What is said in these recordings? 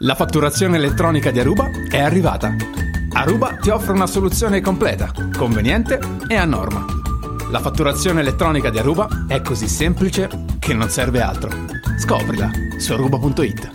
La fatturazione elettronica di Aruba è arrivata. Aruba ti offre una soluzione completa, conveniente e a norma. La fatturazione elettronica di Aruba è così semplice che non serve altro. Scoprila su aruba.it.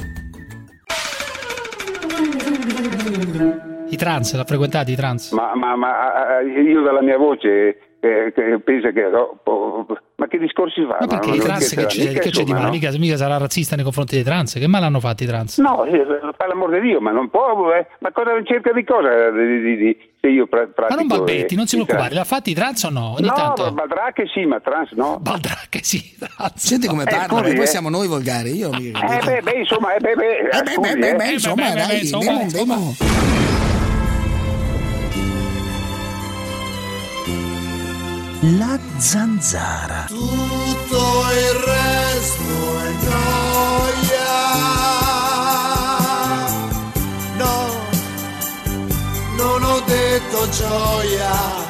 I trans, l'ha frequentato i trans? Ma, ma, ma eh, io dalla mia voce eh, che pensa che... oh, ma che discorsi fa? Ma perché non- i trans che c'è, mica, che c'è di male? no? Mica, mica sarà razzista nei confronti dei trans? Che male hanno fatto i trans? No, eh, per l'amor di Dio, ma non può... eh, ma cosa cerca di cosa di, di- di- se io pra- Ma non balbetti, eh, non si il preoccupare, l'ha fatti i trans o no? Ogni No, tanto... Baldracche sì, ma trans no. Baldracche sì, trans. Senti come Eh, parla, poi eh. siamo noi volgari. Io mi Eh beh, beh, insomma, eh, beh, beh, Eh, beh, beh, beh, eh. beh, insomma, beh, beh, dai, insomma, insomma. La zanzara. Tutto il resto è noia. No, non ho detto gioia.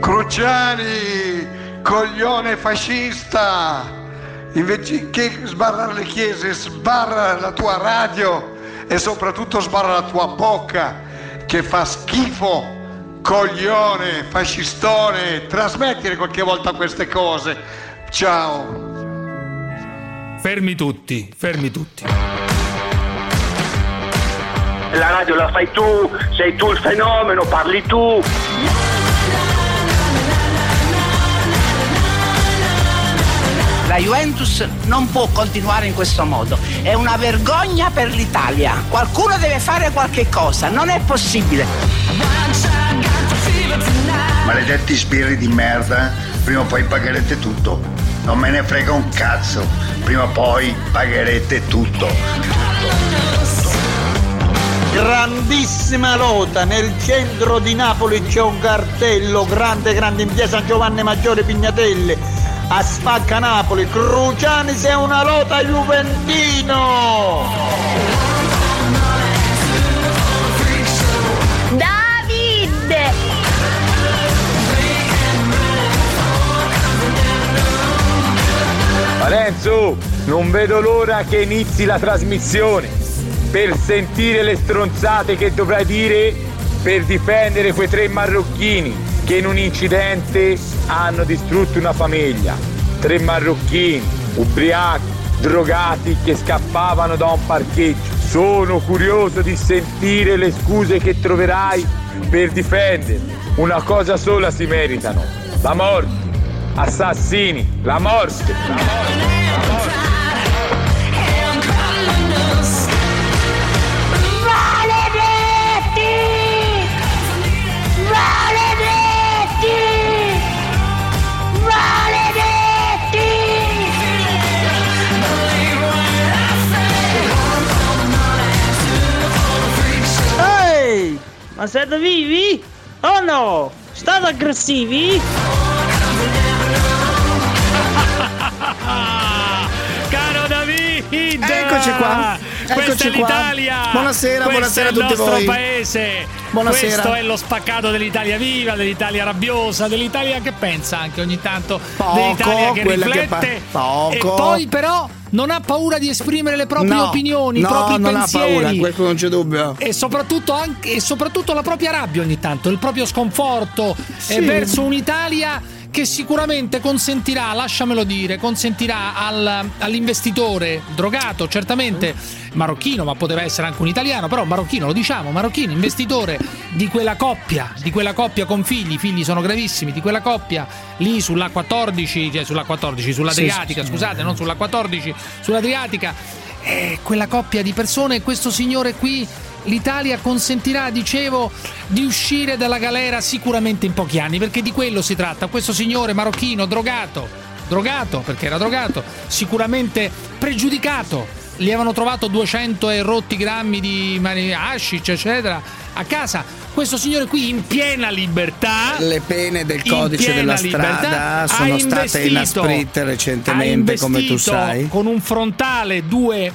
Cruciani, coglione fascista! Invece che sbarrare le chiese, sbarra la tua radio e soprattutto sbarra la tua bocca che fa schifo, coglione, fascistone, trasmettile qualche volta queste cose. Ciao! Fermi tutti, fermi tutti. La radio la fai tu, sei tu il fenomeno, parli tu. La Juventus non può continuare in questo modo. È una vergogna per l'Italia. Qualcuno deve fare qualche cosa. Non è possibile. Maledetti sbirri di merda, prima o poi pagherete tutto. Non me ne frega un cazzo, prima o poi pagherete tutto. Grandissima lota, nel centro di Napoli c'è un cartello grande grande in via San Giovanni Maggiore Pignatelle. A Spacca Napoli, Cruciani sei una lota Juventino! Davide! Lorenzo, non vedo l'ora che inizi la trasmissione per sentire le stronzate che dovrai dire per difendere quei tre marocchini che in un incidente hanno distrutto una famiglia. Tre marocchini, ubriachi, drogati che scappavano da un parcheggio. Sono curioso di sentire le scuse che troverai per difenderli. Una cosa sola si meritano, la morte. Assassini, la morte. La morte. Maledetti! Ma siete vivi? O no? State aggressivi? Caro David! Eccoci qua, Questa eccoci è qua. l'Italia! Buonasera, Questo buonasera è a tutti il nostro voi. paese! Buonasera. Questo è lo spaccato dell'Italia viva, dell'Italia rabbiosa, dell'Italia che pensa anche ogni tanto, Poco, dell'Italia che quella che riflette pa- e poco. poi però non ha paura di esprimere le proprie No, opinioni, no, i propri non ha pensieri. paura, questo non c'è dubbio. E soprattutto, anche, e soprattutto la propria rabbia ogni tanto, il proprio sconforto Sì. eh, verso un'Italia che sicuramente consentirà, lasciamelo dire, consentirà al- all'investitore drogato, certamente marocchino, ma poteva essere anche un italiano, però marocchino, lo diciamo, marocchino, investitore di quella coppia, di quella coppia con figli, i figli sono gravissimi, di quella coppia lì sulla 14, cioè sulla 14, sull'Adriatica, Sì, sì, sì. scusate, non sulla 14, sull'Adriatica. Eh, quella coppia di persone, questo signore qui l'Italia consentirà, dicevo, di uscire dalla galera sicuramente in pochi anni, perché di quello si tratta. Questo signore marocchino drogato, drogato perché era drogato, sicuramente pregiudicato. Gli avevano trovato 200 e rotti grammi di hashish, eccetera, a casa. Questo signore qui in piena libertà. Le pene del codice della strada sono state inasprite recentemente, come tu sai. Con un frontale, due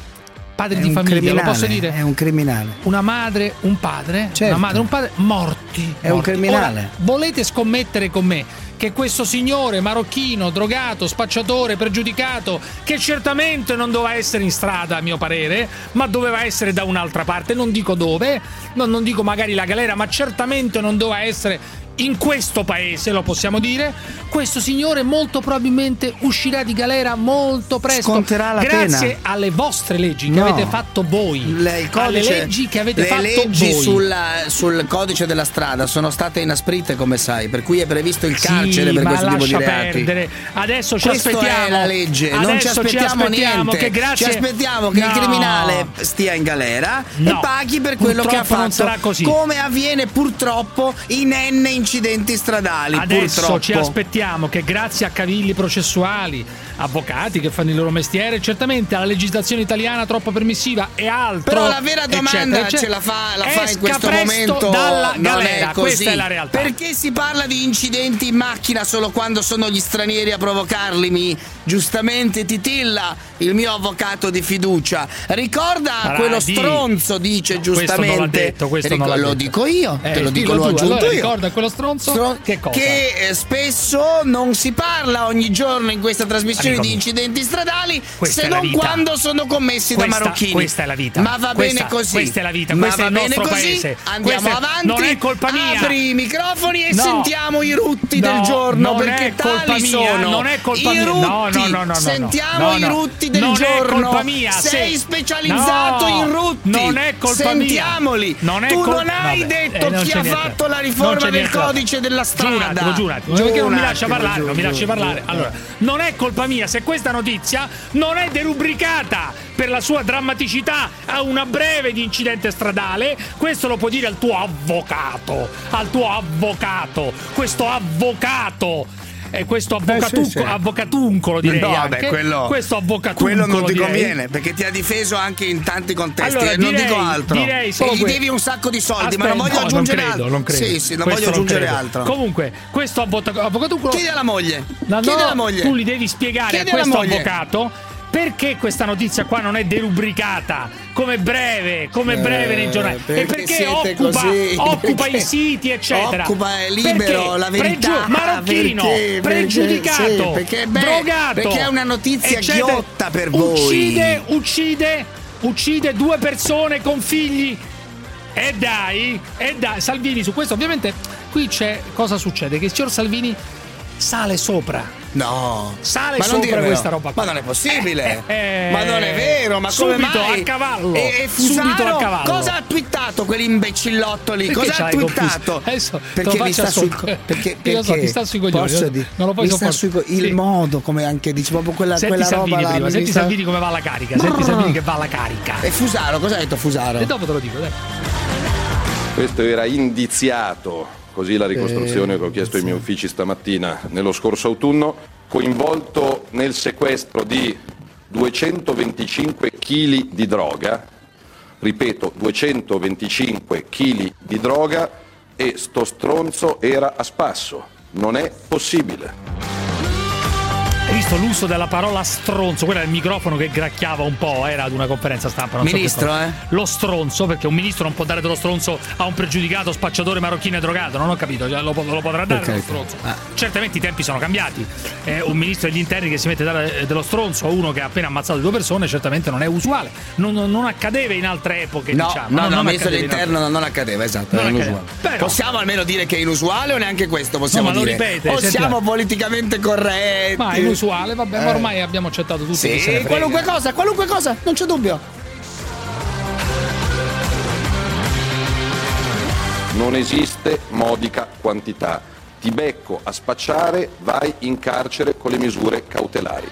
padri È di un famiglia, lo posso dire? È un criminale. Una madre, un padre, Certo. una madre, un padre morti. È un morti. criminale. Ora, volete scommettere con me che questo signore marocchino, drogato, spacciatore, pregiudicato, che certamente non doveva essere in strada, a mio parere, ma doveva essere da un'altra parte, non dico dove, non, non dico magari la galera, ma certamente non doveva essere in questo paese, lo possiamo dire, questo signore molto probabilmente uscirà di galera molto presto. Sconterà la grazie pena. alle vostre leggi che No. avete fatto voi. Le- il alle codice- leggi che avete le fatto leggi voi. sulla- sul codice della strada sono state inasprite, come sai, per cui è previsto il carcere Sì, per questo tipo di reati. perdere. Adesso ci Questo aspettiamo. è la legge, non ci aspettiamo, aspettiamo niente. Che grazie... Ci aspettiamo che il No. criminale stia in galera e No. paghi per quello che ha Purtroppo fatto. non sarà così. Come avviene purtroppo in N incidenti stradali. Adesso purtroppo. ci aspettiamo che grazie a cavilli processuali, avvocati che fanno il loro mestiere, certamente alla legislazione italiana troppo permissiva e altro. Però la vera domanda eccetera, eccetera, ce la fa, la fa in questo momento. dalla non galera, è così. questa è la realtà. Perché si parla di incidenti in macchina solo quando sono gli stranieri a provocarli? Mi giustamente titilla il mio avvocato di fiducia. Ricorda Sarà quello di- stronzo, dice Questo l'ha giustamente. detto, questo Ric- non l'ha lo dico io, Eh, te lo dico, l'ho aggiunto allora io. ricorda quello stronzo Stron- che cosa? Che eh, spesso non si parla ogni giorno in questa trasmissione Amico di incidenti stradali Questa se è non quando sono commessi da Questa- marocchini. questa è la vita. Ma va Questa- bene così. questa è la vita, Ma questo è va il bene nostro così. paese. Andiamo Questa è- avanti. non è colpa mia. Apri i microfoni e No. sentiamo i rutti No, del giorno non perché è colpa tali mia, sono. non è colpa mia. No, no, no, no, Sentiamo i rutti del Non è giorno. colpa mia, Sei se- specializzato in rutti. non è colpa mia. Sentiamoli. Non è tu non hai detto eh, non chi ha fatto la Non riforma del da codice della strada. Giù perché non mi lascia parlare, non mi lasci. Allora, non è colpa mia se questa notizia non è derubricata per la sua drammaticità a una breve di incidente stradale, questo lo può dire al tuo avvocato, al tuo avvocato, questo avvocato. E questo avvocatu- sì, sì. avvocatuncolo direi no, anche. beh, quello, questo avvocatuncolo quello non ti direi. conviene perché ti ha difeso anche in tanti contesti. Allora, e non direi- dico altro. direi solo e gli que- devi un sacco di soldi, ma Aspetta, non voglio no, aggiungere non credo, altro. non credo. Sì, sì, non Questo voglio aggiungere credo. altro. Comunque, questo avvoca- avvocatuncolo. Chiedi alla moglie. No, Chiedi alla moglie. Tu li devi spiegare Chiedi a questo moglie. avvocato perché questa notizia qua non è derubricata come breve, come breve nei giornali. e perché perché siete occupa, così? occupa Perché i siti, eccetera. occupa, è libero, Perché la verità, marocchino, perché- perché- pregiudicato, perché- beh, drogato. perché è una notizia eccetera. ghiotta per voi. Uccide, uccide, uccide due persone con figli. E dai, e dai, Salvini su questo ovviamente qui c'è cosa succede? Che il signor Salvini sale sopra. No. Sale Ma non sopra dirmelo. questa roba qua. Ma non è possibile. Eh, ma non è vero, ma come subito mai? a cavallo. E, e Subito Fusaro, a cavallo. cosa ha twittato quell'imbecillotto lì? Perché cosa ha twittato? Adesso perché mi sta sui sopra. perché, Io perché lo so, ti sta sui coglioni, Posso eh? dire? Non lo puoi sopportare. sui co- il Sì. modo come anche dici proprio quella, Senti quella Salvini roba là, prima, mi senti sta- Salvini come va alla carica, senti Salvini che va alla carica. E Fusaro, cosa ha detto Fusaro? E dopo te lo dico, dai. Questo era indiziato, così la ricostruzione che ho chiesto ai miei uffici stamattina nello scorso autunno, coinvolto nel sequestro di 225 kg di droga, ripeto 225 kg di droga e sto stronzo era a spasso. Non è possibile. Visto l'uso della parola stronzo? Quello era il microfono che gracchiava un po', era ad una conferenza stampa. Non so Ministro, cosa. eh? Lo stronzo, perché un ministro non può dare dello stronzo a un pregiudicato spacciatore marocchino e drogato, non ho capito, cioè, lo, lo potrà dare dello stronzo. Certamente i tempi sono cambiati. Eh, un ministro degli interni che si mette a dare eh, dello stronzo a uno che ha appena ammazzato due persone, certamente non è usuale. Non, non- accadeva in altre epoche, No, diciamo. no, no, non ministro dell'interno non, non accadeva, esatto, Non accadeva. Però- Possiamo almeno dire che è inusuale o neanche questo possiamo No, ma lo dire? ripete, o siamo politicamente corretti? Ma è inusuale, vabbè, ma Eh. ormai abbiamo accettato tutti se ne Sì, frega. qualunque cosa, qualunque cosa, non c'è dubbio. Non esiste modica quantità. Ti becco a spacciare, vai in carcere con le misure cautelari.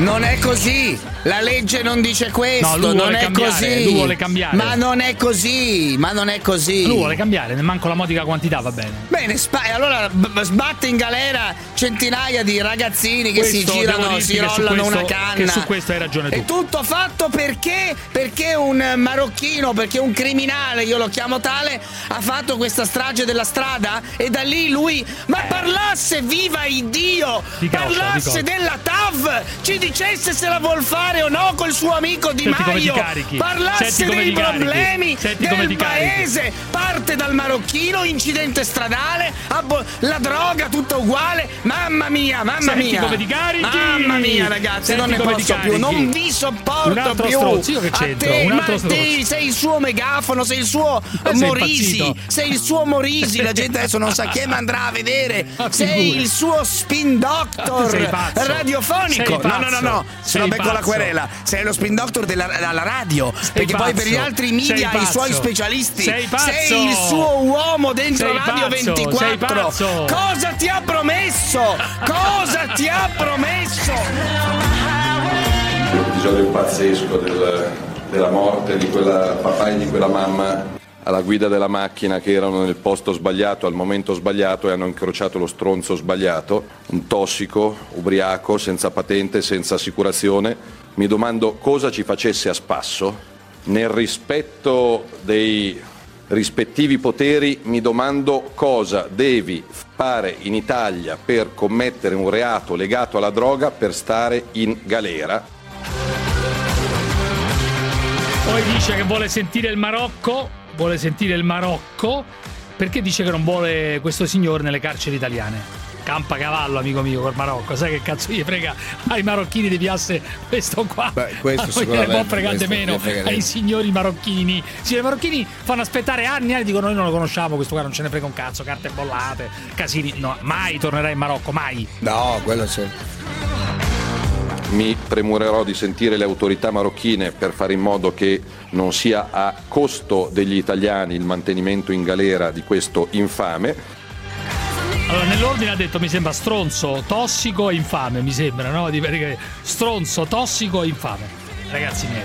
Non è così. La legge non dice questo. No, non è cambiare, così. lui vuole cambiare. Ma non è così. Ma non è così. Lui vuole cambiare, ne manco la modica quantità, va bene. Bene, spa- allora b- sbatte in galera centinaia di ragazzini che si Questo girano, si che su rollano questo- una canna. che su questo hai ragione tu. E tutto fatto perché? Perché un marocchino, perché un criminale, io lo chiamo tale, ha fatto questa strage della strada e da lì lui. Ma parlasse, viva Dio! Di di parlasse cosa? della TAV! Ci dicesse se la vuol fare o no col suo amico Di Senti Maio, parlasse dei problemi del paese, parte dal marocchino, incidente stradale, abbo- la droga tutta uguale, mamma mia, mamma Senti mia. Mamma mia ragazzi, Senti non ne posso più, non vi sopporto più. A te, ma te sei il suo megafono, sei il suo sei Morisi, impazzito. sei il suo Morisi, la gente adesso non sa chi è ma andrà a vedere. Sei il suo spin doctor radiofonico. Sei no, no, no, pazzo. no, se no Sei becco la pazzo. querela. Sei lo spin doctor della, della radio. perché poi per gli pazzo. altri media Sei i suoi pazzo. specialisti. Sei pazzo. Sei il suo uomo dentro Sei Radio pazzo. Sei 24. pazzo. Cosa ti ha promesso? Cosa ti ha promesso? L'episodio pazzesco del- della morte di quella papà e di quella mamma alla guida della macchina che erano nel posto sbagliato al momento sbagliato e hanno incrociato lo stronzo sbagliato, un tossico, ubriaco, senza patente, senza assicurazione. Mi domando cosa ci facesse a spasso. Nel rispetto dei rispettivi poteri mi domando cosa devi fare in Italia per commettere un reato legato alla droga per stare in galera. Poi dice che vuole sentire il Marocco, vuole sentire il Marocco, perché dice che non vuole questo signore nelle carceri italiane. Campa cavallo, amico mio, col Marocco. Sai che cazzo gli frega ai marocchini di piasse questo qua? Beh, questo A noi sicuramente, ne può fregare meno ai signori marocchini. Sì, i marocchini fanno aspettare anni e anni, dicono noi non lo conosciamo, questo qua non ce ne frega un cazzo, carte bollate, casini. No, mai tornerà in Marocco, mai. No, quello c'è. Mi premurerò di sentire le autorità marocchine per fare in modo che non sia a costo degli italiani il mantenimento in galera di questo infame. Allora, nell'ordine ha detto mi sembra stronzo, tossico e infame, mi sembra, no? Di perché stronzo, tossico e infame. Ragazzi miei,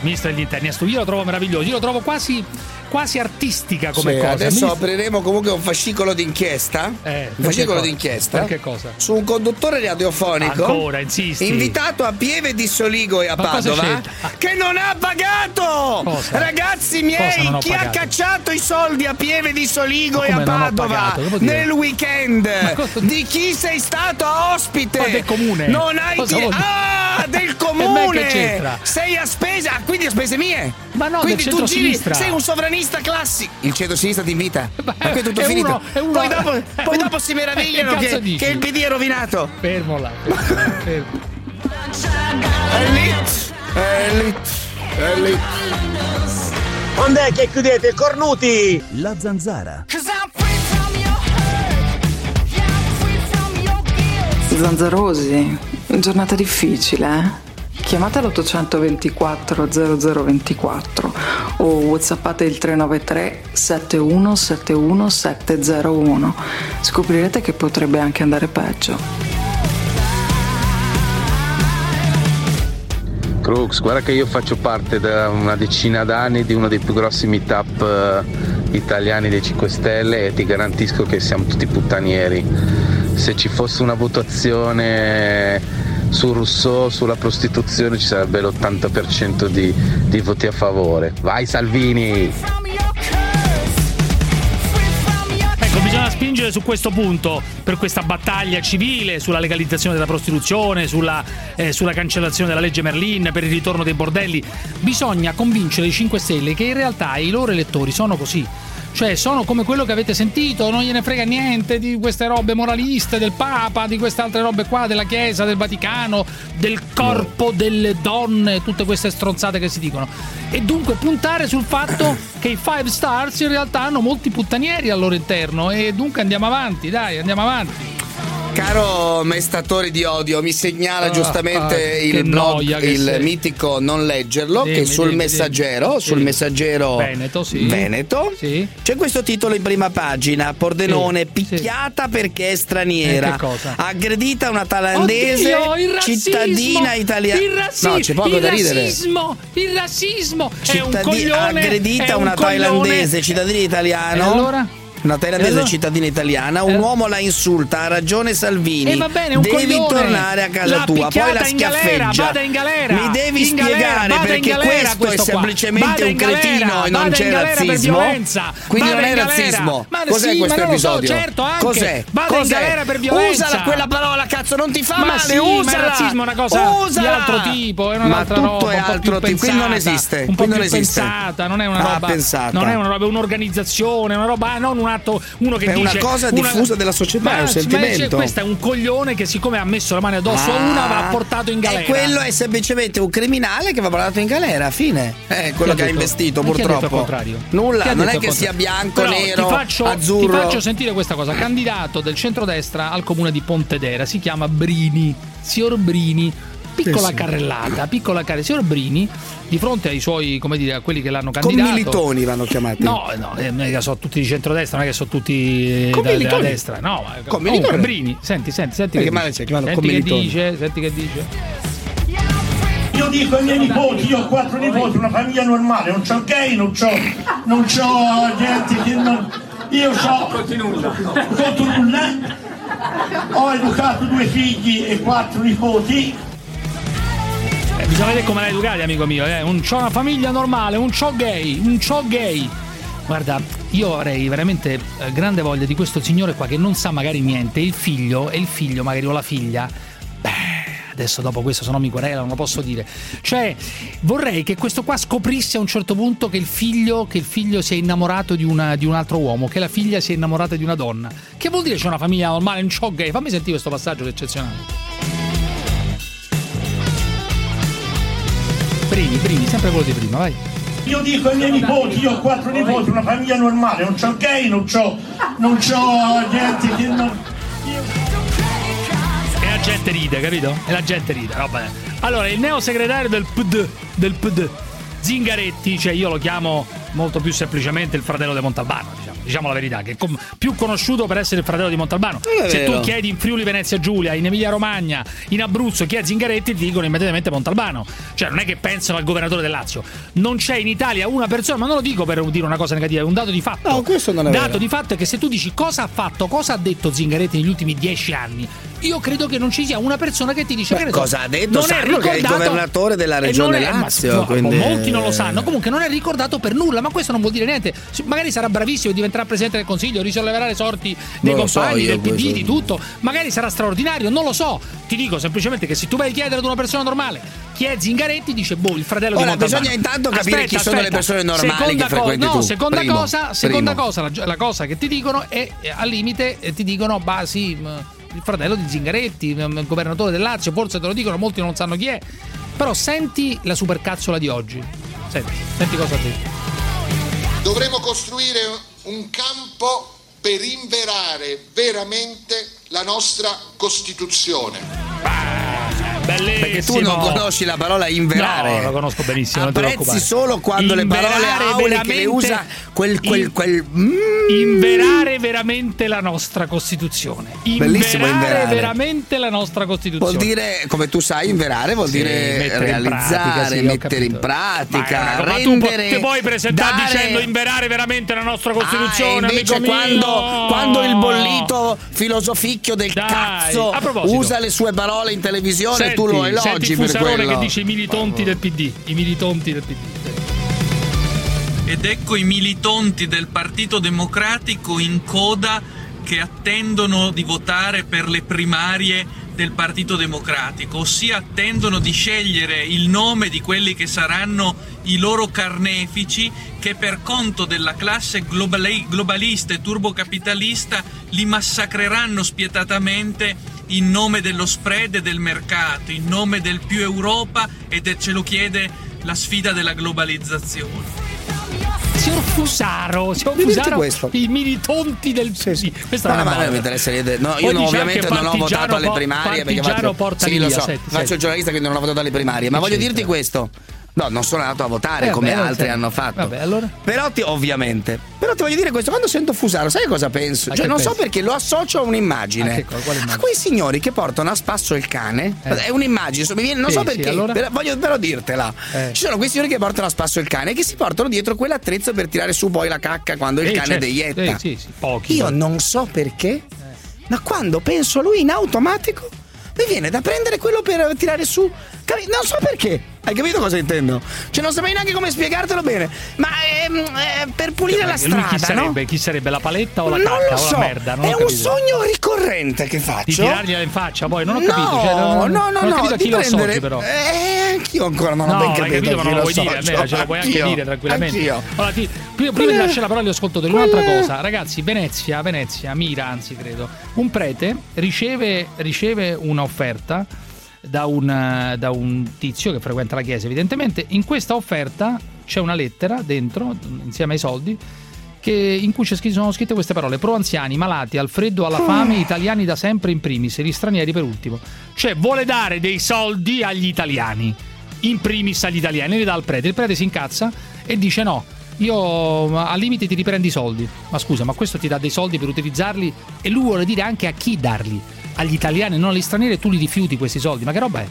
ministro degli interni, io lo trovo meraviglioso, io lo trovo quasi, quasi artistica come Sì, cosa. Adesso Ministro- apriremo comunque un fascicolo d'inchiesta. Eh, un fascicolo d'inchiesta. che cosa? Su un conduttore radiofonico. Ancora, insisti. Invitato a Pieve di Soligo e a Ma Padova. c'entra? Che non ha pagato! Cosa? Ragazzi miei, chi ha pagato? cacciato i soldi a Pieve di Soligo e a Padova nel weekend? Cosa- Di chi sei stato ospite? Ma del comune. Non hai Cosa ti-? Ah, del comune! Sei a spese, ah, quindi a spese mie. Ma no, quindi tu giri, sei un sovranista classico. Il centro-sinistra ti invita. Ma qui è tutto è finito. uno- è uno- poi dopo, è poi un- dopo si meravigliano Che che, che il PD è rovinato. Fermo là, fermo, fermo. È lì. È lì. È lì. Quando è che chiudete, cornuti? La zanzara. Zanzarosi, giornata difficile, eh? Chiamate l'824 0024 o whatsappate il 393 7171 701. Scoprirete che potrebbe anche andare peggio. Crux, guarda che io faccio parte da una decina d'anni di uno dei più grossi meetup eh, italiani dei 5 Stelle e ti garantisco che siamo tutti puttanieri. Se ci fosse una votazione su Rousseau, sulla prostituzione, ci sarebbe l'80% di, di voti a favore. Vai Salvini! Ecco, bisogna spingere su questo punto per questa battaglia civile sulla legalizzazione della prostituzione, sulla, eh, sulla cancellazione della legge Merlin, per il ritorno dei bordelli. Bisogna convincere i 5 Stelle che in realtà i loro elettori sono così. Cioè, sono come quello che avete sentito, non gliene frega niente di queste robe moraliste del Papa, di queste altre robe qua, della Chiesa, del Vaticano, del corpo delle donne, tutte queste stronzate che si dicono. E dunque puntare sul fatto che i Five Stars in realtà hanno molti puttanieri al loro interno. E dunque andiamo avanti, dai, andiamo avanti. Caro mestatore di odio, mi segnala Ah, giustamente ah, il blog, il sei. mitico non leggerlo, Dimmi, che sul dimmi, messaggero, dimmi. sul Sì. messaggero Veneto, sì. Veneto, c'è questo titolo in prima pagina, Pordenone, Sì, picchiata perché è straniera, Eh, aggredita una thailandese, Oddio, cittadina italiana. Il razzismo, No, c'è poco il da ridere. razzismo, il razzismo. è un Cittadi- coglione. è aggredita un una coglione. thailandese, cittadino italiano. E allora? Una thailandese allora? cittadina italiana, un Eh. uomo la insulta, ha ragione Salvini. E va bene, un devi coglione. tornare a casa L'ha tua, poi la galera, schiaffeggia. galera. Mi devi In galera, spiegare in perché galera questo, è questo qua. semplicemente un galera, cretino e non c'è galera razzismo. Quindi non è galera. razzismo. Ma Cos'è sì, questo so, episodio? certo, anche. Cos'è? Vada in Cos'è? galera per violenza. Usala quella parola, cazzo, non ti fa Ma male, sì, ma usala. il razzismo è una cosa Usala. di altro tipo, è Ma un'altra tutto roba, è altro tipo, qui non esiste, un po' non più esiste. pensata, non è una Ah, roba pensata. non è una roba, è un'organizzazione, una roba, ah, non un atto, uno che È una dice cosa diffusa della società, Ma- è un sentimento. questo è un coglione che siccome ha messo le mani addosso a una va portato in galera. E quello è semplicemente un criminale che va portato in galera, fine. Eh, quello che ha investito, purtroppo. Nulla, non è che sia bianco, Però nero, ti faccio, azzurro. Ti faccio sentire questa cosa. Candidato del centrodestra al comune di Pontedera si chiama Brini, signor Brini. Piccola Sì, sì. carrellata, piccola carrellata. Signor Brini, di fronte ai suoi, come dire, a quelli che l'hanno Con candidato. militoni vanno chiamati. No, no, eh, non è che sono tutti di centrodestra, non è che sono tutti eh, da- della destra. No, comunque? Brini, senti, senti, senti. Perché che male dice. c'è, chiamano Senti che dice, senti che dice. Io dico ai miei nipoti, io ho quattro nipoti, una famiglia normale, non c'ho gay, non c'ho, non c'ho gente che non. Io ho. Conti nulla. Conto nulla. Ho educato due figli e quattro nipoti. Bisogna vedere come l'hai educati, amico mio. Eh. Un c'ho una famiglia normale, un c'ho gay, un c'ho gay. Guarda, io avrei veramente eh, grande voglia di questo signore qua che non sa magari niente. Il figlio, e il figlio, magari o la figlia. Beh, adesso dopo questo, se no mi querela, non lo posso dire. Cioè, vorrei che questo qua scoprisse a un certo punto che il figlio, che il figlio si è innamorato di, una- di un altro uomo, che la figlia si è innamorata di una donna. Che vuol dire c'è una famiglia normale, un c'ho gay? Fammi sentire questo passaggio che è eccezionale. Primi, primi, sempre quello di prima, vai. Io dico ai miei nipoti, io ho quattro nipoti, una famiglia normale, non c'ho gay, non c'ho, non c'ho gente che non. E la gente ride, capito? E la gente ride, roba. Allora, il neo segretario del PD, del PD, Zingaretti, cioè io lo chiamo molto più semplicemente il fratello di Montalbano, diciamo, diciamo la verità, che è com- più conosciuto per essere il fratello di Montalbano. è Se tu chiedi in Friuli Venezia Giulia, in Emilia Romagna, in Abruzzo, chi è Zingaretti, ti dicono immediatamente Montalbano. Cioè, non è che pensano al governatore del Lazio. Non c'è in Italia una persona, ma non lo dico per dire una cosa negativa, è un dato di fatto. No, questo non è dato vero. di fatto è che se tu dici cosa ha fatto, cosa ha detto Zingaretti negli ultimi dieci anni, io credo che non ci sia una persona che ti dice Beh, che cosa ha detto? Non Sanno che è il governatore della regione è- ma- Lazio, no, quindi- Molti non lo sanno. Comunque non è ricordato per nulla, ma questo non vuol dire niente. Magari sarà bravissimo, diventerà presidente del consiglio, risolleverà le sorti dei Non so compagni, io del PD, questo. di tutto. Magari sarà straordinario, non lo so. Ti dico semplicemente che se tu vai a chiedere ad una persona normale chi è Zingaretti, dice boh, il fratello Ora, di Montalbano. bisogna intanto capire chi sono le persone normali seconda che frequenti no, tu. Seconda Primo. cosa, seconda Primo. cosa la, la cosa che ti dicono è eh, al limite eh, ti dicono, bah sì, il fratello di Zingaretti, governatore del Lazio, forse te lo dicono, molti non sanno chi è. Però senti la supercazzola di oggi. Senti, senti cosa ha detto. Dovremo costruire un campo per inverare veramente la nostra Costituzione. Bellissimo. Perché tu non conosci la parola inverare. No, lo conosco benissimo. Apprezzi solo quando le parole Inverare auliche le usa quel, quel, in- quel mm, Inverare veramente la nostra Costituzione. Bellissimo inverare. veramente la nostra Costituzione. Vuol dire, come tu sai, inverare vuol Sì, dire mettere in pratica, realizzare, sì, mettere in pratica, tu rendere. ti puoi presentare dare- dicendo inverare veramente la nostra Ah, Costituzione, e invece quando, quando il bollito filosoficchio del Dai, cazzo usa le sue parole in televisione, Senti, tu lo senti elogi per Fusarone che dice i militonti del PD. I militonti del PD. Ed ecco i militonti del Partito Democratico in coda che attendono di votare per le primarie del Partito Democratico, ossia attendono di scegliere il nome di quelli che saranno i loro carnefici che per conto della classe globali- globalista e turbocapitalista li massacreranno spietatamente in nome dello spread e del mercato, in nome del più Europa e ce lo chiede la sfida della globalizzazione. Signor Fusaro, signor Fusaro, questo. i militonti del PD. Questa No, non è no, ma non mi interessa niente. No, io dice ovviamente non ho votato alle primarie perché faccio, porta sì, via, lo so, senti, faccio senti. il giornalista quindi non ho votato alle primarie. Ma voglio c'entra? dirti questo. No, non sono andato a votare Eh, come vabbè, altri sei- hanno fatto. Vabbè, allora? Però ti, ovviamente. Però ti voglio dire questo, quando sento Fusaro, sai cosa penso? A Cioè, non so pensi? perché lo associo a un'immagine. A che cosa? A quei signori che portano a spasso il cane. Eh. È un'immagine, so- mi viene- non Sì, so sì, perché. allora? però voglio però dirtela. Eh. Ci sono quei signori che portano a spasso il cane e che si portano dietro quell'attrezzo per tirare su poi la cacca quando il cane certo. deietta. Sì, sì, sì, pochi. Io poi. non so perché, ma quando penso a lui in automatico mi viene da prendere quello per tirare su. Non so perché. Hai capito cosa intendo? Cioè, non saprei neanche come spiegartelo bene. Ma ehm, eh, per pulire la Lui chi strada, no? sarebbe? Chi sarebbe? La paletta o la non cacca lo o so. la merda? Non è un sogno ricorrente che faccio. Di tirargliela in faccia, poi non ho No, capito. Cioè, non, no, no, non ho no, capito chi lo associ, però. Eh, anch'io ancora non ho no, ben capito. capito, ma non lo vuoi dire, associo. almeno ce lo puoi anche dire tranquillamente. anch'io. Allora, ti- prima, prima di lasciare la parola agli ascoltatori, un'altra cosa, ragazzi, Venezia, Venezia, Mira, anzi credo, un prete riceve, riceve un'offerta da un, da un tizio che frequenta la chiesa, evidentemente. In questa offerta c'è una lettera dentro, insieme ai soldi, che- in cui sono scritte queste parole: pro anziani, malati, al freddo, alla fame, italiani da sempre in primis, e gli stranieri per ultimo. Cioè, vuole dare dei soldi agli italiani, in primis agli italiani, li dà al prete. Il prete si incazza e dice: no. Io al limite ti riprendi i soldi. Ma scusa, ma questo ti dà dei soldi per utilizzarli e lui vuole dire anche a chi darli. Agli italiani, non agli stranieri, e tu li rifiuti questi soldi. Ma che roba è?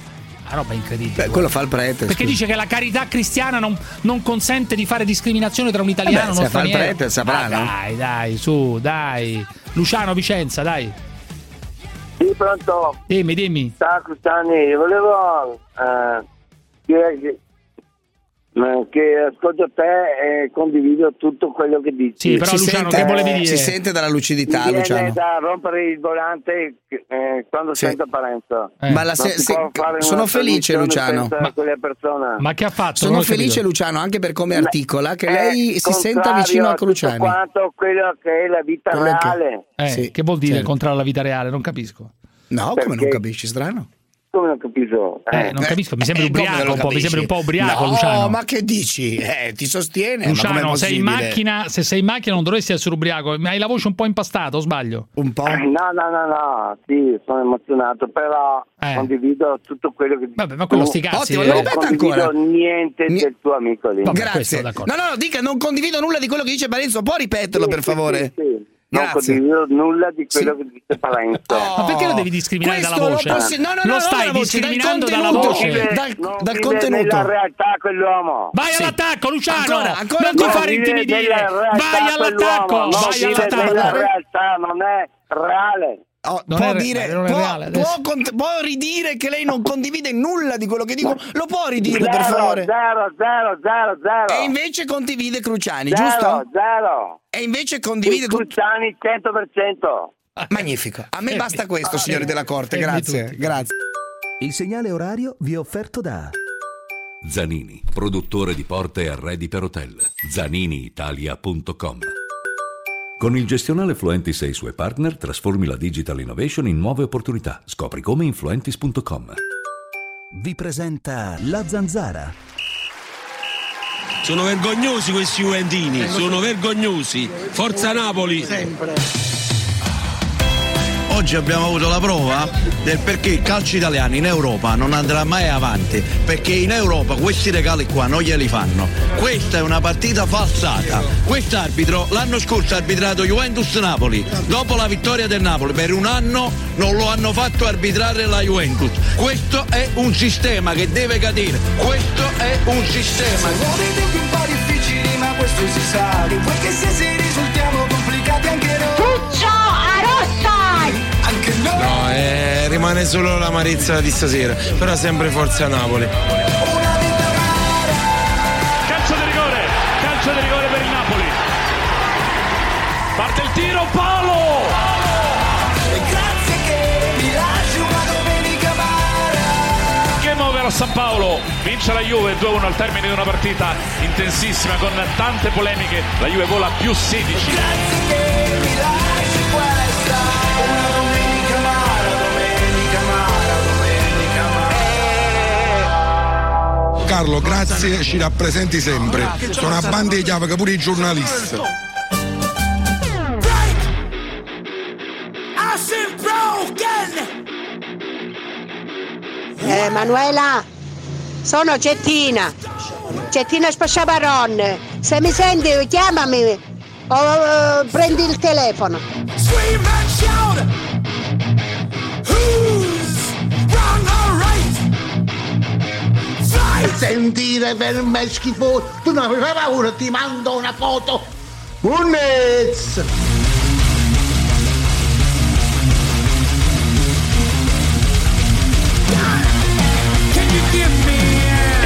Una roba incredibile. Beh, quello fa il prete. Perché scusa. dice che la carità cristiana non, non consente di fare discriminazione tra un italiano Eh beh, e uno se fa il straniero. prete, saprà, Ah, no? Dai, dai, su, dai. Luciano Vicenza, dai. Sì, pronto. Dimmi, dimmi. Ciao Custani, volevo eh, dire che, eh, che ascolto te e condivido tutto quello che dici. Sì, però Si Luciano, sente- che volevi dire? Si sente dalla Mi lucidità, viene Luciano. da rompere il volante eh, quando Sì. sento Parenzo. Eh. Ma la se- si se- sono felice, Luciano. Ma-. Ma che ha fatto? Sono felice, Luciano, anche per come articola, che lei si senta vicino a Cruciani. quanto quello che è la vita Quello che- reale. Eh, Sì, che vuol dire certo. contrario alla vita reale? Non capisco. No, come non Perché- capisci, strano? Come non capisco? Eh, non capisco, mi sembri Eh, ubriaco un po', mi sembri un po' ubriaco, no, Luciano. ma che dici? Eh, ti sostiene, Luciano, sei in macchina, se sei in macchina non dovresti essere ubriaco, ma hai la voce un po' impastata, o sbaglio? Un po'? Eh, No, no, no, no, sì, sono emozionato, però Eh. condivido tutto quello che. Vabbè, ma quello tu. sti cazzi. Ottimo, eh. Non condivido ancora. niente Ni- del tuo amico lì. Vabbè, questo, Grazie. d'accordo. No, no, no, dica, non condivido nulla di quello che dice Parenzo. Può ripeterlo, Sì, per sì, favore? sì, sì. Non condivido nulla di quello Sì. che dice Parenzo. Ma perché lo devi discriminare dalla lo voce? possi- no, no, no, lo stai dalla voce, discriminando dal dalla contenuto. voce. Vive- dal- non dal vive contenuto. nella realtà quell'uomo. Vai Sì. all'attacco, Luciano! Ancora, ancora, non ti ancora. fare Non vive intimidire! Vai all'attacco! Vai all'attacco! nella realtà, non è reale. Oh, può re- dire, può, reale può cont- può ridire che lei non condivide nulla di quello che dico? Lo può ridire, Zero, per favore? Zero, zero, zero, zero. E invece condivide Cruciani, zero, giusto? Zero. E invece condivide tutto. Cruciani 100%. Magnifico. A me basta questo, signori della corte. Fermi Grazie, grazie. Il segnale orario vi è offerto da Zanini, produttore di porte e arredi per hotel. ZaniniItalia.com Con il gestionale Fluentis e i suoi partner trasformi la digital innovation in nuove opportunità. Scopri come in Fluentis.com. vi presenta La Zanzara. Sono vergognosi questi Juventini, sono vergognosi. Forza Napoli! Oggi abbiamo avuto la prova del perché il calcio italiano in Europa non andrà mai avanti, perché in Europa questi regali qua non glieli fanno. Questa è una partita falsata. Quest'arbitro l'anno scorso ha arbitrato Juventus-Napoli. Dopo la vittoria del Napoli per un anno non lo hanno fatto arbitrare la Juventus. Questo è un sistema che deve cadere. Questo è un sistema. Tempi un po' difficili, ma questo si sa. Che vuoi che No, eh, rimane solo l'amarezza di stasera, però sempre Forza Napoli. Calcio di rigore, calcio di rigore per il Napoli. Parte il tiro, palo! E grazie che mi lasci una domenica amara. Game over a San Paolo, vince la Juve 2-1 al termine di una partita intensissima con tante polemiche. La Juve vola più 16. Carlo, grazie, ci rappresenti sempre. Sono una banda di chiave che pure i giornalisti. Broken. Eh, Manuela, sono Cettina. C'è Tina Spasciabaron. Se mi senti, chiamami o eh, prendi il telefono. Fly! Sentire per me schifo, tu non avevi paura, ti mando una foto. Unnez!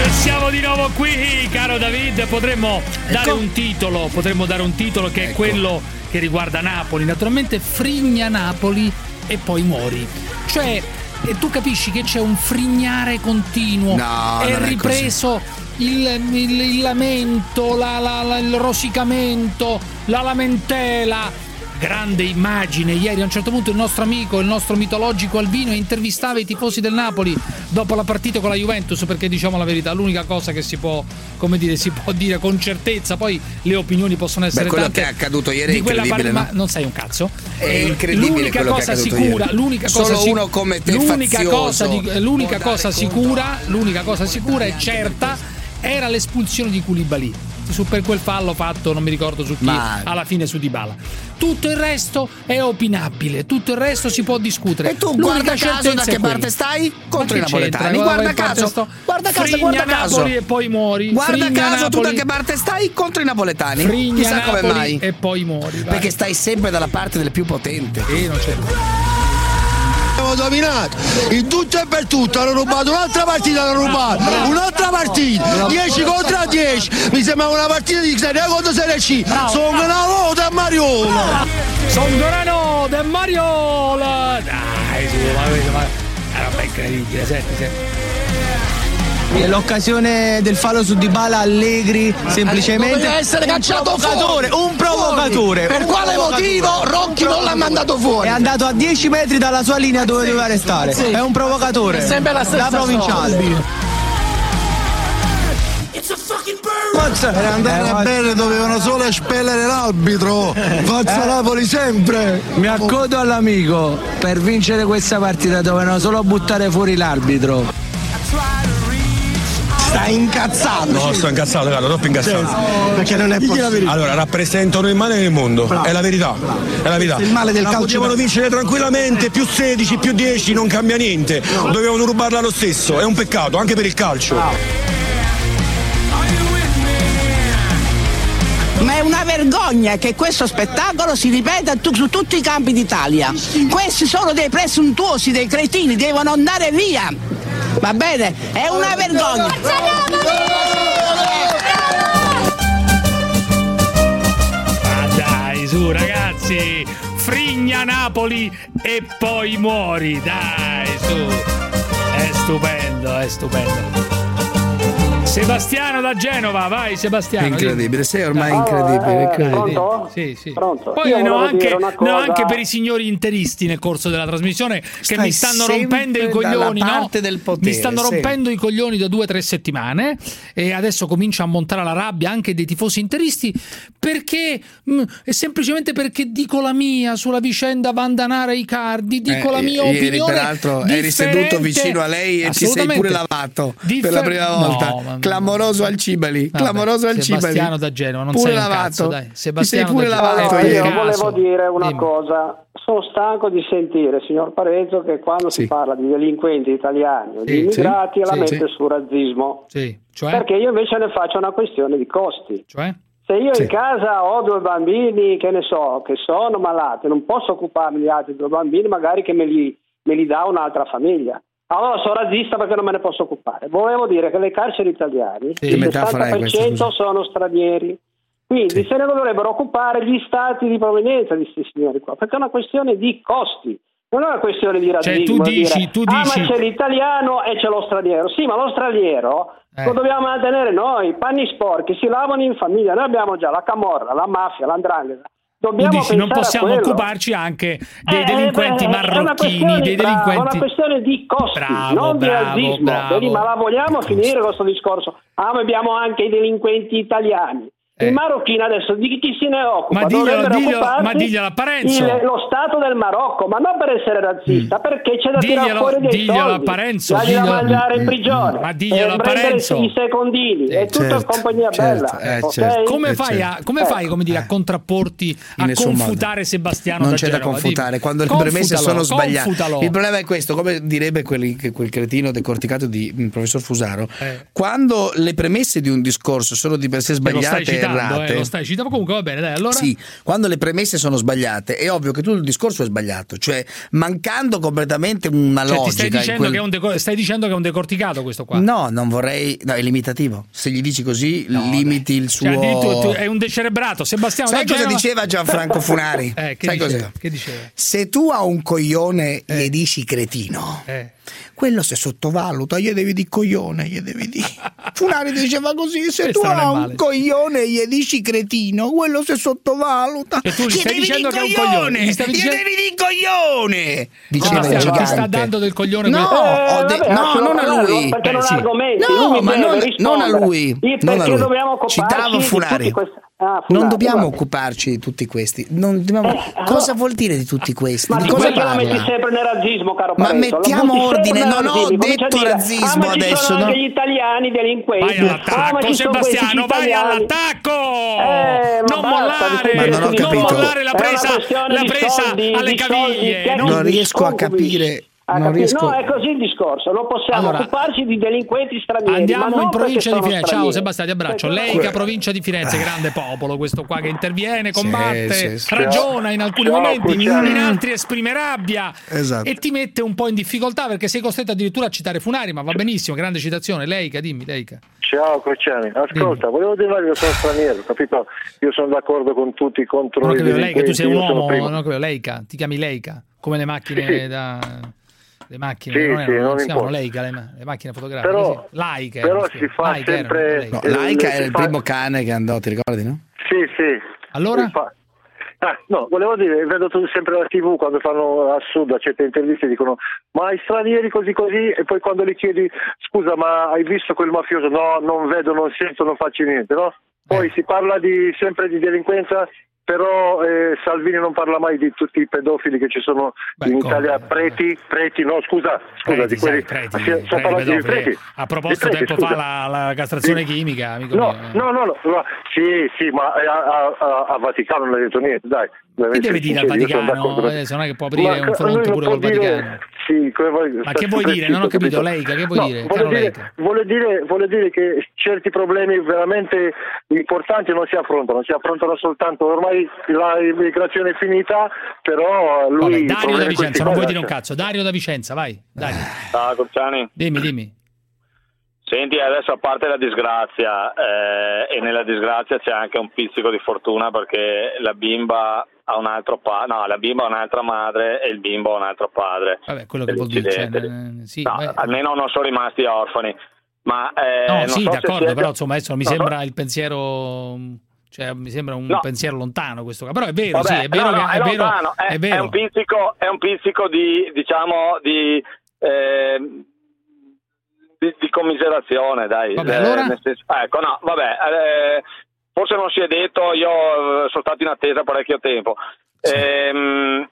E siamo di nuovo qui, caro David. Potremmo dare un titolo, potremmo dare un titolo che è quello che riguarda Napoli. Naturalmente frigna Napoli e poi muori. Cioè, e tu capisci che c'è un frignare continuo. No, è non è ripreso il, il- il lamento, la- la- la- il rosicamento, la lamentela. Grande immagine, ieri a un certo punto il nostro amico, il nostro mitologico Albino intervistava i tifosi del Napoli dopo la partita con la Juventus perché diciamo la verità, l'unica cosa che si può, come dire, si può dire con certezza, poi le opinioni possono essere Beh, quello tante. che è accaduto ieri è incredibile, par- no? ma non sai un cazzo. È Eh, incredibile l'unica quello cosa sicura, ieri. l'unica Solo cosa sic- uno come te l'unica cosa, di- l'unica cosa sicura, l'unica cosa sicura e certa era l'espulsione di Koulibaly. Su per quel fallo fatto, non mi ricordo su chi, Ma- alla fine su Dybala. Tutto il resto è opinabile, tutto il resto si può discutere. E tu L'unica guarda caso da che quella. parte stai? Contro i napoletani. Guarda caso, sto? guarda caso, Frigna guarda caso. Napoli e poi muori. Guarda Frigna caso tu da Napoli. che parte stai? Contro i napoletani. Frigna Chissà come Napoli mai. e poi muori. vai. Perché stai sempre dalla parte del più potente. Sì, non c'è. Abbiamo dominato. In tutto e per tutto, hanno rubato un'altra partita, hanno rubato un'altra partita, 10 contro 10, mi sembra una partita di Serie A contro Serie C, sono una volta a Mariola. Son Dorano del Mariola! Dai, su, ma vedi, ma è roba incredibile, senti, senti. Nell'occasione del fallo su Dybala Allegri semplicemente Doveva essere un cacciato provocatore, fuori. un provocatore. Per un quale provocatore. motivo Rocchi non l'ha mandato fuori? È andato a 10 metri dalla sua linea dove doveva restare. Sì. È un provocatore. È sempre la stessa Da provinciale. storia. Per Eh, andare ma- bene dovevano solo espellere l'arbitro. Forza Eh. Napoli sempre. Mi accodo all'amico. Per vincere questa partita dovevano solo buttare fuori l'arbitro. Stai incazzato. No, sto incazzato, guarda, troppo incazzato. Perché non è possibile. Allora, rappresentano il male nel mondo, è la verità. È la verità. Il male del La calcio. Potevano vincere tranquillamente, più 16, più 10, non cambia niente. Dovevano rubarla lo stesso, è un peccato, anche per il calcio. Ma è una vergogna che questo spettacolo si ripeta tu- su tutti i campi d'Italia. Questi sono dei presuntuosi, dei cretini, devono andare via. Va bene? È una vergogna. Ma dai, su, ragazzi! Frigna Napoli e poi muori, dai, su! È stupendo, è stupendo. Sebastiano da Genova, vai Sebastiano. Incredibile, sei ormai Dai. incredibile. incredibile. Pronto? Sì, sì. Pronto? Poi ne ho, anche, ne ho anche per i signori interisti nel corso della trasmissione che Stai mi stanno sempre rompendo i coglioni. no? parte del potere, mi stanno sì. rompendo i coglioni da due o tre settimane e adesso comincia a montare la rabbia anche dei tifosi interisti perché mh, è semplicemente perché dico la mia sulla vicenda Vandanara Icardi, dico Eh, la mia ieri, opinione. peraltro, eri seduto differente. vicino a lei e ti sei Assolutamente. pure lavato per Differ- la prima volta. No, ma- Clamoroso al Cibali. Vabbè, clamoroso al Cibali. Sebastiano da Genova, non pure sei lavato. cazzo, dai. Ti sei Sebastiano pure lavato Eh, io volevo dire una Dimmi. cosa. Sono stanco di sentire, signor Pareggio, che quando si parla di delinquenti italiani o di Sì, immigrati sì, la sì, mette sì. sul razzismo. Sì, cioè? Perché io invece ne faccio una questione di costi. Cioè? Se io Sì. in casa ho due bambini, che ne so, che sono malati, non posso occuparmi di altri due bambini, magari che me li, me li dà un'altra famiglia. Allora sono razzista perché non me ne posso occupare. Volevo dire che le carceri italiane, Che il metafora è 60% questa, scusa? sono stranieri. Quindi se ne dovrebbero occupare gli stati di provenienza di questi signori qua, perché è una questione di costi. Non è una questione di Cioè, razzismo. tu di dici- dire, tu ah, dici- ma c'è l'italiano e c'è lo straniero. Sì, ma lo straniero Eh. lo dobbiamo mantenere noi. Panni sporchi si lavano in famiglia. Noi abbiamo già la camorra, la mafia, l'andrangheta. Dobbiamo dici non possiamo occuparci anche dei Eh, delinquenti beh, è una marocchini, dei bravo, delinquenti. È una questione di costi, Bravo, non di bravo, razzismo. bravo. Vedi, ma la vogliamo finire questo discorso? Ah, ma abbiamo anche i delinquenti italiani. Il marocchino adesso di chi se ne occupa? Ma diglielo- diglielo- ma diglielo a Parenzo. il- lo Stato del Marocco, ma non per essere razzista, perché c'è da tirare Diglielo- fuori dei diglielo soldi, a Parenzo, da diglielo- mangiare in prigione, Ma diglielo e a Parenzo. i secondini, è tutta certo, compagnia bella. ok? Come Eh, fai, a, certo. come fai come dire, a contrapporti, a confutare Sebastiano non da c'è da Genova? confutare Dimmi. quando le premesse sono sbagliate il problema è questo come direbbe che- quel cretino decorticato di mm, professor Fusaro Eh. quando le premesse di un discorso sono di per sé sbagliate e citando, eh, errate lo stai citando. Comunque va bene, dai, allora. sì, quando le premesse sono sbagliate è ovvio che tutto il discorso è sbagliato, cioè mancando completamente una Cioè, logica. stai dicendo, quel- che è un deco- stai dicendo che è un decorticato questo qua? No, non vorrei. No, è limitativo. Se gli dici così, limiti il suo. Cioè, addirittura tu- è un decerebrato. Sebastiano Sai cosa Genova- diceva Gianfranco Funari? Eh, che Sai diceva? Che diceva? Se tu a un coglione gli dici cretino, Eh. quello si sottovaluta, gli devi di coglione, gli devi di. Funari diceva così: se tu a un male. coglione gli dici cretino, quello si sottovaluta. E tu gli Gli stai dicendo di che è un coglione, gli stavi gli dicendo- devi di coglione. Diceva il Sebastiano, ti sta gigante. dando del coglione No, quel- ho de- vabbè, no, non a lui. perché Beh, non sì. ha argomenti, No, lui ma non- non a lui, Io non perché a lui. dobbiamo occuparci Citavo di Funari. tutti questi- Ah, Non dobbiamo vabbè. occuparci di tutti questi. Non dobbiamo- allora- Cosa vuol dire di tutti questi? Ma di cosa perché la metti parla? sempre nel razzismo, caro Ma Parenzo? Mettiamo ordine, non ho detto dire, razzismo ah, adesso, sono no? anche gli italiani delinquenti. Vai all'attacco, Ah, Sebastiano, vai italiani. all'attacco! Eh, non basta, mollare, non ho non capito. mollare la presa, la presa soldi, alle soldi, caviglie. che- non- riesco a capire. Ah, Non riesco. No, è così il discorso. Non possiamo Allora, occuparci di delinquenti stranieri. Andiamo in provincia di Firenze. Ciao. Sebastiano, ti abbraccio. Leica, provincia di Firenze, grande popolo, questo qua che interviene, combatte, sì, sì. ragiona in alcuni Ciao, momenti, Cruciani. in altri esprime rabbia Esatto. e ti mette un po' in difficoltà perché sei costretto addirittura a citare Funari, ma va benissimo, grande citazione. Leica, dimmi, Leica. Ciao Crociani, ascolta, volevo dire che io sono straniero, capito? Io sono d'accordo con tutti contro Non ho i Leica, tu sei un uomo, capito, Leica, ti chiami Leica, come le macchine Sì, sì. da... Le macchine, Sì, non, sì, erano, non si chiamano. Leica, le, le macchine fotografiche, Però- sì. Laica. però erano, si fa erano, sempre- Leica. No, Laika si era il fa- primo cane che andò, ti ricordi, no? Sì, sì. Allora? Fa- Ah, no, volevo dire, vedo tu sempre la TV quando fanno a sud a certe interviste dicono ma i stranieri così così e poi quando gli chiedi scusa ma hai visto quel mafioso? No, non vedo, non sento, non faccio niente, no? Poi Eh. si parla di, sempre di delinquenza, però eh, Salvini non parla mai di tutti i pedofili che ci sono Beh, in come? Italia, preti, preti, no scusa, scusa, Preti, di quelli, sai, preti, si- sto preti, parlando di pedofili. preti. Tempo fa scusa. la, la castrazione Sì. chimica, amico No, eh. no, no, no, no, sì, sì, ma eh, a, a- a- a Vaticano non ha detto niente, dai. Che deve dire al Vaticano? Adesso non è che può aprire un fronte lui pure col dire- Vaticano. Sì, come vuoi- Ma che vuoi dire? Non ho capito, Leica, che vuoi No, dire, Vuole caro dire, vuole, dire, vuole dire che certi problemi veramente importanti non si affrontano, si affrontano soltanto ormai la immigrazione è finita, però lui... Vabbè, Dario da Vicenza, questi non vuoi dire un lascia. cazzo. Dario da Vicenza, vai. Dario. Ciao Corciani. Dimmi, dimmi. Senti, adesso a parte la disgrazia, eh, e nella disgrazia c'è anche un pizzico di fortuna perché la bimba ha un altro padre, no, la bimba ha un'altra madre e il bimbo ha un altro padre. Vabbè, quello che vuol dire. cioè, Dell'incidente. eh, sì, No, beh. almeno non sono rimasti orfani. Ma, eh, No, sì, so d'accordo, siete- però insomma adesso mi sembra il pensiero cioè mi sembra un No. pensiero lontano questo. Però è vero, Vabbè, sì, è vero che è, vero, lontano, è, è vero. è un pizzico, è un pizzico di, diciamo, di, eh, di, di commiserazione, dai. Vabbè, Eh, allora? senso- ecco, no, vabbè, eh, forse non si è detto, io eh, sono stato in attesa parecchio tempo. Ehm,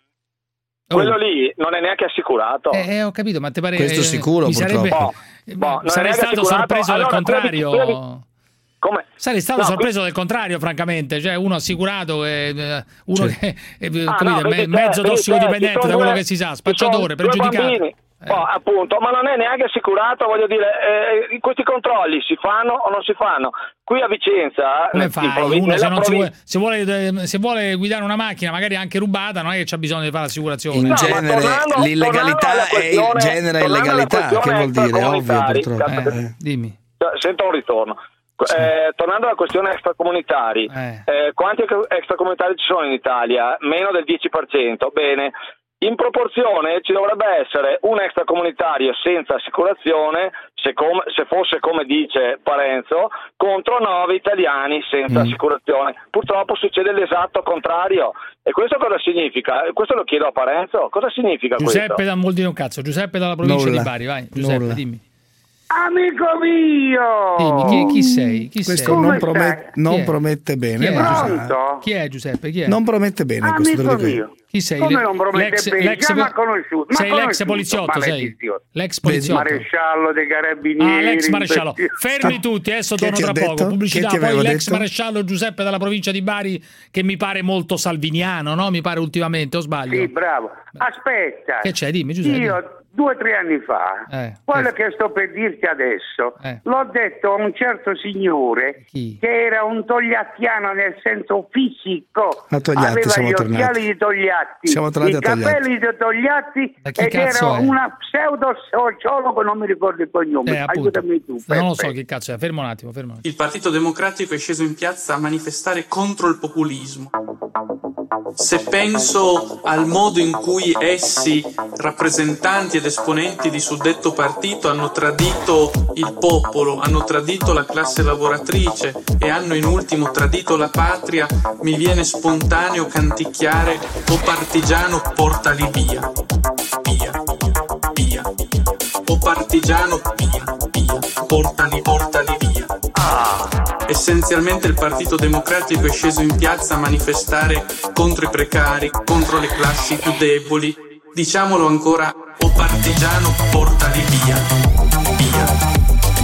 quello lì non è neanche assicurato. Eh, eh, ho capito, ma te pare Questo eh, sicuro, mi purtroppo. sarebbe Boh, boh, sarei stato assicurato. sorpreso del Allora, contrario. quello di- quello di- Come? Sarei stato No, sorpreso del contrario, francamente. Cioè, uno assicurato, e, eh, uno che è Ah, come no, dire, me- mezzo tossicodipendente, da quello due- che si sa, ci spacciatore, pregiudicato. bambini. Oh, appunto, ma non è neanche assicurato, voglio dire, eh, questi controlli si fanno o non si fanno? Qui a Vicenza, Come in fai? provi- Uno se, non si provi- vuole, se, vuole, se vuole guidare una macchina, magari anche rubata, non è che c'ha bisogno di fare l'assicurazione. In No, genere tornando- l'illegalità tornando è tornando alla illegalità, che vuol dire? Ovvio, purtroppo. cazzo, Eh. Dimmi. Sento un ritorno. Eh, tornando alla questione extracomunitari, eh, quanti ex- extracomunitari ci sono in Italia? Meno del 10%. Bene, in proporzione ci dovrebbe essere un extracomunitario senza assicurazione, se, com- se fosse come dice Parenzo, contro nove italiani senza Mm. assicurazione. Purtroppo succede l'esatto contrario. E questo cosa significa? Questo lo chiedo a Parenzo. Cosa significa Giuseppe questo? da non vuol dire un cazzo. Giuseppe dalla provincia Nulla. di Bari, vai. Giuseppe, Nulla. dimmi. Amico mio! Dimmi, chi, chi sei? Chi Questo sei? non, promet- non Chi promette Chi bene. è, Pronto? Giuseppe? Chi è Giuseppe? Chi è? Non promette bene questo Amico dico io. mio. Chi sei? Come non promette l'ex- bene? l'ex- Già m'ha conosciuto. m'ha Sei l'ex poliziotto, sei? L'ex poliziotto. Maresciallo dei carabinieri. Ah, l'ex maresciallo. Fermi tutti, adesso Chi torno tra detto? poco. Pubblicità, Chi poi l'ex detto? maresciallo Giuseppe dalla provincia di Bari, che mi pare molto salviniano, no? Mi pare ultimamente, o sbaglio? Sì, bravo. Aspetta. Che c'è? Dimmi, Giuseppe. Io due o tre anni fa, Eh, quello che sto per dirti adesso, Eh. l'ho detto a un certo signore Chi? che era un togliattiano nel senso fisico. Togliatti Aveva siamo gli tornati. occhiali di Togliatti, i a Togliatti. capelli di Togliatti ed era è? una pseudo sociologo, non mi ricordo il cognome. Eh. Aiutami tu. Non lo Peppe. so che cazzo è. Fermo un attimo, fermo un attimo. Il Partito Democratico è sceso in piazza a manifestare contro il populismo. Se penso al modo in cui essi, rappresentanti ed esponenti di suddetto partito, hanno tradito il popolo, hanno tradito la classe lavoratrice e hanno in ultimo tradito la patria, mi viene spontaneo canticchiare o partigiano portali via, via, via, o partigiano via, via, portali, portali. Essenzialmente il Partito Democratico è sceso in piazza a manifestare contro i precari, contro le classi più deboli. Diciamolo ancora, o partigiano portali via, via,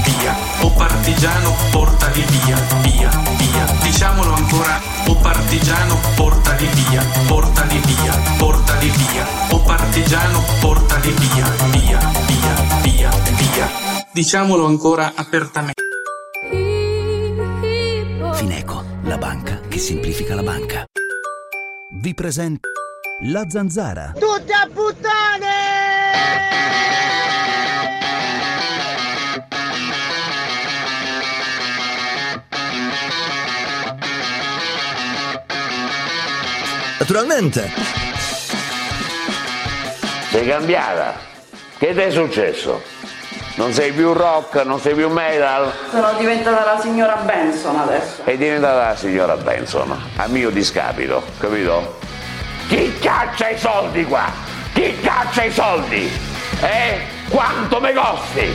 via. O partigiano portali via, via, via. Diciamolo ancora, o partigiano portali via, portali via, portali via. O partigiano portali via, via, via, via, via. Diciamolo ancora apertamente. Fineco, la banca che semplifica la banca. Vi presenta La Zanzara. Tutte a puttane! Naturalmente. Sei cambiata? Che ti è successo? Non sei più rock, non sei più metal? Sono diventata la signora Benson adesso. È diventata la signora Benson, a mio discapito, capito? Chi caccia i soldi qua? Chi caccia i soldi? Eh? Quanto mi costi?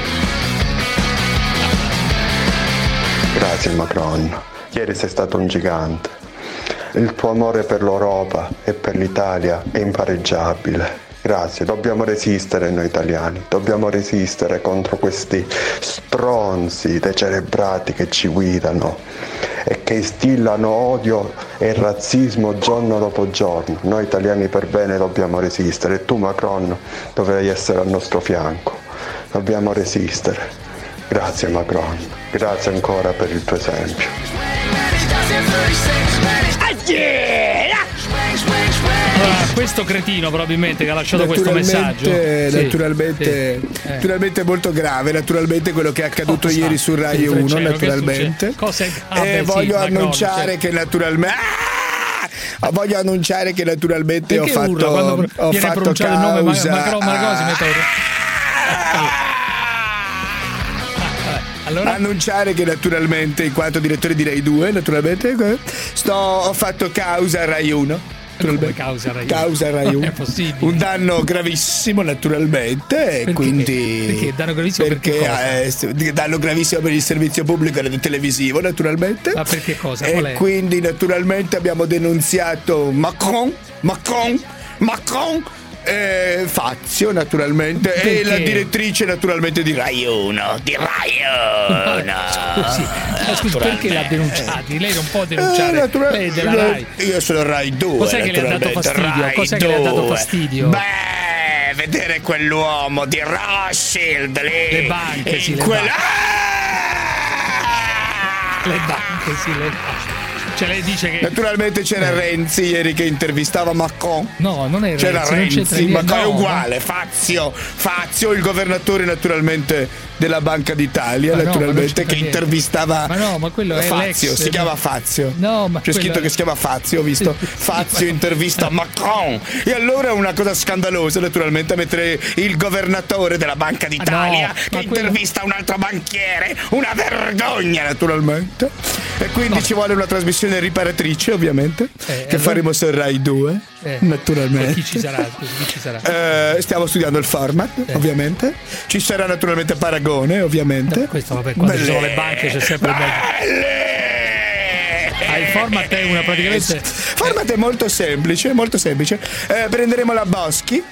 Grazie Macron, ieri sei stato un gigante. Il tuo amore per l'Europa e per l'Italia è impareggiabile. Grazie, dobbiamo resistere noi italiani, dobbiamo resistere contro questi stronzi decerebrati che ci guidano e che instillano odio e razzismo giorno dopo giorno. Noi italiani per bene dobbiamo resistere e tu Macron dovrai essere al nostro fianco. Dobbiamo resistere. Grazie Macron, grazie ancora per il tuo esempio. Allora, questo cretino probabilmente che ha lasciato questo messaggio. Naturalmente, Sì, naturalmente, sì, eh. naturalmente molto grave, naturalmente quello che è accaduto Cosa? ieri su Rai Sì, 1, Francesco, che naturalmente. succede? Cosa è- ah, e beh, sì, voglio Macron, annunciare certo. che naturalmente Ah! voglio annunciare che naturalmente ho Perché urla fatto, quando ho fatto pronunciato il nome Ma- causa Macron, Macron si mette a- annunciare che naturalmente in quanto direttore di Rai 2 naturalmente eh, sto, ho fatto causa a Rai 1 Come causa Rai? Causa Rai Non 1. è possibile. un danno gravissimo naturalmente e quindi Perché danno gravissimo perché eh, danno gravissimo per il servizio pubblico radiotelevisivo naturalmente Ma perché cosa? E quindi naturalmente abbiamo denunziato Macron Macron Macron eh, Fazio naturalmente e Perché? la direttrice naturalmente di Rai 1 di Rai 1 Scusi, ma scusi, perché l'ha denunciati? Lei non può denunciare. Eh, natura- Lei della Rai. Io sono Rai 2. Cos'è che le ha dato fastidio? Rai Cos'è che le ha dato 2. fastidio? Beh, vedere quell'uomo di Rothschild lì. Le banche, in sì, le quella- Le banche, sì, le Cioè lei dice che. Naturalmente c'era Renzi ieri che intervistava Macron. No, non è C'era Renzi, c'entra Renzi, niente. Macron è No, uguale, Fazio, Fazio, il governatore naturalmente della Banca d'Italia, Ma no, naturalmente, c'entra che intervistava Ma no, ma quello è Fazio, si chiama Fazio. No, ma C'è quello scritto che si chiama Fazio, ho visto. Fazio intervista Macron. E allora è una cosa scandalosa, naturalmente, mettere il governatore della Banca d'Italia Ah, no, che ma quello- intervista un altro banchiere. Una vergogna, naturalmente. E quindi ci vuole una trasmissione riparatrice, ovviamente, che allora- faremo su Rai 2. Eh, naturalmente. chi ci sarà? Chi ci sarà? Eh, stiamo studiando il format, ovviamente. Ci sarà naturalmente Paragone ovviamente. Questo vabbè, quando ci sono le banche c'è sempre il Ah, il format è una praticamente. Il format è molto semplice, molto semplice. Eh, prenderemo la Boschi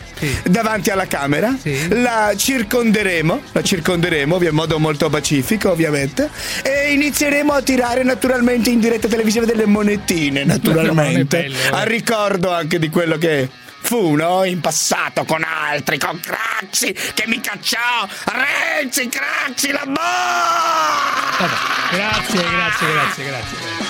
davanti alla Camera, la circonderemo, la circonderemo in modo molto pacifico, ovviamente, e inizieremo a tirare naturalmente in diretta televisiva delle monetine, naturalmente. bello, eh. a ricordo anche di quello che fu, no? In passato con altri, con Craxi che mi cacciò, Renzi, Craxi, la boh! Grazie, grazie, grazie, grazie.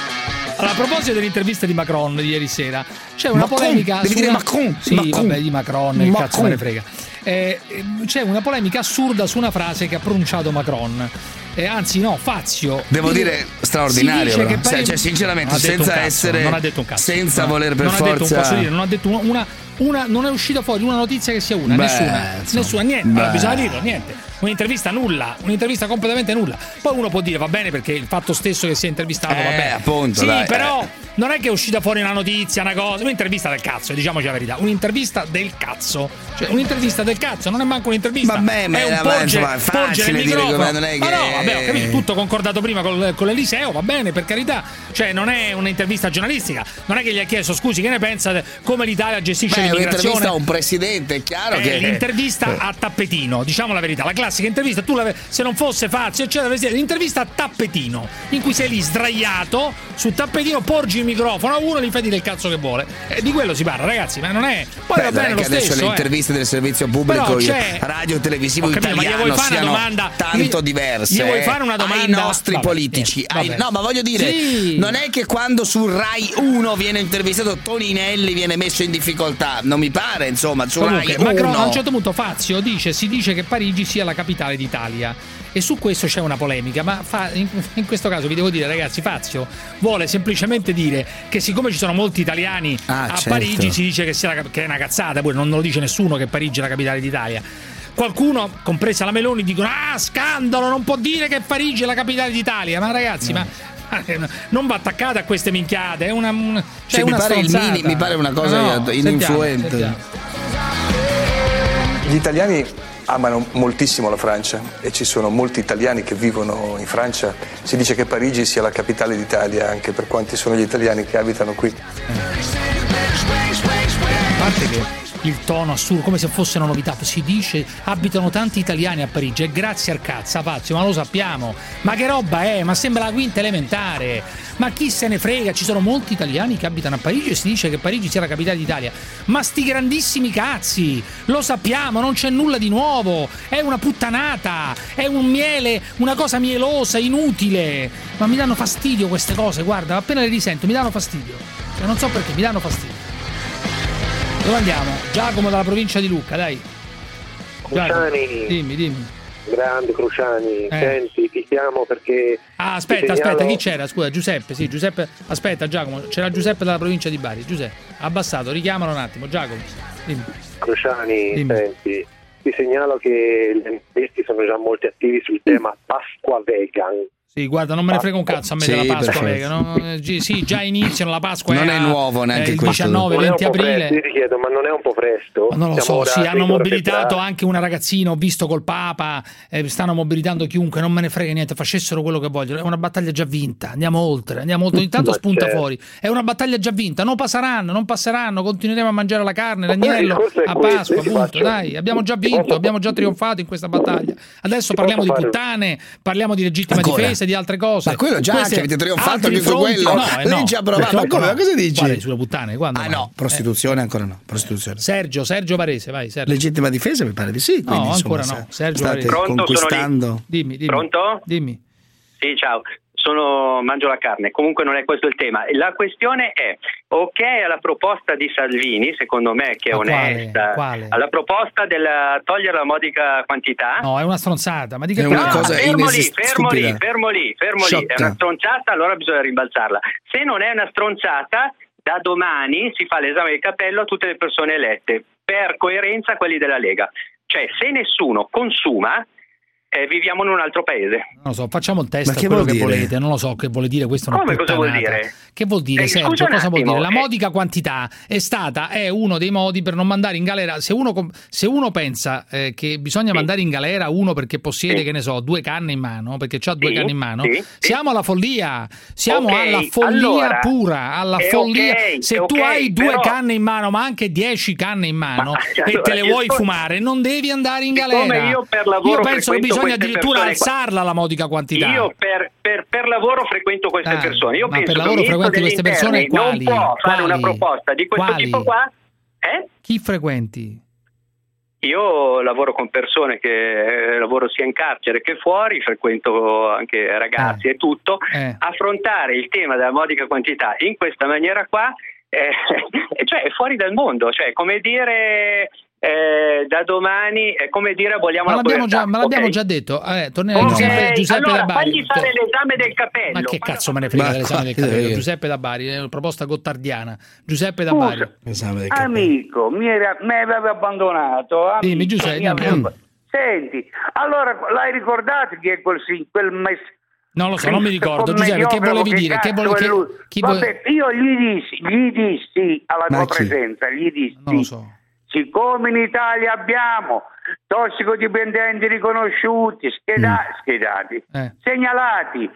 Allora, a proposito dell'intervista di Macron di ieri sera, c'è una Macron, polemica. devi su dire una- Macron, Sì, Macron. vabbè, di Macron, che Macron. cazzo me ne frega. Eh, c'è una polemica assurda su una frase che ha pronunciato Macron. Eh, anzi, no, Fazio. Devo dire straordinario, che pari- Cioè, sinceramente, senza cazzo, essere- Non ha detto un cazzo. senza No, voler per non Ha detto, forza- posso dire, non ha detto una. una- una- non è uscita fuori una notizia che sia una, Beh, nessuna, insomma, nessuna, niente. beh. Allora, bisogna dirlo, niente. Un'intervista nulla, un'intervista completamente nulla. Poi uno può dire va bene perché il fatto stesso che sia intervistato va Eh, bene. appunto, Sì, dai, però eh. non è che è uscita fuori una notizia, una cosa, un'intervista del cazzo, diciamoci la verità, un'intervista del cazzo. Cioè, un'intervista del cazzo, non è manco un'intervista. Vabbè, ma è un porge, insomma, è facile dire come- non è Ma che- no, vabbè, ho capito, tutto concordato prima col- con l'Eliseo, va bene, per carità. Cioè, non è un'intervista giornalistica, non è che gli ha chiesto scusi, che ne pensa come l'Italia gestisce Beh, è l'immigrazione? un'intervista a un presidente, è chiaro È che. l'intervista a tappetino, diciamo la verità, la classica intervista, tu se non fosse Fazio, eccetera, eccetera, l'intervista a tappetino, in cui sei lì sdraiato sul tappetino, porgi il microfono a uno e gli fai dire il cazzo che vuole. E di quello si parla, ragazzi, ma non è. Poi Beh, va bene lo che adesso stesso. le eh. interviste del servizio pubblico radio televisivo capito, ma gli italiano vuoi fare una domanda? tanto Gli- diverse gli vuoi eh, fare una domanda? ai nostri Vabbè, politici niente, ai- vabbè. no ma voglio dire Sì. non è che quando su Rai 1 viene intervistato Toninelli viene messo in difficoltà non mi pare insomma su Comunque, Rai Macron 1 a un certo punto Fazio dice si dice che Parigi sia la capitale d'Italia e su questo c'è una polemica ma fa- in, in questo caso vi devo dire ragazzi Fazio vuole semplicemente dire che siccome ci sono molti italiani Ah, a certo. Parigi si dice che, sia la che è una cazzata pure non lo dice nessuno che Parigi è la capitale d'Italia Qualcuno, compresa la Meloni, dicono: Ah, scandalo, non può dire che Parigi è la capitale d'Italia. Ma ragazzi, ma ma non va attaccata a queste minchiate, è una, una, cioè Cioè, mi una pare il stronzata. mini- mi pare una cosa No, no, ininfluente. sentiamo, sentiamo. Gli italiani amano moltissimo la Francia e ci sono molti italiani che vivono in Francia. Si dice che Parigi sia la capitale d'Italia anche per quanti sono gli italiani che abitano qui. A parte che il tono assurdo, come se fosse una novità, si dice abitano tanti italiani a Parigi e grazie al cazzo, Fazio, ma lo sappiamo. Ma che roba è? Ma sembra la quinta elementare. Ma chi se ne frega? Ci sono molti italiani che abitano a Parigi e si dice che Parigi sia la capitale d'Italia. Ma sti grandissimi cazzi! Lo sappiamo, non c'è nulla di nuovo. È una puttanata, è un miele, una cosa mielosa, inutile. Ma mi danno fastidio queste cose, guarda, appena le risento mi danno fastidio. Cioè, non so perché, mi danno fastidio. Dove andiamo? Giacomo dalla provincia di Lucca, dai. Giacomo, Cruciani. Dimmi, dimmi. Grande Cruciani, senti, ti chiamo perché. Ah, aspetta, segnalo- aspetta, chi c'era? Scusa, Giuseppe, sì, Giuseppe. Aspetta, Giacomo, c'era Giuseppe dalla provincia di Bari. Giuseppe, abbassato, richiamalo un attimo, Giacomo. Dimmi. Cruciani, Dimmi. senti, ti segnalo che gli analisti sono già molto attivi sul tema Pasqua Vegan. Sì, guarda, non me ne frega un cazzo a me Sì, della Pasqua. Vega, no? Eh, Sì, già iniziano la Pasqua. Non è nuovo neanche eh, il questo. 19, Non è un 20 po' presto, aprile. io ti chiedo, ma non è un po' presto? Ma non lo Siamo so, sì, hanno 20 ore mobilitato febbraio. anche una ragazzina, ho visto col Papa, eh, stanno mobilitando chiunque, non me ne frega niente, facessero quello che vogliono, è una battaglia già vinta, andiamo oltre, andiamo oltre, ogni tanto Ma spunta certo. fuori, è una battaglia già vinta, non passeranno, non passeranno, continueremo a mangiare la carne, l'agnello a Pasqua, appunto, dai, abbiamo già vinto, abbiamo già trionfato in questa battaglia, adesso parliamo di puttane, parliamo di legittima Ancora? difesa, di altre cose. Ma quello già, Queste- che avete trionfato anche su quello. No, eh, Lei no. già provato. Ma come? no. Cosa dici? Quale, sulle puttane, quando Ah mai? no, prostituzione ancora no, prostituzione. Sergio, Sergio Varese, vai, Sergio. Legittima difesa mi pare di sì, quindi No, insomma, ancora no. Sergio state Varese. Pronto, conquistando. Dimmi, dimmi. Pronto? Dimmi. Sì, ciao. Sono, mangio la carne, comunque non è questo il tema. La questione è, ok alla proposta di Salvini, secondo me che è Ma quale? onesta, Quale? alla proposta del togliere la modica quantità, No, è una stronzata, ma di che È una parli? cosa fermo lì, inesist- fermo lì, fermo lì, fermo lì. È una stronzata, allora bisogna rimbalzarla. Se non è una stronzata, da domani si fa l'esame del cappello a tutte le persone elette, per coerenza a quelli della Lega. Cioè, se nessuno consuma, eh, viviamo in un altro paese. Non lo so, facciamo il test Ma che quello che dire? volete, non lo so che vuole dire questo. è una Come cosa vuol dire? Che vuol dire, Eh, Sergio? Cosa vuol dire? attimo, La eh. modica quantità è stata, è uno dei modi per non mandare in galera. Se uno, se uno pensa eh, che bisogna mandare in galera uno perché possiede, Sì. che ne so, due canne in mano, perché ha due Sì, canne in mano, sì, sì. siamo alla follia. Siamo Ok, alla follia allora, pura, alla eh, follia. ok, se tu hai due però- canne in mano, ma anche dieci canne in mano, Ma, e allora, te le vuoi sto- fumare, non devi andare in galera. io per lavoro Io penso che frequento bisogna addirittura alzarla la modica quantità. Io per, per- per lavoro frequento queste Ah, persone. Io penso per lavoro frequenti queste persone quali? non può fare una proposta di questo Quali? tipo qua. Eh? Chi frequenti? Io lavoro con persone che eh, lavoro sia in carcere che fuori, frequento anche ragazzi e tutto. Eh. Affrontare il tema della modica quantità in questa maniera qua eh, cioè, è fuori dal mondo, cioè come dire eh, da domani è come dire aboliamo Ma la l'abbiamo povertà. già, ma l'abbiamo già detto. Eh, tornerei Ok, Giuseppe, Giuseppe allora da Bari. fagli fare l'esame del capello. Ma che cazzo me ne frega Ma dell'esame del capello? Giuseppe da Bari, è una proposta gottardiana. Giuseppe da Scusa. Bari. Esame del Amico, mi, era- mi aveva abbandonato. amico, Dimmi, Giuseppe, mi aveva- dimmi. Senti, allora l'hai ricordato chi è quel, sì- quel mes- Non lo so, non mi ricordo. Giuseppe, che volevi dire? Che è che- Vabbè, io gli dissi, gli dissi alla Ma tua chi? presenza, gli dissi, Non lo so. Siccome in Italia abbiamo tossicodipendenti riconosciuti, scheda- schedati, Mm. Eh. segnalati,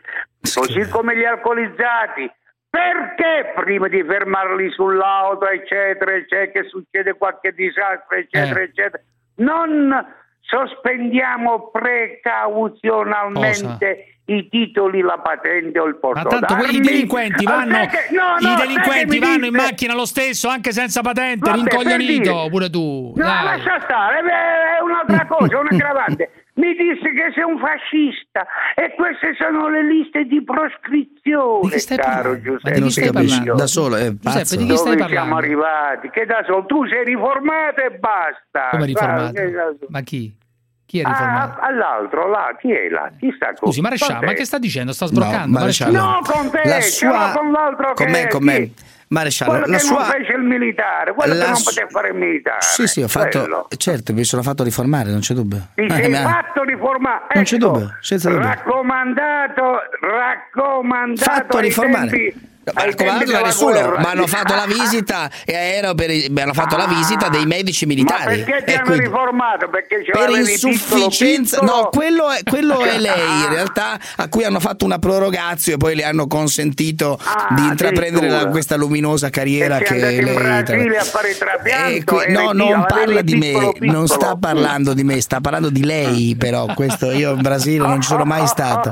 così come gli alcolizzati, perché prima di fermarli sull'auto, eccetera, eccetera, che succede qualche disastro, eccetera, Eh. eccetera, non sospendiamo precauzionalmente i titoli, la patente o il Ma porto tanto quei delinquenti Ah, vanno, che- no, no, delinquenti vanno in macchina lo stesso, anche senza patente, Vabbè, rincoglionito dire. pure tu. No, Dai. lascia stare, è un'altra cosa, un aggravante. Mi disse che sei un fascista e queste sono le liste di proscrizione, Di stai caro Giuseppe. di chi stai parlando? Da solo è Giuseppe, pazzo. di chi stai Dove siamo parlando? arrivati? Che da solo tu sei riformato e basta. Come riformato? Ma chi? Chi è Ah, riformato? all'altro, là, chi è là? Chi sta con Scusi, Maresciallo, ma che sta dicendo? Sta sbroccando? No, Maresciallo. No, con te, la sua... con l'altro con me, con me. Maresciallo, Quello la che sua... non fece il militare, quello la che non poteva fare il militare. Sì, sì, ho fatto... quello. Certo, mi sono fatto riformare, non c'è dubbio. Ti Eh, sei fatto riformare. Non c'è Ecco, dubbio, senza dubbio. Raccomandato, raccomandato Fatto riformare. tempi- Ma tempi da nessuno, guerra. ma hanno fatto la visita e aereo per hanno fatto la visita dei medici militari. Ma perché ti hanno quindi- riformato? Perché per insufficienza, piccolo, no, piccolo? quello è, quello è lei in realtà a cui hanno fatto una prorogazio e poi le hanno consentito Ah, di intraprendere la- questa luminosa carriera che andato in lei Brasile a fare trapianto Eh, e no, non parla di me, piccolo, non sta parlando di me, sta parlando di lei, però questo io in Brasile non ci sono mai stato.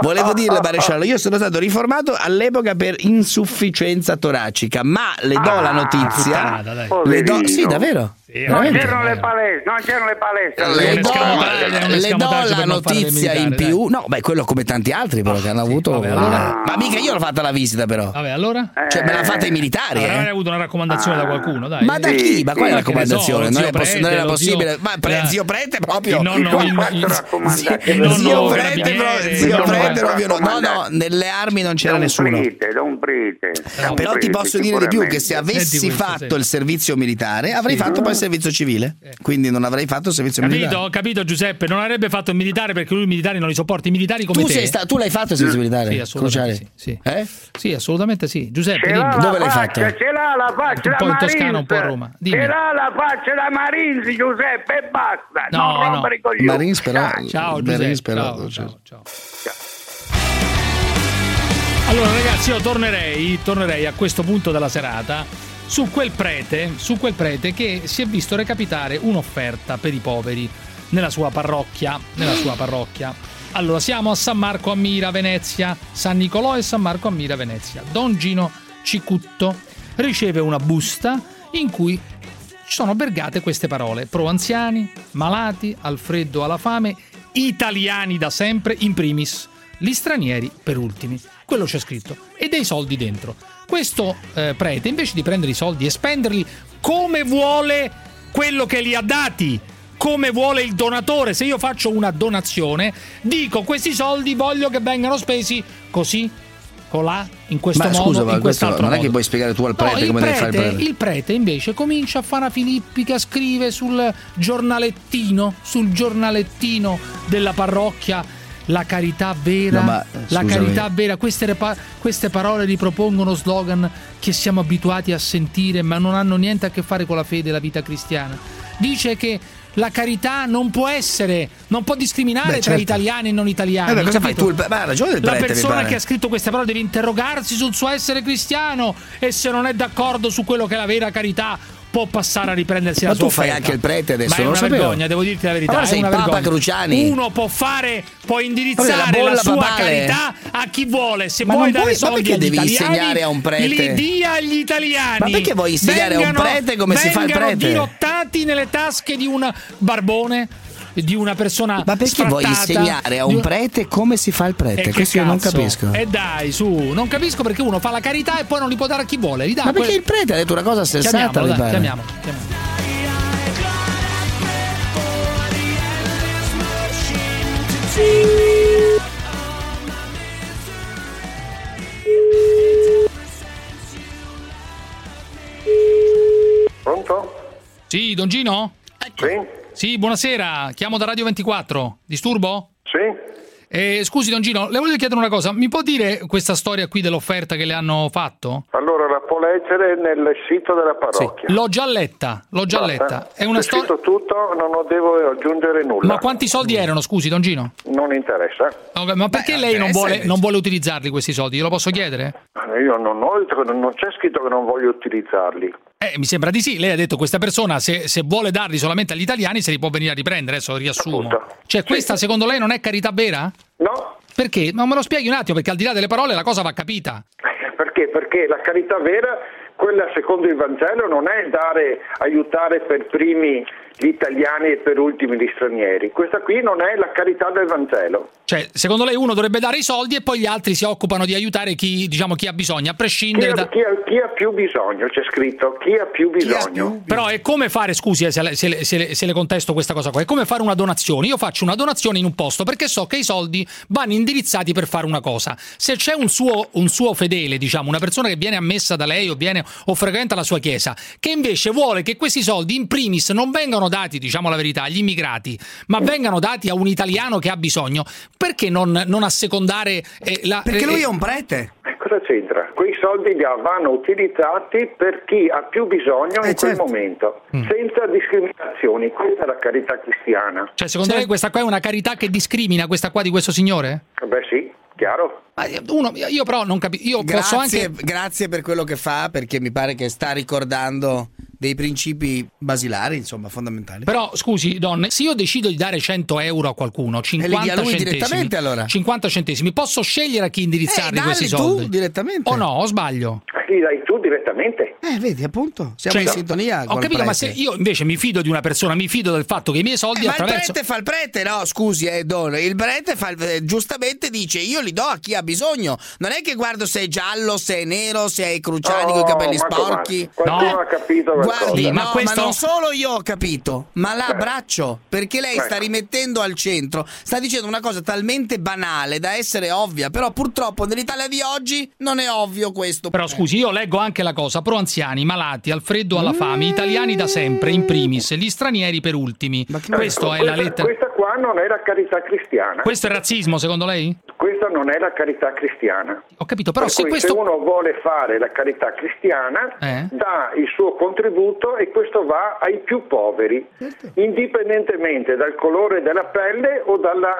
Volevo dirle, Maresciallo, io sono stato riformato all'epoca per insufficienza toracica, ma le do la notizia. puttanata, dai. Le do, sì, davvero. Sì, Non c'erano le palestre, non c'erano le palestre. Eh, Le all'epoca. do, non le do la le notizia in più. No, beh, quello come tanti altri, però, che hanno avuto. vabbè, allora- Ma mica io l'ho fatta la visita, però. Vabbè, allora? Cioè, me l'hanno fatta i militari, Avrai eh. avuto una raccomandazione da qualcuno, dai. Ma da Sì, chi? Ma sì, qual è la raccomandazione? Non, era possibile. Ma pre- eh, zio Prete proprio. Il nonno Zio Prete, proprio no. No, no, nelle armi non c'era nessuno. prete, da un prete, da un Però ti posso dire di più che se avessi fatto il servizio militare avrei fatto poi servizio civile. Quindi non avrei fatto il servizio Capito, militare. ho capito Giuseppe, non avrebbe fatto il militare perché lui i militari non li sopporta, i militari come Tu, te. sei sta- tu l'hai fatto il servizio militare? Sì, assolutamente sì, sì. Eh? Sì, assolutamente sì. Giuseppe, Ce dimmi. l'ha la Dove l'hai faccia, fatto? Ce l'ha la faccia Un po' in Toscana, un po' a Roma. Dimmi. Ce l'ha la faccia da Marines, Giuseppe, e basta. No, non no. Marines però. Ciao Giuseppe. però, ciao, ciao, ciao. Allora ragazzi, io tornerei, tornerei a questo punto della serata su quel prete, su quel prete che si è visto recapitare un'offerta per i poveri nella sua parrocchia, nella sua parrocchia. Allora, siamo a San Marco a Mira, Venezia, San Nicolò e San Marco a Mira, Venezia. Don Gino Cicutto riceve una busta in cui sono vergate queste parole: pro anziani, malati, al freddo, alla fame, italiani da sempre, in primis, gli stranieri per ultimi. Quello c'è scritto. E dei soldi dentro. Questo eh, prete, invece di prendere i soldi e spenderli come vuole quello che li ha dati, come vuole il donatore, se io faccio una donazione, dico questi soldi voglio che vengano spesi così, colà in questo Ma modo, scusa, in ma questo quest'altro non è che puoi spiegare tu al prete No, come deve fare il prete- prete. il prete invece comincia a fare una filippica, scrive sul giornalettino, sul giornalettino della parrocchia la carità vera, No, ma, la scusami. carità vera, queste, queste parole ripropongono slogan che siamo abituati a sentire ma non hanno niente a che fare con la fede e la vita cristiana. Dice che la carità non può essere, non può discriminare Beh, tra certo. italiani e non italiani. Eh beh, cosa fai tu? Ma ha ragione il La prete, mi persona che ha scritto queste parole deve interrogarsi sul suo essere cristiano e se non è d'accordo su quello che è la vera carità può passare a riprendersi Ma la sua tu fai offerta. anche il prete adesso, Ma è non una sapevo. vergogna, devo dirti la verità. È sei Papa vergogna. Cruciani. Uno può fare, può indirizzare la la, sua papale. carità a chi vuole. Se Ma vuoi dare puoi- ma soldi perché devi italiani, insegnare a un prete? li dia agli italiani. Ma perché vuoi insegnare a un Vengano- prete come si fa il vengano prete? dirottati nelle tasche di un barbone, di una persona Ma perché vuoi insegnare a un prete come si fa il prete? che Questo io non capisco. E dai, su, non capisco perché uno fa la carità e poi non li può dare a chi vuole. Li dà Ma quel- perché il prete ha detto una cosa sensata, Chiamiamolo, mi dai, pare. chiamiamolo, chiamiamolo. Pronto? Sì, Don Gino? Sì? Sì, buonasera, chiamo da Radio 24. Disturbo? Sì? Eh, scusi, Don Gino, le voglio chiedere una cosa. Mi può dire questa storia qui dell'offerta che le hanno fatto? Allora la può leggere nel sito della parrocchia. L'ho già letta, l'ho già Basta. letta. È una storia. scritto tutto, non ho- devo aggiungere nulla. Ma quanti soldi erano, scusi, Don Gino? Non interessa. Ok, ma perché lei non vuole, non vuole utilizzarli questi soldi? Glielo posso chiedere? Io non ho, non c'è scritto che non voglio utilizzarli. Eh, mi sembra di sì. Lei ha detto questa persona se, se vuole darli solamente agli italiani se li può venire a riprendere. Adesso riassumo. Cioè, questa secondo lei non è carità vera? No. Perché? Ma me lo spieghi un attimo, perché al di là delle parole la cosa va capita. Perché? Perché la carità vera, quella secondo il Vangelo, non è dare, aiutare per primi gli italiani e per ultimi gli stranieri. Questa qui non è la carità del Vangelo. Cioè, secondo lei uno dovrebbe dare i soldi e poi gli altri si occupano di aiutare chi, diciamo, chi ha bisogno, a Chi prescindere ha, da... chi ha- chi ha più bisogno, c'è scritto, chi ha più bisogno. Però è come fare, scusi eh, se le, se le- se le- se le contesto questa cosa qua, è come fare una donazione. Io faccio una donazione in un posto perché so che i soldi vanno indirizzati per fare una cosa. Se c'è un suo, un suo fedele, diciamo, una persona che viene ammessa da lei o, viene, o frequenta la sua chiesa, che invece vuole che questi soldi in primis non vengano dati, diciamo la verità, agli immigrati, ma vengano dati a un italiano che ha bisogno, perché non, non assecondare eh, la... Perché lui è un prete. Eh, Cosa c'entra? Quei soldi vanno utilizzati per chi ha più bisogno in quel momento, senza discriminazioni. Questa è la carità cristiana. Cioè, secondo lei questa qua è una carità che discrimina questa qua di questo signore? Beh sì, chiaro. Uno, io però non capisco. Io posso Grazie, anche. grazie per quello che fa, perché mi pare che sta ricordando dei principi basilari, insomma, fondamentali. Però scusi, donne, se io decido di dare 100 euro a qualcuno, 50 li dia lui centesimi, direttamente, allora? 50 centesimi, posso scegliere a chi indirizzarli Eh, questi dalli tu soldi? direttamente. O no, o sbaglio? Li dai tu direttamente? Eh, vedi, appunto, siamo Cioè, in sintonia. Ho capito, ma prete. se io invece mi fido di una persona, mi fido del fatto che i miei soldi Eh, ma il attraverso. prete fa il prete, no? Scusi, eh, Don. Il prete fa il- eh, giustamente dice: Io li do a chi ha bisogno. Non è che guardo se è giallo, se è nero, se i cruciani con i capelli ma sporchi. Qualcuno ha capito Guardi, ma no, questo- ma non solo io ho capito, ma l'abbraccio. Perché lei sta Ecco. rimettendo al centro, sta dicendo una cosa talmente banale da essere ovvia, però purtroppo nell'Italia di oggi non è ovvio questo. Però scusi, io leggo anche la cosa: pro anziani, malati, al freddo, alla fame, italiani da sempre, in primis, gli stranieri per ultimi. Questo è la questa, lettera. questa qua non è la carità cristiana. Questo è razzismo, secondo lei? Questa non è la carità cristiana. Ho capito, però Per se questo. se uno vuole fare la carità cristiana, Eh? dà il suo contributo e questo va ai più poveri, Certo. indipendentemente dal colore della pelle o dalla,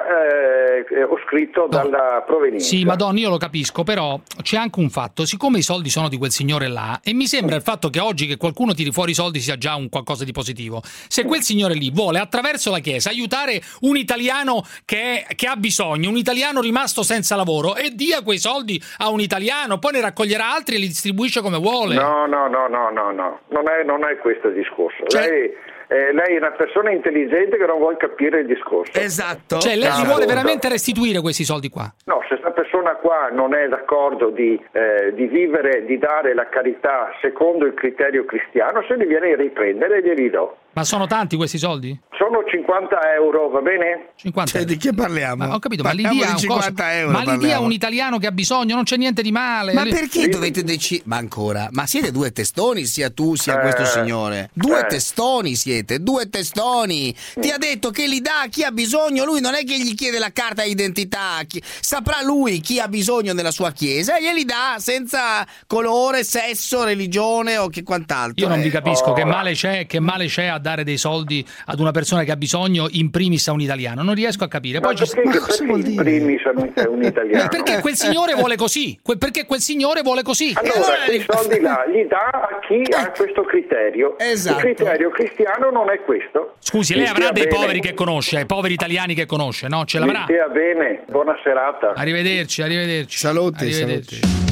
eh, ho scritto dalla provenienza. Sì, madonna, io lo capisco, però c'è anche un fatto, siccome i soldi sono di quel signore là, e mi sembra il fatto che oggi che qualcuno tiri fuori i soldi sia già un qualcosa di positivo. Se quel signore lì vuole attraverso la Chiesa aiutare un italiano che, che ha bisogno, un italiano rimasto senza lavoro, e dia quei soldi a un italiano, poi ne raccoglierà altri e li distribuisce come vuole. No, no, no, no, no, no, non è, non è questo il discorso. Cioè- Lei, eh, lei è una persona intelligente che non vuole capire il discorso. Esatto. Cioè, lei li No, vuole veramente restituire questi soldi qua? No, se questa persona qua non è d'accordo di, eh, di vivere, di dare la carità secondo il criterio cristiano, se li viene a riprendere glieli do. Ma sono tanti questi soldi? Sono 50 euro, va bene? 50 Cioè, di che parliamo? Ma ho capito, ma l'idea è di un coso- 50 euro. Ma l'idea un italiano che ha bisogno, non c'è niente di male. Ma perché dovete decidere? Ma ancora? Ma siete due testoni, sia tu sia Eh, questo signore? Due eh. testoni siete, due testoni. Ti ha detto che li dà a chi ha bisogno. Lui non è che gli chiede la carta d'identità. chi- Saprà lui chi ha bisogno nella sua chiesa e glieli dà senza colore, sesso, religione o che quant'altro. Io non Eh. vi capisco che male c'è, che male c'è a dare dei soldi ad una persona che ha bisogno, in primis a un italiano. Non riesco a capire. Poi ci- Perché, perché in primis è un italiano? Perché quel signore vuole così. que- perché quel signore vuole così. Allora, quei soldi là li dà a chi ha questo criterio. Esatto. Il criterio cristiano non è questo. Scusi, lei avrà dei bene. poveri che conosce, eh, poveri italiani che conosce, no? Ce l'avrà. stia bene, buona serata. Arrivederci, arrivederci. Saluti, arrivederci. Mamma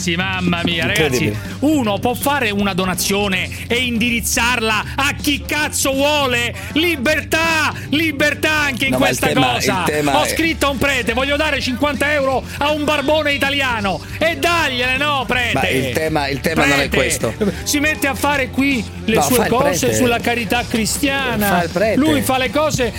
ragazzi, mamma mia ragazzi, uno può fare una donazione e indirizzarla a chi cazzo vuole, libertà, libertà anche in No, questa tema- cosa. Ho è- scritto a un prete, voglio dare 50 euro a un barbone italiano e dagliele, no prete? Ma il tema- il tema non è Prete, questo. Si mette a fare qui le No, sue cose prete. sulla carità cristiana. Fa prete. Lui fa le cose,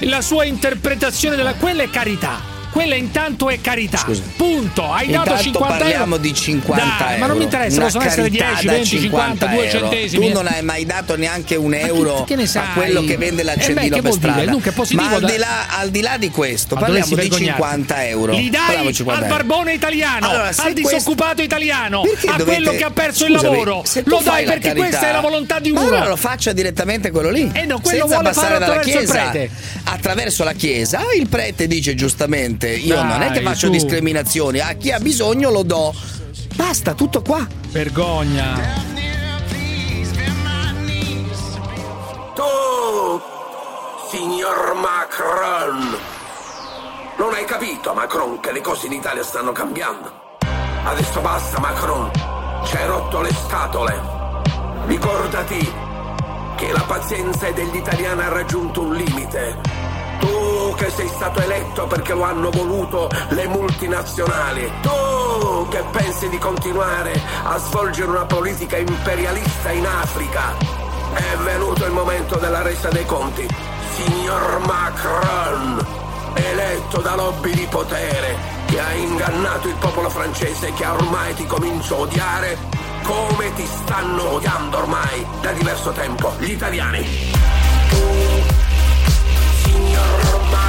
la sua interpretazione della quella è carità. Quella intanto è carità. Punto. Hai dato Intanto 50 parliamo euro. di 50 Dai, euro. Ma non mi interessa, Una possono essere carità 10, da 20, 50, 2 euro. centesimi. Tu non hai mai dato neanche un euro che ne a quello che vende Eh l'accendino beh, che per dire? strada. Dunque, positivo Ma al da- di, là, al di là di questo, Ma parliamo di vergognarti. 50 euro. Li dai Parliamo di 50 al barbone italiano, Allora, al questo- disoccupato italiano, Perché a dovete- quello che ha perso il Scusami, lavoro. se tu Lo dai perché carità- questa è la volontà di Ma uno. allora lo faccia direttamente quello lì. Eh no, quello senza vuole dalla attraverso il chiesa. prete. Attraverso la chiesa, il prete dice giustamente: Io non è che Dai, faccio su. discriminazioni, a chi ha bisogno lo do. Basta, tutto qua. Vergogna. Tu, signor Macron, non hai capito, Macron, che le cose in Italia stanno cambiando. Adesso basta, Macron, ci hai rotto le scatole. Ricordati che la pazienza degli italiani ha raggiunto un limite. Tu che sei stato eletto perché lo hanno voluto le multinazionali. Tu che pensi di continuare a svolgere una politica imperialista in Africa. È venuto il momento della resa dei conti. Signor Macron, eletto da lobby di potere, che ha ingannato il popolo francese che ormai ti comincia a odiare, come ti stanno odiando ormai da diverso tempo gli italiani.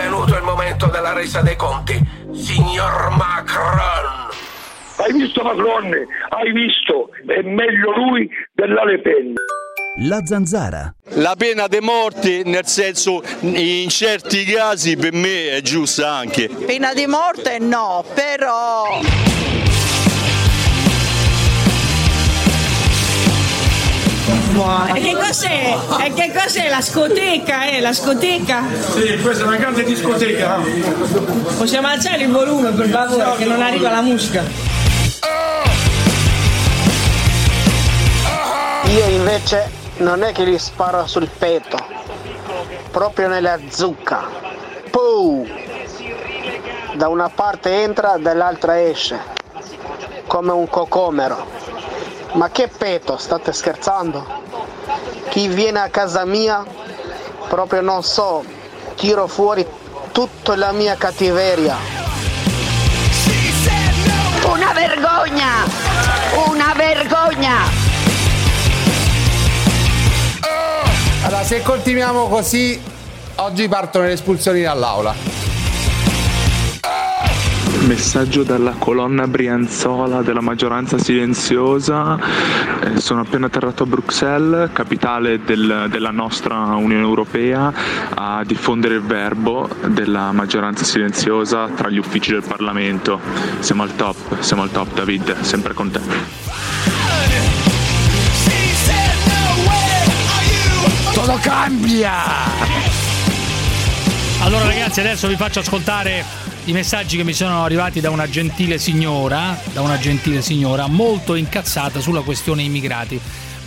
venuto il momento della resa dei conti, signor Macron. Hai visto Macron? Hai visto? È meglio lui della Le Pen. La zanzara. La pena dei morti, nel senso, in certi casi per me è giusta anche. Pena di morte no, però... E che cos'è? E che cos'è la scoteca, eh? La scoteca? Sì, questa è una grande discoteca. Possiamo alzare il volume per favore che non arriva la musica. Io invece non è che gli sparo sul petto, proprio nella zucca. Puu! Da una parte entra, dall'altra esce, come un cocomero. Ma che petto, state scherzando? Chi viene a casa mia, proprio non so, tiro fuori tutta la mia cattiveria. Una vergogna! Una vergogna! Allora, se continuiamo così, oggi partono le espulsioni dall'aula. Messaggio dalla colonna Brianzola della maggioranza silenziosa. Eh, sono appena atterrato a Bruxelles, capitale del- della nostra Unione Europea, a diffondere il verbo della maggioranza silenziosa tra gli uffici del Parlamento. Siamo al top, siamo al top David, sempre con te. Todo cambia! Allora ragazzi, adesso vi faccio ascoltare i messaggi che mi sono arrivati da una gentile signora, da una gentile signora molto incazzata sulla questione immigrati.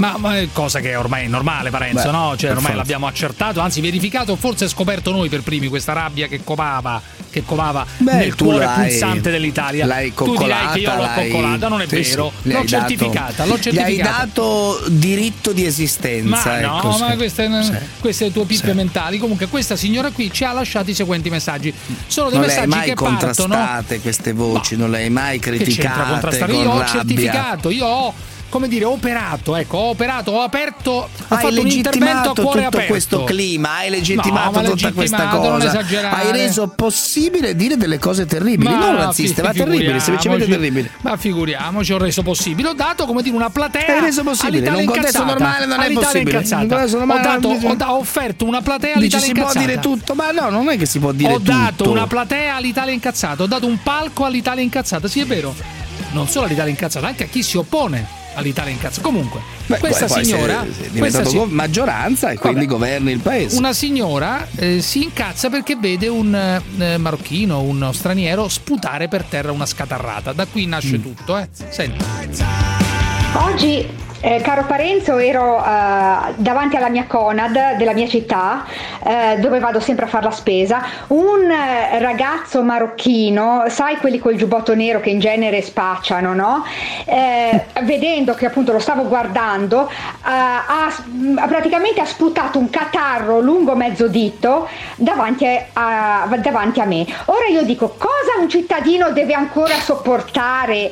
Ma, ma cosa che ormai è normale, Parenzo, Beh, no? Cioè, ormai l'abbiamo accertato, anzi verificato, forse scoperto noi per primi questa rabbia che covava, che covava Beh, nel cuore pulsante dell'Italia. L'hai tu direi che io l'ho coccolata, coccolata, non è Sì, vero. sì, gli l'ho hai dato- certificata, l'ho Gli certificata. hai dato diritto di esistenza. Ma no, ecco, sì. ma queste, Sì. queste tue pippe mentali. Comunque, questa signora qui ci ha lasciato i seguenti messaggi. Sono dei Non messaggi mai che partono. contrastate queste voci, non le hai mai criticate Io ho rabbia. certificato, io ho. Come dire, operato, ecco, ho operato, ho aperto, ho Hai fatto un intervento a legittimato cuore tutto aperto. questo clima, hai legittimato No, tutta questa legittimato, cosa. Hai reso possibile dire delle cose terribili, Ma non razziste, ma terribili, semplicemente terribili. Ma figuriamoci, ho reso possibile. Ho dato, come dire, una platea. Hai reso possibile, in un contesto normale non è possibile. Ho, dato, ho, da- ho offerto una platea Dici all'Italia si può dire tutto, ma no, non è che si può dire ho tutto. dato una platea all'Italia incazzata, ho dato un palco all'Italia incazzata, sì è vero. Non solo all'Italia incazzata, anche a chi si oppone all'Italia incazzata. Comunque, Beh, questa poi- poi signora, sei- sei questa si- maggioranza e quindi Vabbè. governi il paese. una signora eh, si incazza perché vede un eh, marocchino, uno straniero sputare per terra una scatarrata. Da qui nasce Mm. tutto, eh. Senti. Oggi, eh, caro Parenzo, ero eh, davanti alla mia Conad della mia città, eh, dove vado sempre a fare la spesa. Un eh, ragazzo marocchino, sai quelli col giubbotto nero che in genere spacciano, no? Eh, vedendo che appunto lo stavo guardando, eh, ha, ha praticamente ha sputato un catarro lungo mezzo dito davanti a, davanti a me. Ora io dico, cosa un cittadino deve ancora sopportare?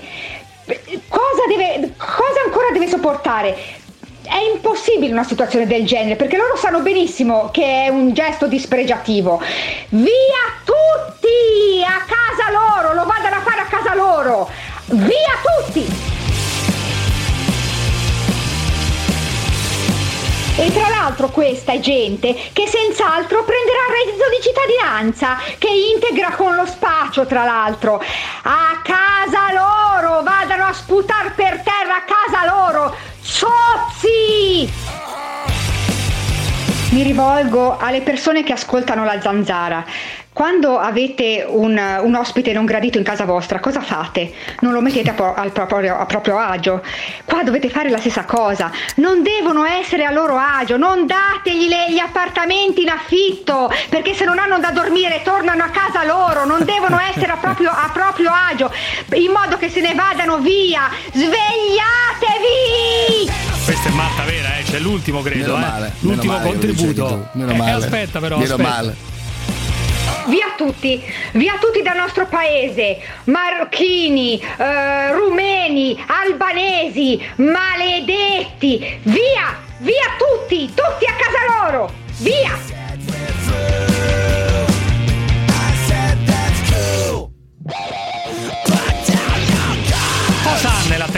Cosa, deve, cosa ancora deve sopportare? È impossibile una situazione del genere perché loro sanno benissimo che è un gesto dispregiativo. Via tutti a casa loro, lo vadano a fare a casa loro. Via tutti! E tra l'altro questa è gente che senz'altro prenderà il reddito di cittadinanza, che integra con lo spaccio tra l'altro. A casa loro, vadano a sputar per terra a casa loro, sozzi! Mi rivolgo alle persone che ascoltano la zanzara. Quando avete un, un ospite non gradito in casa vostra, cosa fate? Non lo mettete a, po- al proprio, a proprio agio. Qua dovete fare la stessa cosa. Non devono essere a loro agio, non dategli le- gli appartamenti in affitto, perché se non hanno da dormire tornano a casa loro, non devono essere a proprio, a proprio agio, in modo che se ne vadano via. Svegliatevi! Questa è matta vera, eh. C'è l'ultimo, credo. Meno eh. male, L'ultimo meno male, contributo. meno Eh, male. aspetta, però. Meno aspetta. male. Via tutti, via tutti dal nostro paese, marocchini, eh, rumeni, albanesi, maledetti, via, via tutti, tutti a casa loro, via! Cosa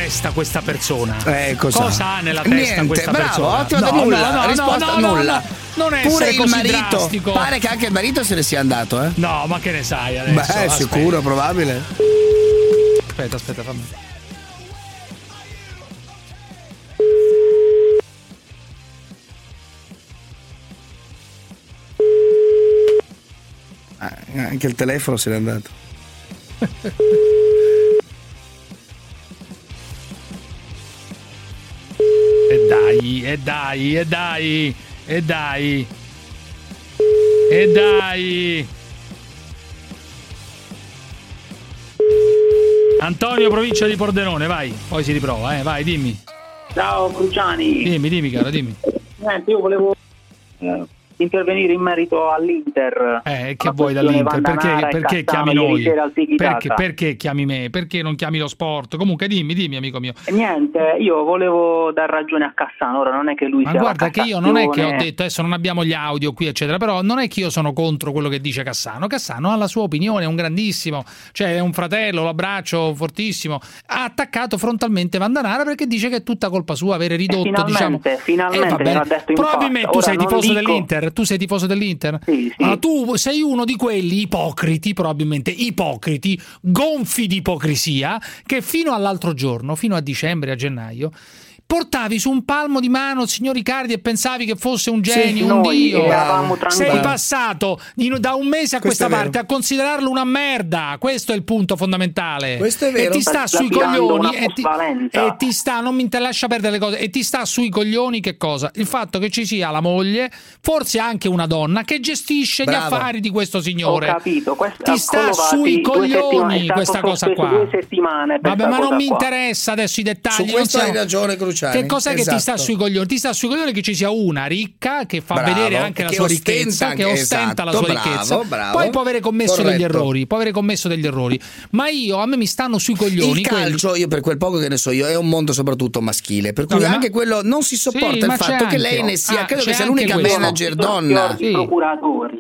testa questa persona? Eh, cosa? ha nella testa Niente, questa bravo, persona? ottimo, nulla, risposta no, no, nulla. no, non essere Pure il marito, drastico. pare che anche il marito se ne sia andato, eh? No, ma che ne sai adesso? Beh, Aspetta. sicuro, probabile. Aspetta, aspetta, fammi. Ah, anche il telefono se n'è andato. dai, e dai, e dai, e dai. E dai. Antonio, provincia di Pordenone, vai. Poi si riprova, eh, vai, dimmi. Ciao Cruciani. Dimmi, dimmi, caro, dimmi. Niente, io volevo eh, intervenire in merito all'Inter. Eh, che vuoi dall'Inter? Perché, perché chiami noi? Perché, perché chiami me? Perché non chiami lo sport? Comunque dimmi, dimmi amico mio. Niente, io volevo dar ragione a Cassano, ora non è che lui Ma guarda che io non è che ho detto, adesso non abbiamo gli audio qui eccetera, però non è che io sono contro quello che dice Cassano. Cassano ha la sua opinione, è un grandissimo, cioè è un fratello, lo abbraccio fortissimo. Ha attaccato frontalmente Vandanara perché dice che è tutta colpa sua avere ridotto, finalmente, diciamo. finalmente Eh, detto in Probabilmente faccia. tu Ora sei tifoso dico- dell'Inter, tu sei tifoso dell'Inter? Allora, tu sei uno di quelli ipocriti, probabilmente ipocriti, gonfi di ipocrisia, che fino all'altro giorno, fino a dicembre, a gennaio, portavi su un palmo di mano il signor Icardi e pensavi che fosse un genio, un noi dio. eravamo. Sei passato in- da un mese a Questo questa parte a considerarlo una merda. Questo è il punto fondamentale. Questo è vero. E ti sta Sta sui coglioni. E ti, e ti sta, non mi te lascia perdere le cose. E ti sta sui coglioni che cosa? Il fatto che ci sia la moglie, forse anche una donna, che gestisce Bravo. gli affari di questo signore. Ho capito, questo- Ti sta sui coglioni questa cosa qua. due settimane per Vabbè, ma non mi qua. interessa adesso i dettagli. Su non questo hai ragione, Cruciani. Che cos'è che ti sta Esatto. sui coglioni? Ti sta sui coglioni che ci sia una ricca che fa Bravo, vedere anche la sua ricchezza, anche- che ostenta la esatto, sua bravo, ricchezza. bravo. Poi può avere commesso degli Corretto. errori, può avere commesso degli errori. Ma io a me mi stanno sui coglioni Il quelli- calcio, io per quel poco che ne so io, è un mondo soprattutto maschile, per cui ma- anche quello non si sopporta Sì, il ma fatto che anche- lei ne sia, ah, credo che sia l'unica questo. manager donna. procuratori,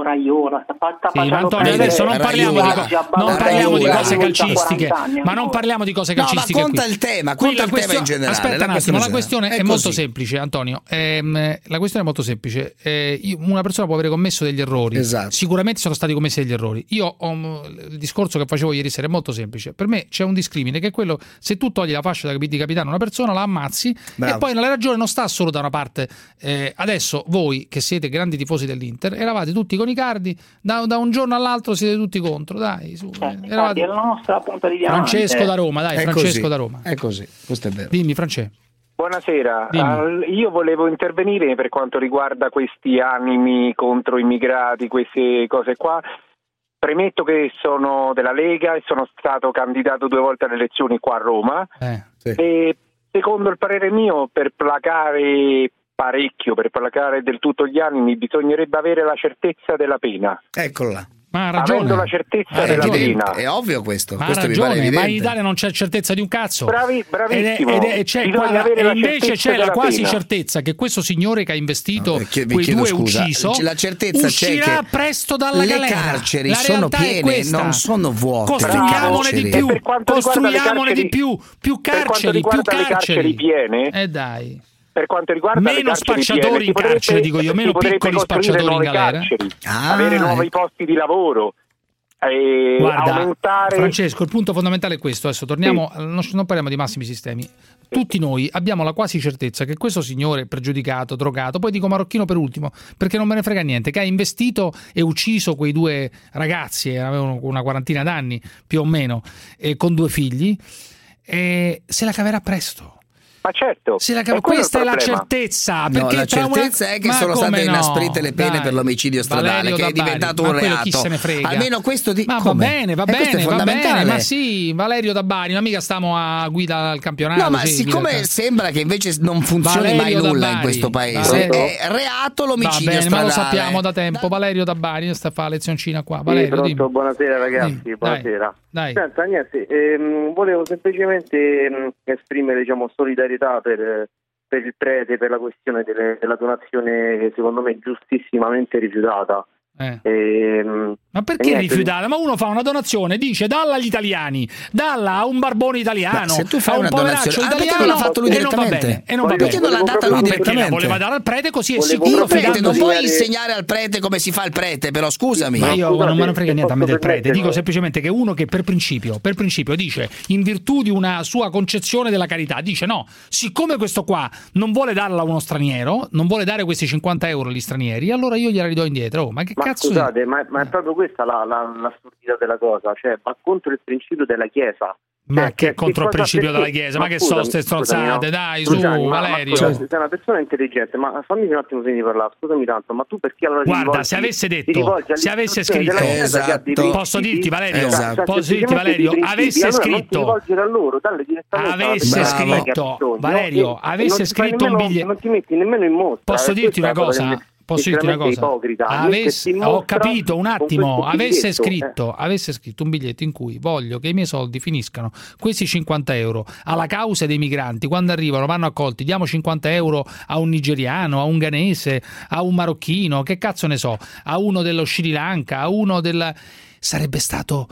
tipo Raiola, sta, sta Sì, Antonio, adesso non parliamo, di, co- non parliamo di cose 40 calcistiche, anni ma non parliamo di cose No, ma calcistiche. conta qui. il tema, Qui conta la il tema in questione- generale, Aspetta la un attimo, la questione è è, molto semplice, Antonio. Ehm, la questione è molto semplice. Eh, una persona può avere commesso degli errori. Esatto. Sicuramente sono stati commessi degli errori. Io ho, il discorso che facevo ieri sera è molto semplice. Per me c'è un discrimine che è quello se tu togli la fascia di capitano a una persona, la ammazzi Bravo. e poi la ragione non sta solo da una parte. Eh, adesso voi che siete grandi tifosi dell'Inter eravate tutti con i cardi, da, da un giorno all'altro siete tutti contro. Dai, su. Infatti, eravate- è la nostra punta di diamante. Francesco da Roma, dai, È Francesco così, da Roma. È così, questo è vero. Dimmi, Francesco. Buonasera. Al- io volevo intervenire per quanto riguarda questi animi contro immigrati, queste cose qua. Premetto che sono della Lega e sono stato candidato due volte alle elezioni qua a Roma Eh, e secondo il parere mio per placare parecchio, per placare del tutto gli animi bisognerebbe avere la certezza della pena. Eccolo là. Ma ha ragione. Avendo la certezza Ha della pena. È ovvio questo, Ma ha questo mi pare ragione, ma in. Italia non c'è certezza di un cazzo. Bravi- bravissimo. Ed è- ed è- avere e invece c'è la quasi pena. certezza che questo signore che ha investito Che- vi quei chiedo due scusa, ucciso la certezza uscirà che presto dalla le galera. carceri La sono realtà è piene, questa. non sono vuote. Costruiamone le di carceri. più, le costruiamone di carceri- più, più carceri, più riguarda le carceri carceri. piene, Eh dai. Per quanto riguarda Meno spacciatori piene, in potrebbe- carcere, dico io, meno piccoli spacciatori in galera. carceri, Ah, avere nuovi posti di lavoro, e Guarda, aumentare Francesco, il punto fondamentale è questo. Adesso torniamo, non, non parliamo di massimi sistemi. Tutti noi abbiamo la quasi certezza che questo signore pregiudicato, drogato, poi dico marocchino per ultimo, perché non me ne frega niente, che ha investito e ucciso quei due ragazzi, eh, avevano una quarantina d'anni più o meno, eh, con due figli, e se la caverà presto. Ma certo, quello questa è la certezza. No, perché la tra una- certezza è che Ma sono state no? inasprite le pene Dai. per l'omicidio stradale, Valerio che è diventato ma un reato. Chi se ne frega. Almeno questo di Ma va come? bene, va Eh, bene, va fondamentale. bene. Ma sì, Valerio Dabbari, ma mica stiamo a guida al campionato. No, ma sì, siccome sembra che invece non funzioni Valerio mai nulla in questo paese, è reato l'omicidio Va bene, ma lo stradale. sappiamo da tempo. Valerio Dabbari sta a fare lezioncina qua. Sì, Valerio, pronto, dimmi. buonasera ragazzi, Dimmi, buonasera. dai. Senta, niente, ehm, volevo semplicemente ehm, esprimere diciamo, solidarietà per, per il prete, per la questione delle- della donazione che secondo me è giustissimamente rifiutata. Eh. Ehm, Ma e perché niente, rifiutare? Ma uno fa una donazione, dice dalla agli italiani, dalla a un barbone italiano, Ma se tu fai a un una poveraccio donazione- ah, perché italiano non l'ha fatto lui e non va direttamente? bene. E non va Perché bene. non l'ha data lui perché direttamente? la voleva dare al prete così è sicuro prete, non puoi insegnare al prete come si fa il prete, però scusami. Ma io non me ne frega niente a me del prete, dico semplicemente che uno che per principio, per principio dice, in virtù di una sua concezione della carità, dice no, siccome questo qua non vuole darla a uno straniero, non vuole dare questi 50 euro agli stranieri, allora io gliela ridò indietro. Oh, ma che Ma cazzo scusate, ma, ma è proprio questa la, la- l'assurdità della cosa, cioè va contro il principio della Chiesa. Ma Cioè, che contro il principio perché- della Chiesa? Ma che so scusami, ste scusami, stronzate? no. Dai, su, Cruciani, ma- ma Valerio. scusami, sei una persona intelligente, ma fammi un attimo finire di parlare, scusami tanto, ma tu perché allora Guarda, rivolgi- se avesse detto, se avesse scritto, che principi, posso dirti Valerio, cioè, posso dirti Valerio, avesse scritto, a loro, dalle direttamente alla avesse che scritto, Valerio, avesse scritto un biglietto. Non ti metti nemmeno in mostra. Posso è dirti una cosa? Posso dirti una cosa? ipocrita. Avesse- ho capito un attimo. Avesse biglietto, scritto, avesse scritto un biglietto in cui voglio che i miei soldi finiscano questi 50 euro alla causa dei migranti. Quando arrivano, vanno accolti. Diamo 50 euro a un nigeriano, a un ghanese, a un marocchino, che cazzo ne so, a uno dello Sri Lanka, a uno del. Sarebbe stato.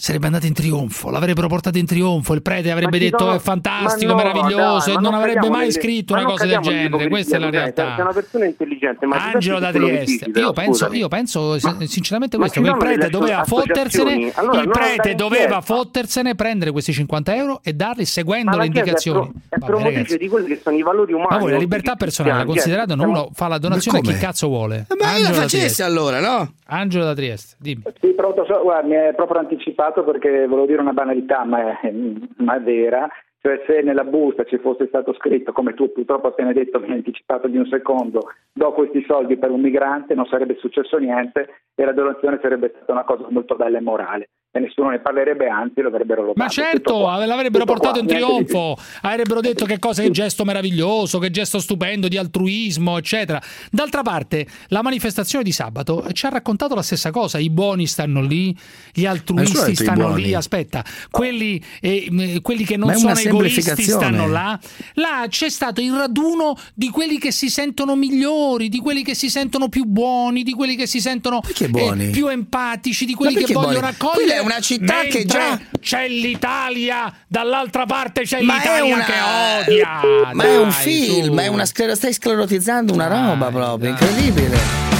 Sarebbe andato in trionfo, l'avrebbero portato in trionfo. Il prete avrebbe detto sono- è fantastico, no, meraviglioso, dai, e non avrebbe mai scritto una cosa del genere. Questa è la realtà. Sei una persona intelligente, ma Angelo da Trieste. Io penso, io penso sin- sinceramente questo: che il prete doveva fottersene, Allora il prete doveva chiesa. fottersene, prendere questi 50 euro e darli seguendo le è indicazioni. è promotrice di quelli che sono i valori umani. Ma voi la libertà personale la cristiani. considerate? Uno fa la donazione a chi cazzo vuole. Ma io la Angelo da facessi Trieste. allora, no? Angelo da Trieste, dimmi. Sì, pronto, guarda, mi è proprio anticipato perché volevo dire una banalità, ma è, ma è vera. Cioè se nella busta ci fosse stato scritto, come tu purtroppo appena detto, mi hai anticipato di un secondo, do questi soldi per un migrante, non sarebbe successo niente e la donazione sarebbe stata una cosa molto bella e morale. E nessuno ne parlerebbe, anzi lo avrebbero lodato. Ma certo, l'avrebbero Tutto portato qua, in trionfo, avrebbero detto che cosa che gesto meraviglioso, che gesto stupendo di altruismo, eccetera. D'altra parte, la manifestazione di sabato ci ha raccontato la stessa cosa, i buoni stanno lì, gli altruisti stanno lì, aspetta, quelli, eh, quelli che non sono egoisti stanno là. Là c'è stato il raduno di quelli che si sentono migliori, di quelli che si sentono più buoni, di quelli che si sentono eh, più empatici, di quelli che vogliono buoni? accogliere. È una città che già- c'è l'Italia, dall'altra parte c'è Ma è l'Italia una- che odia. Ma è un Dai, film, su. è una sclero- stai sclerotizzando una roba proprio, incredibile.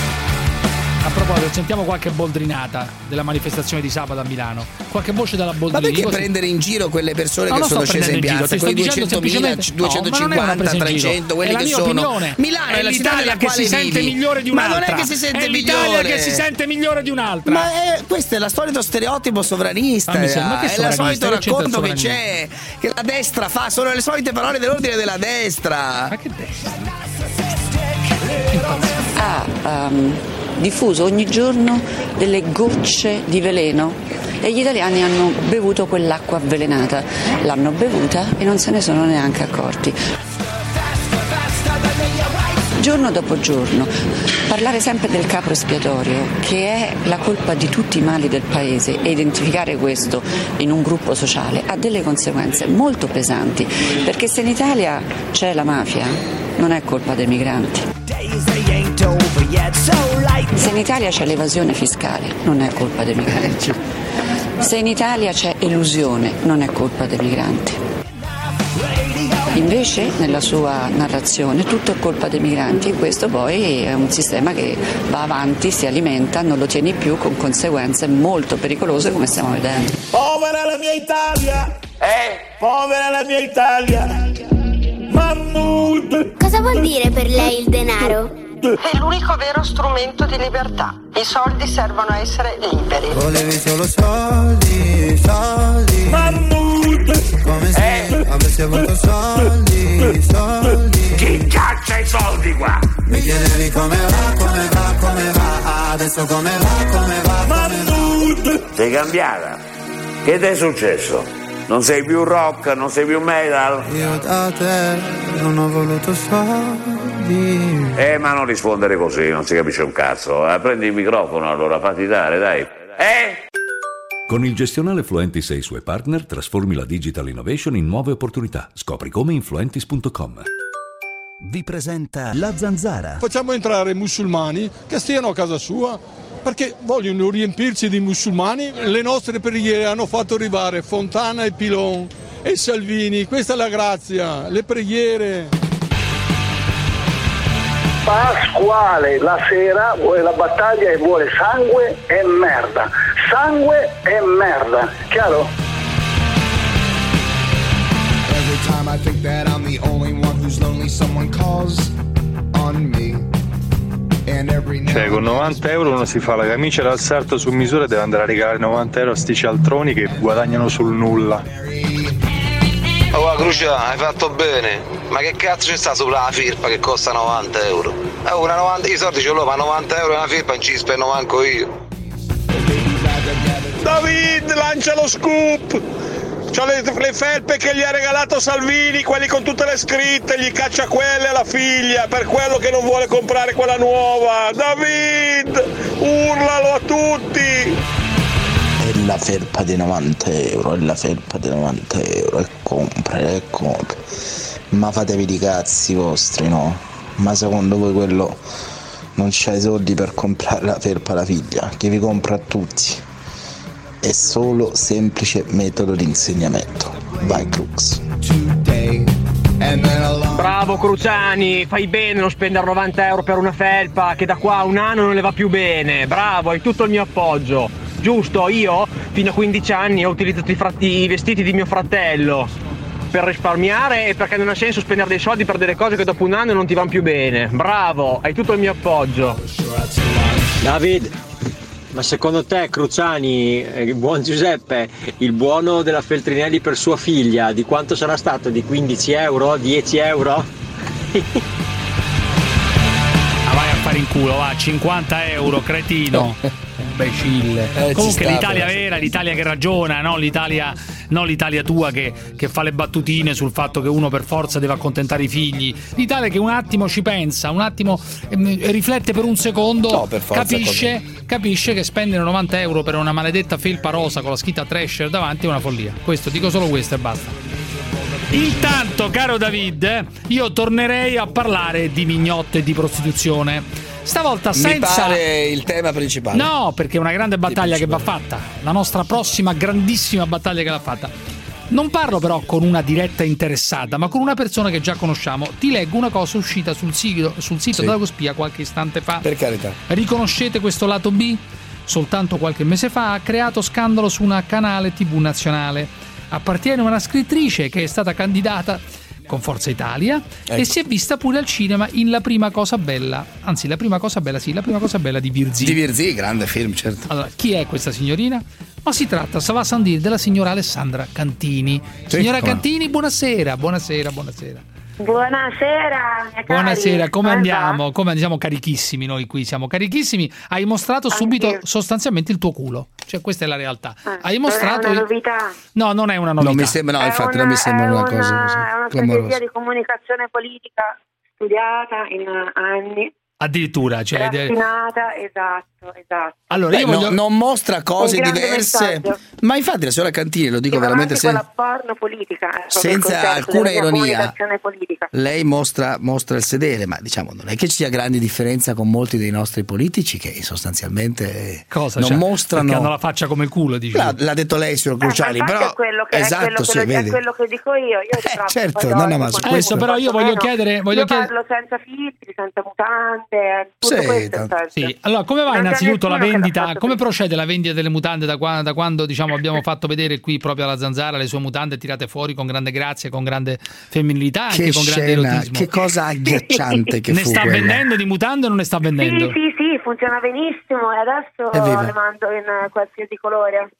Proposito, sentiamo qualche boldrinata della manifestazione di sabato a Milano. Qualche voce dalla Ma Boldrini. perché così. prendere in giro quelle persone No, che sono scese in piazza, quei sto dicendo 200.000, semplicemente- No, ma non è una 250, presa in giro. 300, quelli È la che mia sono. opinione. Milano è, la città l'Italia nella che quale si sente vivi. migliore di Ma un'altra. non è che si sente è l'Italia migliore. che si sente migliore di un'altra. Ma è, questo è la solito stereotipo sovranista. Ma mi sembra- ma che è il solito racconto che c'è, che la destra fa, sono le solite parole dell'ordine della destra. Ma che destra? ha ehm, diffuso ogni giorno delle gocce di veleno e gli italiani hanno bevuto quell'acqua avvelenata, l'hanno bevuta e non se ne sono neanche accorti. Giorno dopo giorno, parlare sempre del capro espiatorio, che è la colpa di tutti i mali del paese, e identificare questo in un gruppo sociale ha delle conseguenze molto pesanti, perché se in Italia c'è la mafia, non è colpa dei migranti. Se in Italia c'è l'evasione fiscale, non è colpa dei migranti. Se in Italia c'è elusione, non è colpa dei migranti. Invece, nella sua narrazione, tutto è colpa dei migranti e questo poi è un sistema che va avanti, si alimenta, non lo tieni più con conseguenze molto pericolose come stiamo vedendo. Povera la mia Italia! Eh? Povera la mia Italia! Mammut! Cosa vuol dire per lei il denaro? È l'unico vero strumento di libertà. I soldi servono a essere liberi. Volevi solo soldi, soldi Mammut! Come se avessi avuto soldi, soldi Chi caccia i soldi qua? Mi chiedevi come va, come va, come va Adesso come va, come va, Mammut! Sei cambiata? Che ti è successo? Non sei più rock, non sei più metal? Io da te non ho voluto soldi Eh, ma non rispondere così, non si capisce un cazzo. Eh, prendi il microfono allora, fatti dare, dai. Eh? Con il gestionale Fluentis e i suoi partner trasformi la digital innovation in nuove opportunità. Scopri come in fluentis.com. Vi presenta La Zanzara. Facciamo entrare musulmani che stiano a casa sua perché vogliono riempirci di musulmani. Le nostre preghiere hanno fatto arrivare Fontana e Pilon e Salvini. Questa è la grazia, le preghiere. Pasquale la sera vuole la battaglia e vuole sangue e merda. Sangue e merda, chiaro? Every time I think that I'm the only one who's lonely, someone calls on me. Cioè, con 90 euro uno si fa la camicia dal sarto su misura e deve andare a regalare 90 euro a sti cialtroni che guadagnano sul nulla. Oh Crucia, hai fatto bene. Ma che cazzo ci sta sulla firpa che costa 90 euro? Eh, una 90, i soldi ce l'ho, ma 90 euro è una firpa non ci spendo manco io. David, lancia lo scoop! C'ho le, le felpe che gli ha regalato Salvini, quelli con tutte le scritte, gli caccia quelle alla figlia, per quello che non vuole comprare quella nuova. David, urlalo a tutti! È la felpa di 90 euro, è la felpa di 90 euro, e compra, e compra. Ma fatevi di cazzi vostri, no? Ma secondo voi quello non c'ha i soldi per comprare la felpa alla figlia, che vi compra a tutti? È solo semplice metodo di insegnamento. Vai Crux. Bravo Cruciani, fai bene non spendere 90 euro per una felpa che da qua a un anno non le va più bene. Bravo, hai tutto il mio appoggio. Giusto, io fino a 15 anni ho utilizzato i, fratti- i vestiti di mio fratello per risparmiare e perché non ha senso spendere dei soldi per delle cose che dopo un anno non ti vanno più bene. Bravo, hai tutto il mio appoggio. David, ma secondo te Cruciani, eh, il buon Giuseppe, il buono della Feltrinelli per sua figlia, di quanto sarà stato? Di 15 euro? 10 euro? Ah, vai a fare in culo, va, 50 euro, cretino. Imbecille. Eh, Comunque sta, l'Italia però. vera, l'Italia che ragiona, no? l'Italia, non l'Italia tua che, che fa le battutine sul fatto che uno per forza deve accontentare i figli. L'Italia che un attimo ci pensa, un attimo ehm, riflette per un secondo, No, per capisce, capisce che spendere 90 euro per una maledetta felpa rosa con la scritta Thrasher davanti è una follia. Questo, dico solo questo e basta. Intanto, caro David, io tornerei a parlare di mignotte e di prostituzione. Stavolta Mi senza. pare il tema principale. No, perché è una grande battaglia che va fatta. La nostra prossima grandissima battaglia che va fatta. Non parlo però con una diretta interessata, ma con una persona che già conosciamo. Ti leggo una cosa uscita sul sito, sul sito Sì. della Cospia qualche istante fa. Per carità. Riconoscete questo lato B? Soltanto qualche mese fa ha creato scandalo su una canale TV nazionale. Appartiene a una scrittrice che è stata candidata con Forza Italia e Ecco. si è vista pure al cinema in La prima cosa bella. Anzi, la prima cosa bella, sì, la prima cosa bella di Virzì. Di Virzì, grande film, certo. Allora, chi è questa signorina? Ma si tratta, ça va sans dire, della signora Alessandra Cantini. Signora come. Cantini, buonasera, buonasera, buonasera. Buonasera. Buonasera, come andiamo? Come siamo carichissimi noi qui, siamo carichissimi. Hai mostrato subito Anch'io. sostanzialmente il tuo culo. Cioè, questa è la realtà. Ah, Hai mostrato È una novità. No, non è una novità. Non mi sembra, no, È infatti una- non mi sembra è una cosa così È una strategia di comunicazione politica studiata in anni, Addirittura, cioè, raffinata, esatto, esatto. Allora, Beh, io no- voglio- non mostra cose diverse. messaggio. Ma infatti la signora Cantini, lo dico Sì, veramente anche sen- quella porno politica, eh, senza alcuna ironia. Lei mostra, mostra il sedere, ma diciamo non è che ci sia grande differenza con molti dei nostri politici che sostanzialmente Cosa? non Cioè, mostrano. Hanno la faccia come il culo, dici. L'ha, l'ha detto lei, signor Eh, Cruciali, però è quello che, è esatto, quello che sì, lo- è vedi. quello che dico io. Io ritratto certo, no, no, ma su questo però io voglio meno. chiedere- voglio io chiedere- parlo senza filtri, senza mutande, tutto Sì, questo certo. Sì, allora come va c'è innanzitutto la vendita? Come procede la vendita delle mutande da, qua- da quando diciamo, abbiamo fatto vedere qui proprio alla zanzara le sue mutande tirate fuori con grande grazia, con grande femminilità, anche Che con grande scena, erotismo? che cosa agghiacciante che ne fu sta quella. vendendo di mutande o non ne sta vendendo? Sì, sì, sì, funziona benissimo e adesso Evviva. le mando in qualsiasi colore.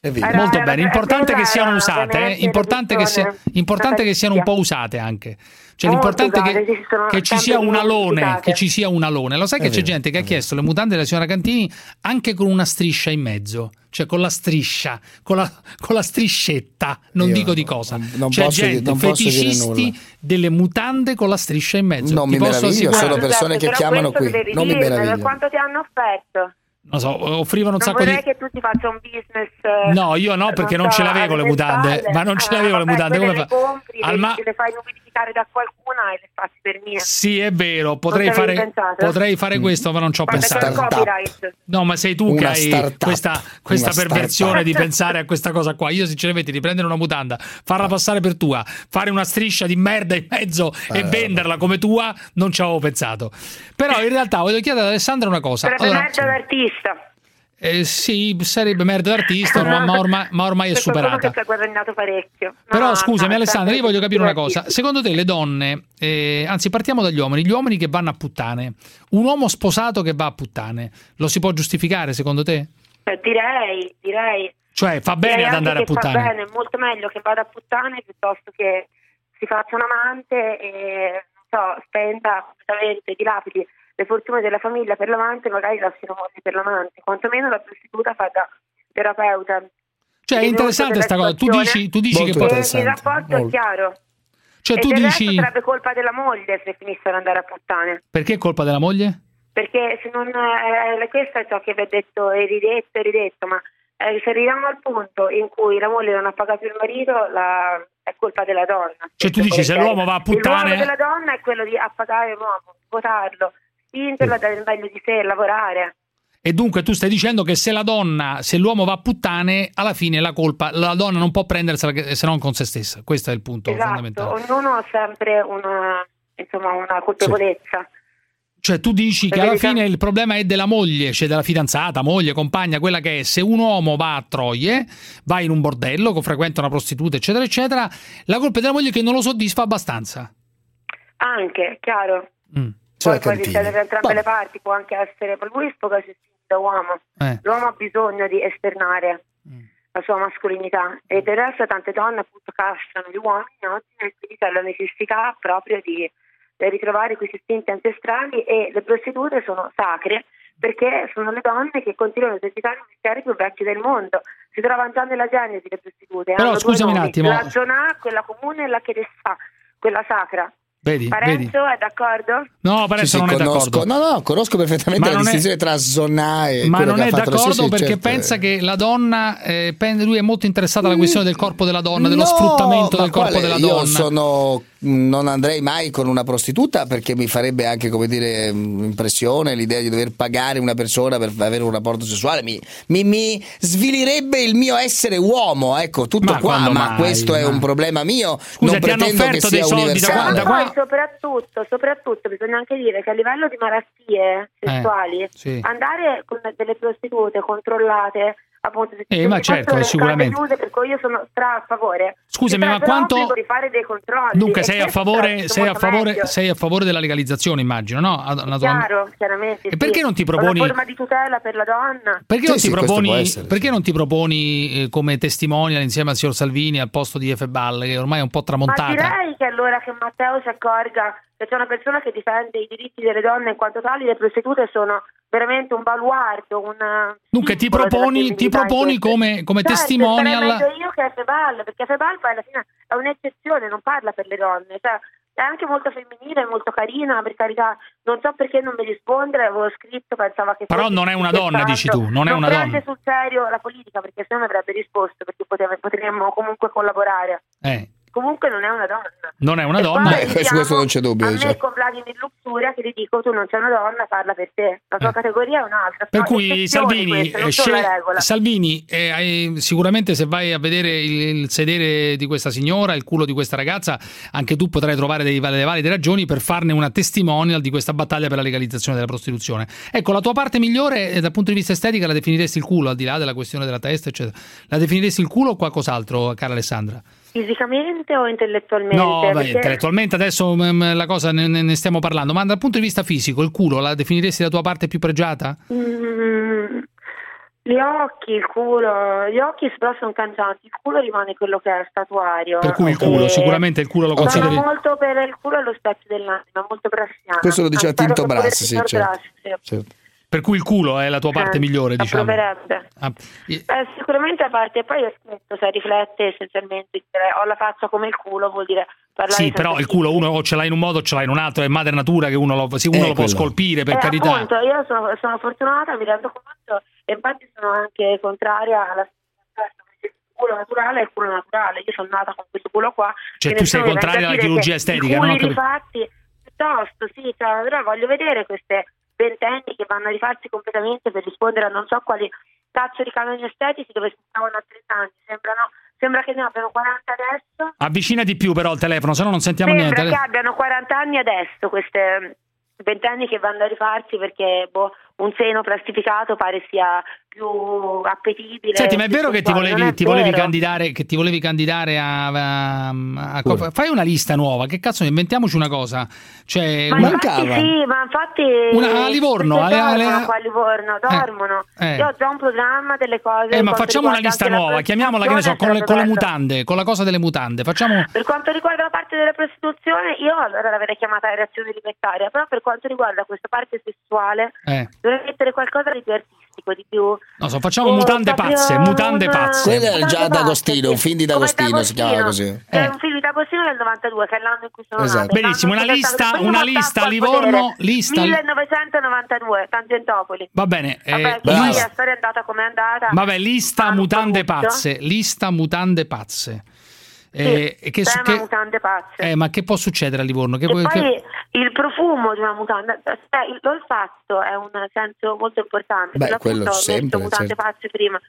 Era- Molto era- bene, importante che siano usate, eh? importante, che, sia- importante che siano un po' usate anche. Cioè Molto l'importante è che, che ci sia un alone, che ci sia un alone. Lo sai È che c'è vero, gente che ha chiesto le mutande della signora Cantini anche con una striscia in mezzo, cioè con la striscia, con la, con la striscetta, non Io dico di cosa. non- c'è posso gente, non feticisti nulla. delle mutande con la striscia in mezzo. Non Ti mi posso meraviglio, sono persone che chiamano qui, non mi meraviglio. Quanto ti hanno offerto? Non so, offrivano un Non sacco di... vorrei che tu ti faccia un business. eh, No, io no, perché non so, ce l'avevo le mutande, spalle. ma non ce Ah, l'avevo le vabbè, mutande, quelle come le fa- compri, Al le, ma- le fai numidificare da qualcuna e le passi per mie. Sì, è vero, potrei Non fare, pensato? potrei fare questo, ma non ci ho è un pensato. copyright. No, ma sei tu Una che hai startup. questa, questa perversione di pensare a questa cosa qua. Io, sinceramente, di prendere una mutanda, farla passare per tua, fare una striscia di merda in mezzo e Eh, venderla come tua, non ci avevo pensato. Però, in realtà, voglio chiedere ad Alessandra una cosa. Allora, merda d'artista. Eh, sì, sarebbe merda d'artista, ma, ma ormai, ma ormai è superata. che è guadagnato parecchio. No, Però scusami no, Alessandra, io voglio capire una cosa. Secondo te le donne, eh, anzi partiamo dagli uomini, gli uomini che vanno a puttane, un uomo sposato che va a puttane, lo si può giustificare secondo te? Eh, Direi, direi. Cioè fa bene Direi ad andare a che Fa puttane? bene, molto meglio che vada a puttane piuttosto che si faccia un amante e non so, spenda completamente, dilapidi le fortune della famiglia per l'amante, magari lasciano molti per l'amante. Quantomeno la prostituta fa da terapeuta. Cioè, è interessante della sta cosa. Tu dici, tu dici che Molto poi... E interessante. il rapporto Molto. è chiaro. Cioè, e tu del resto dici... sarebbe colpa della moglie se finissero ad andare a puttane. Perché è colpa della moglie? Perché se non eh, questo è ciò che vi ha detto e ridetto e ridetto, ma eh, se arriviamo al punto in cui la moglie non ha pagato il marito, la- è colpa della donna. Cioè, tu dici, se l'uomo va a Il ruolo puttane... della donna è quello di appagare l'uomo, votarlo, spingerlo a dare il meglio di sé, lavorare. E dunque tu stai dicendo che se la donna, se l'uomo va a puttane, alla fine la colpa, la donna non può prendersela se non con se stessa. Questo è il punto Esatto, fondamentale. ognuno ha sempre una, insomma, una colpevolezza. Cioè tu dici che alla fine il problema è della moglie, cioè della fidanzata, moglie, compagna, quella che è. Se un uomo va a Troie, va in un bordello, frequenta una prostituta, eccetera, eccetera, la colpa è della moglie che non lo soddisfa abbastanza. Anche, chiaro. Mm. Poi può succedere da entrambe le parti, può anche essere, lui si da uomo. Eh. L'uomo ha bisogno di esternare Mm. la sua mascolinità e del resto tante donne appunto castrano gli uomini oggi e quindi c'è la necessità proprio di ritrovare questi istinti ancestrali e le prostitute sono sacre perché sono le donne che continuano a esercitare i misteri più vecchi del mondo. Si trovano già nella genesi le prostitute. Però, scusami un attimo. La zona, quella comune e la Chedessà, quella sacra. Vedi, vedi. Parenzo è d'accordo? No, Parenzo Sì, sì, non è conosco- d'accordo. No, no, conosco perfettamente Ma la non è- distinzione tra zona e Ma non è d'accordo sì, sì, perché certo. pensa che la donna, eh, lui è molto interessato alla questione del corpo della donna, dello No, sfruttamento del corpo quale? della Io donna. sono non andrei mai con una prostituta perché mi farebbe anche come dire impressione l'idea di dover pagare una persona per avere un rapporto sessuale mi, mi- mi svilirebbe il mio essere uomo ecco tutto Ma qua ma mai, questo è ma- un problema mio Scusa, non ti hanno pretendo che offerto sia dei soldi da da Poi soprattutto, soprattutto bisogna anche dire che a livello di malattie sessuali Eh, sì. andare con delle prostitute controllate appunto se Eh, ci ma certo, sicuramente. chiuse, per cui io sono stra a favore Scusami, Ci ma quanto- l'obbligo di fare dei controlli Dunque sei a questo favore, sarebbe sei a favore, meglio. sei a favore della legalizzazione, immagino, no? Chiaro chiaramente E perché sì. non ti proponi- una forma di tutela per la donna Perché, Sì, non, sì, ti questo proponi, essere, perché non ti proponi eh, come testimonial insieme al signor Salvini al posto di Efe Balle, che ormai è un po' Ma tramontata? direi che allora che Matteo si accorga che c'è una persona che difende i diritti delle donne in quanto tali le prostitute sono veramente un baluardo, un Dunque ti proponi, ti proponi come, come Certo, testimonial... meglio io che Febal, perché Febal poi alla fine è un'eccezione, non parla per le donne, cioè è anche molto femminile, molto carina, per carità. Non so perché non mi risponde, avevo scritto, pensava che Però non è una donna, dici tu, non è una prende donna. sul serio la politica, perché se no mi avrebbe risposto, perché potremmo comunque collaborare. Eh, Comunque non è una donna. non è una E donna. poi Eh, questo- diciamo, questo non c'è dubbio, A diciamo. me con Vladimir Luxuria che gli dico tu non sei una donna, parla per te. La tua categoria è un'altra. Eh. Per cui Salvini, queste, eh, scel-. Salvini eh, sicuramente se vai a vedere il, il sedere di questa signora, il culo di questa ragazza, anche tu potrai trovare delle valide ragioni per farne una testimonial di questa battaglia per la legalizzazione della prostituzione. Ecco, la tua parte migliore eh, dal punto di vista estetico la definiresti il culo, al di là della questione della testa, eccetera. La definiresti il culo o qualcos'altro, cara Alessandra? Fisicamente o intellettualmente? No, vai, Perché- intellettualmente adesso mm, la cosa ne, ne stiamo parlando, ma dal punto di vista fisico, il culo la definiresti la tua parte più pregiata? Mm, gli occhi, il culo, gli occhi però sono cangianti, il culo rimane quello che è statuario. Per cui il culo, E sicuramente il culo lo Sono consideri. molto per il culo è lo specchio dell'anima, molto brassiano. questo lo diceva Tinto Brass il sì, certo. Brass, sì. Certo. Per cui il culo è la tua parte Eh, migliore, diciamo. Ah, Eh, sicuramente a parte, poi scritto, se riflette essenzialmente, ho la faccia come il culo, vuol dire parlare Sì, però il culo uno o ce l'hai in un modo o ce l'hai in un altro, è madre natura che uno lo, sì, uno Eh, lo può scolpire, per Eh, carità. Appunto, io sono, sono fortunata, mi rendo conto, e infatti sono anche contraria alla perché il culo naturale è il culo naturale. Io sono nata con questo culo qua. Cioè, tu sei contraria alla chirurgia estetica, I non ho culi capito. rifatti, piuttosto, sì, cioè, però voglio vedere queste ventenni che vanno a rifarsi completamente per rispondere a non so quali cazzo di canoni estetici dove si stavano a 30 anni. Sembrano, sembra che ne abbiano 40 adesso. Avvicina di più però il telefono, se no non sentiamo Sembra niente. che abbiano 40 anni adesso queste ventenni che vanno a rifarsi perché boh, un seno plastificato pare sia più appetibile. Senti, ma è vero che ti volevi, ti volevi candidare, che ti volevi candidare a, a- a- Fai una lista nuova, che cazzo, inventiamoci una cosa. Cioè, Ma una- infatti sì, ma infatti Una- a Livorno, alle- dormono qua a Livorno, dormono. eh. Io ho già un programma delle cose. Eh, ma facciamo una lista nuova, chiamiamola che ne so, con le, con le prostituzione, mutande, con la cosa delle mutande. Facciamo Per quanto riguarda la parte della prostituzione, io allora l'avrei chiamata reazione libertaria, però per quanto riguarda questa parte sessuale eh. dovrei mettere qualcosa di più artistico. po' di più. No, so, facciamo Oh, mutande pazze, mutande un- pazze. Quello era già D'Agostino, un film di D'Agostino si D'Agostino. così. È Eh. un film di D'Agostino del 92, che è l'anno in cui sono Esatto. nata. Benissimo, una lista- una lista, al Livorno, lista- 1992, Tangentopoli. Va bene, eh, Vabbè, la storia è andata come è andata. Vabbè, lista mutande tutto. pazze, lista mutande pazze. Eh, Sì, che, tema che- mutande pazze. eh, ma che può succedere a Livorno? Che, E che- poi il profumo di una mutanda, cioè, il- l'olfatto è un senso molto importante. Beh, quello sempre, mutande certo. pazze prima.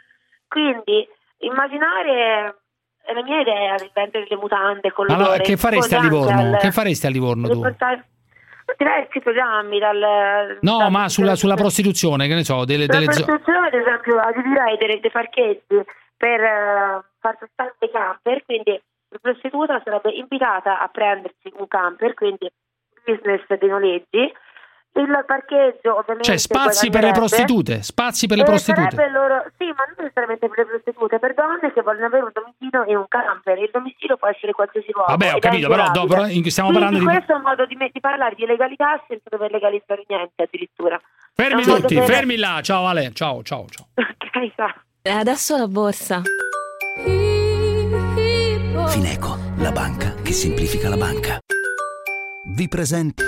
Quindi immaginare è la mia idea di vendere le mutande con allora, che faresti a poi Livorno? al- Che faresti a Livorno tu? riportare- diversi programmi dal No, dal- ma sulla, sulla prostituzione, che ne so, delle, delle zo- prostituzione, ad esempio, adibirei dei, dei parcheggi per eh, far sostare dei camper, quindi la prostituta sarebbe invitata a prendersi un camper, quindi business dei noleggi. Il parcheggio ovviamente Cioè, spazi per le prostitute, spazi per le E prostitute. loro, sì, ma non necessariamente per le prostitute, per donne che vogliono avere un domicilio in un camper. Il domicilio può essere qualsiasi luogo. Vabbè, ho capito, però dopo, stiamo Quindi parlando di- questo è un modo di, di parlare di legalità senza dover legalizzare niente addirittura. Fermi modo tutti, fermi là. Ciao Ale, ciao, ciao, ciao. E adesso la borsa. Fineco, la banca che semplifica la banca. Vi presenta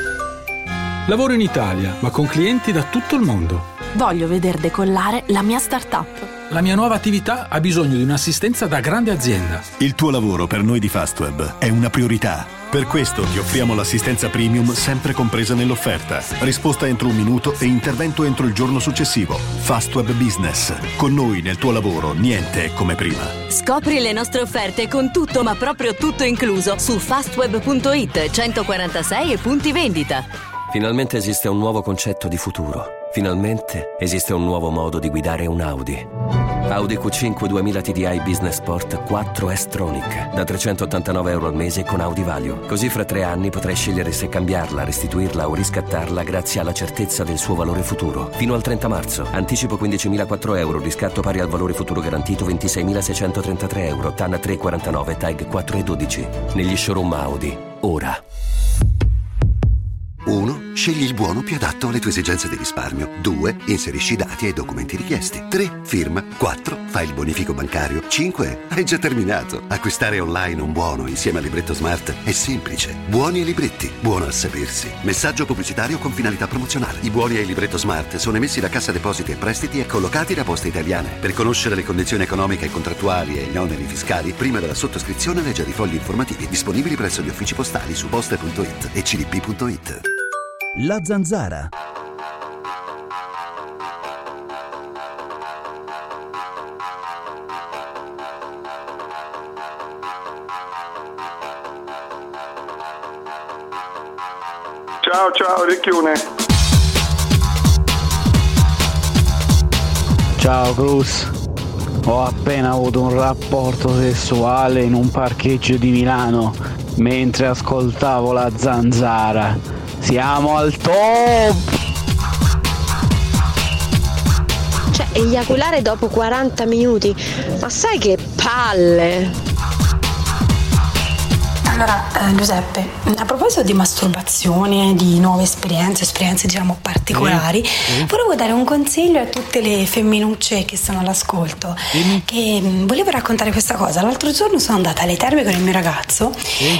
Lavoro in Italia, ma con clienti da tutto il mondo. Voglio veder decollare la mia startup. La mia nuova attività ha bisogno di un'assistenza da grande azienda. Il tuo lavoro per noi di Fastweb è una priorità. Per questo ti offriamo l'assistenza premium sempre compresa nell'offerta. Risposta entro un minuto e intervento entro il giorno successivo. Fastweb Business. Con noi nel tuo lavoro niente è come prima. Scopri le nostre offerte con tutto ma proprio tutto incluso su fastweb.it 146 e punti vendita. Finalmente esiste un nuovo concetto di futuro. Finalmente esiste un nuovo modo di guidare un Audi. Audi Q5 2000 TDI Business Sport 4 S-Tronic da 389 euro al mese con Audi Value. Così fra tre anni potrai scegliere se cambiarla, restituirla o riscattarla grazie alla certezza del suo valore futuro. Fino al 30 marzo. Anticipo 15.004 euro, riscatto pari al valore futuro garantito 26.633 euro, TAN 349, TAG 412. Negli showroom Audi. Ora. 1. Scegli il buono più adatto alle tue esigenze di risparmio. 2. Inserisci i dati e i documenti richiesti. 3. Firma. 4. Fai il bonifico bancario. 5. Hai già terminato. Acquistare online un buono insieme al libretto smart è semplice. Buoni e libretti. Buono a sapersi. Messaggio pubblicitario con finalità promozionale. I buoni e il libretto smart sono emessi da Cassa Depositi e Prestiti e collocati da Poste Italiane. Per conoscere le condizioni economiche e contrattuali e gli oneri fiscali, prima della sottoscrizione legge i fogli informativi disponibili presso gli uffici postali su poste.it e cdp.it. La zanzara. Ciao ciao Ricchiune. Ciao Cruz, ho appena avuto un rapporto sessuale in un parcheggio di Milano mentre ascoltavo la zanzara. Siamo al top! Cioè, eiaculare dopo 40 minuti. Ma sai che palle? Allora, eh, Giuseppe, a proposito di masturbazione, di nuove esperienze, esperienze diciamo particolari, volevo dare un consiglio a tutte le femminucce che sono all'ascolto. Che mh, volevo raccontare questa cosa. L'altro giorno sono andata alle terme con il mio ragazzo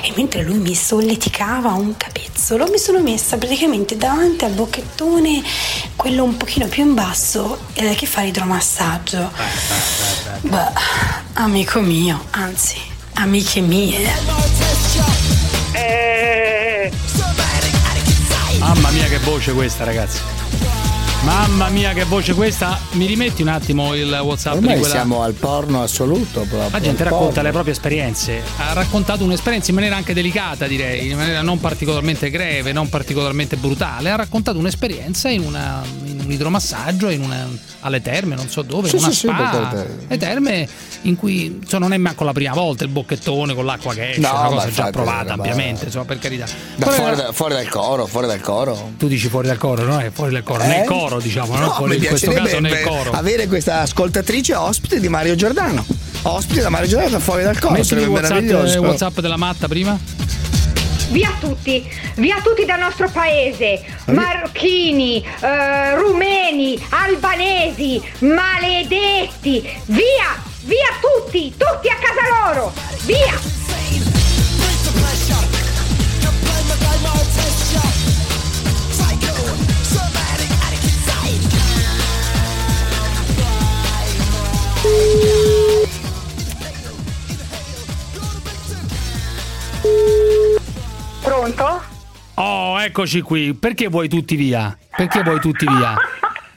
e mentre lui mi solleticava un capezzolo, mi sono messa praticamente davanti al bocchettone, quello un pochino più in basso, eh, che fa l'idromassaggio. Beh, amico mio, anzi, amiche mie. Mamma mia che voce questa, ragazzi. Mamma mia che voce questa. Mi rimetti un attimo il WhatsApp di Ormai quella siamo al porno assoluto proprio. La gente racconta porno. le proprie esperienze, ha raccontato un'esperienza in maniera anche delicata, direi, in maniera non particolarmente greve, non particolarmente brutale, ha raccontato un'esperienza in, una- in un idromassaggio, in una- alle terme, non so dove, Sì, una sì, sì, spa, carità. le terme in cui insomma, non è manco la prima volta il bocchettone con l'acqua che esce, No, una cosa già provata ampiamente, insomma, per carità. Da fuori, era- da- fuori dal coro, fuori dal coro. Tu dici fuori dal coro, no? È fuori dal coro, Eh? nel coro diciamo, no? No, in questo caso nel coro. avere questa ascoltatrice ospite di Mario Giordano. Ospite da Mario Giordano da fuori dal coro, Metti il sarebbe WhatsApp, meraviglioso. WhatsApp della matta prima. via tutti, via tutti dal nostro paese, marocchini, eh, rumeni, albanesi, maledetti, via, via tutti, tutti a casa loro, via! Pronto? Oh, eccoci qui. Perché vuoi tutti via? Perché vuoi tutti via?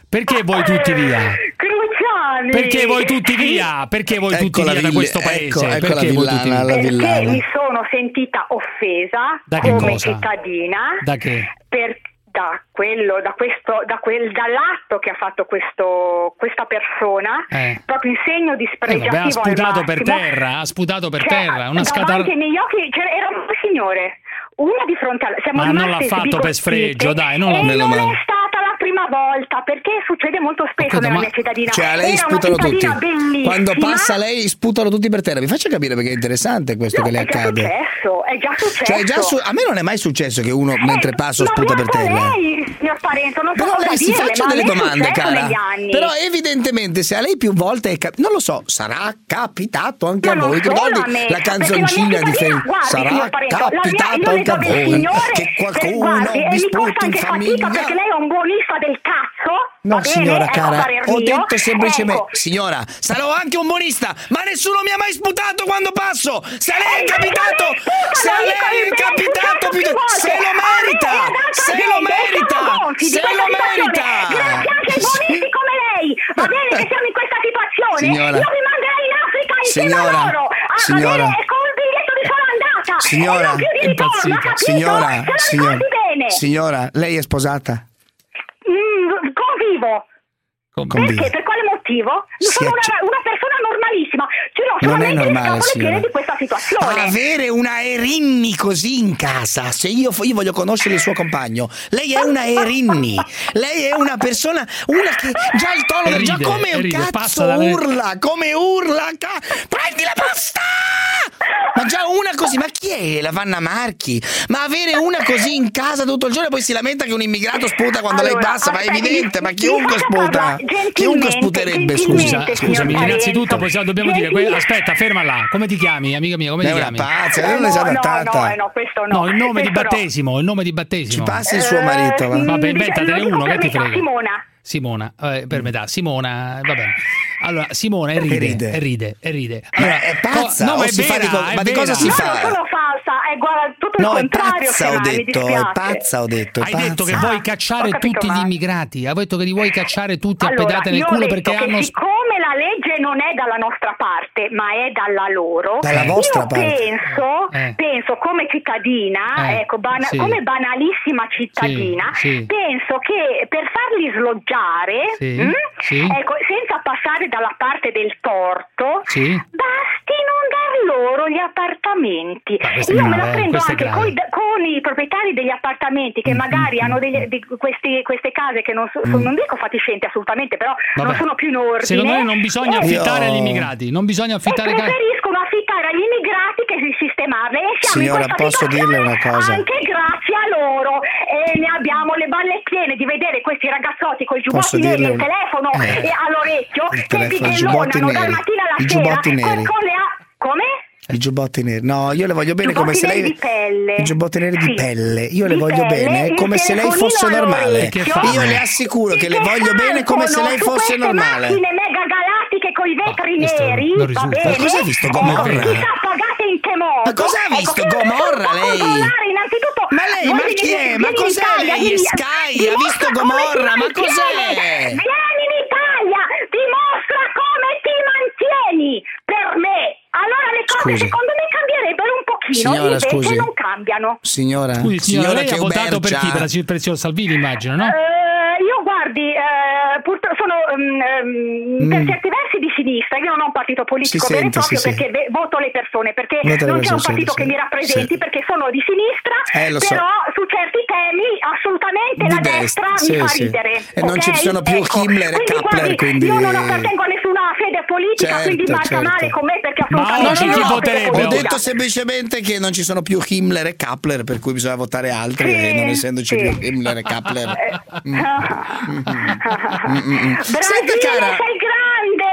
Perché vuoi tutti via? Cruciani! Perché vuoi tutti via? Perché vuoi tutti Ecco la via da vill- questo paese? ecco- ecco Perché la vuoi tutti villana, via? Perché villana. mi sono sentita offesa Da che come cosa? cittadina Da che? per- da quello, da questo, da quel, dall'atto che ha fatto questo, questa persona, Eh. proprio in segno Eh, dispregiativo vabbè, ha al sputato per terra, ha sputato per Cioè, terra, una davanti scatola... ai miei occhi c'era- era un signore, una di fronte a siamo Ma non l'ha fatto per sfregio, dai, non l'ha- non è stata la prima volta perché succede molto spesso capito, nella ma- mia cittadina Cioè, a lei era sputano tutti. cittadina bellissima Quando passa lei sputano tutti per terra. Vi faccia capire perché è interessante questo No, che le è già accade. successo è già successo Cioè, è già su- a me non è mai successo che uno mentre passo Eh, sputa per terra. lei, signor Parenzo, non so Però lei si dirle, faccia delle domande, cara. Però evidentemente se a lei più volte è cap- non lo so, sarà capitato anche a voi. Ricordi la canzoncina di cittadina- Fe- guardi, Sarà capitato anche a voi che qualcuno costa in famiglia. perché lei è un buonista del cazzo No, bene? signora Ecco, cara, ho detto semplicemente, Ecco. signora, sarò anche un buonista, ma nessuno mi ha mai sputato quando passo. Se lei è capitato, se lei è capitato, se lo merita, se lo merita, se lo merita. Grazie anche ai buonisti come lei. Va bene che siamo in questa situazione. Signora. Io vi manderei in Africa insieme Signora. a loro. Ah, Signora. Bene, con il biglietto di sola andata. Signora. Signora, signora, signora, lei è sposata? Convivo. Convive. Perché? Per quale motivo? Si Sono una, acc- una persona normalissima. Ci ho Non è normale, signora. di questa situazione. Avere una Erinni così in casa, se io, io voglio conoscere il suo compagno, lei è una Erinni, lei è una persona, una che già il tono, E già ride, come un ride, cazzo urla, come urla, ca- prendi la pasta! Ma già una così, ma chi è la Vanna Marchi? Ma avere una così in casa tutto il giorno e poi si lamenta che un immigrato sputa quando lei Allora, passa, ma è evidente, ma chiunque sputa, chiunque sputerebbe, scusa. gentilmente, Scusami, innanzitutto possiamo- dobbiamo dire, que- aspetta, ferma là. Come ti chiami, amica mia? Come È ti una chiami? pazza, Eh, non no, è no, no, eh, no, questo no. No, il nome di Questo no. battesimo, il nome di battesimo. Ci passi il suo marito, va. Eh, Vabbè, mm, inventatene uno, che ti frega. Simona. Simona, eh, per metà, Simona, va bene. Allora, Simona e ride, E ride. e ride, e ride. Ma Allora, è pazza, co- no, ma è si fa di vera, co- è ma di cosa vera. si No, fa? non sono falsa, è guarda, tutto il No, è contrario, pazza ho detto, è pazza ho detto, Hai detto che pazza. vuoi cacciare capito, tutti ma- gli immigrati, hai detto che li vuoi cacciare tutti a Allora, pedate nel culo perché hanno... siccome la legge non è dalla nostra parte, ma è dalla loro, Dalla vostra io parte. penso, Eh. penso come cittadina, Eh, ecco, bana- sì. come banalissima cittadina, Sì, sì. penso che per farli sloggiare, Sì, mm, sì. ecco, senza passare dalla parte del torto, Sì. basti non dar loro gli appartamenti. Io me la prendo anche coi- con i proprietari degli appartamenti che magari hanno degli- di questi- queste case che non, so- non dico fatiscenti assolutamente, però non Vabbè. sono più in ordine. Secondo me non bisogna affittare Io- agli immigrati, non bisogna e affittare case. preferiscono affittare agli immigrati che si sistemarle e siamo Signora, in posso dirle una cosa? anche grazie a loro e ne abbiamo le balle piene di vedere questi ragazzotti con i giubbotti neri e il telefono Eh. e all'orecchio Il che telefono, i giubbotti neri. I giubbotti neri. come? I giubbotti neri. No, io le voglio bene come se lei. neri di pelle. I giubbotti neri di pelle. Io le Di voglio pelle, bene come se lei fosse normale. Io le assicuro che le voglio bene come se lei fosse normale. macchine mega galattiche con i vetri questo neri, non risulta. bene? Ma cosa ha visto Ecco, Gomorra? chissà pagate in che modo. Ma cosa ha Ecco, visto Gomorra, lei? Ma lei, ma chi è? Ma cos'è lei? Sky? Ha visto Gomorra? Ma cos'è? Vieni Scusi. secondo me cambierebbero un pochino, Signora, invece scusi. non cambiano. Signora, Scusi, signora, lei che ha votato per ubergia. chi? Per, la- per il signor Salvini, immagino, no? Eh, io guardi, eh, purtroppo sono mm, ehm, per Mm. certi versi di sinistra, io non ho un partito politico Si vero e sente, proprio sì. perché ve- voto le persone, perché non c'è un partito sì, che mi rappresenti Sì. perché sono di sinistra, Eh, lo so. però su certi temi assolutamente Di la destra, destra sì, mi fa sì. ridere. E non ci sono più Ecco. Himmler e Quindi, Kappler, guardi, quindi- Io non appartengo a nessuna vede politica, Certo, quindi marcia certo. male con me perché Ma assolutamente chi ho voterebbe? vede Ho detto semplicemente che non ci sono più Himmler e Kappler, per cui bisogna votare altri Sì, e non essendoci sì. più Himmler e Kappler. Mm. Brasile, cara. sei grande!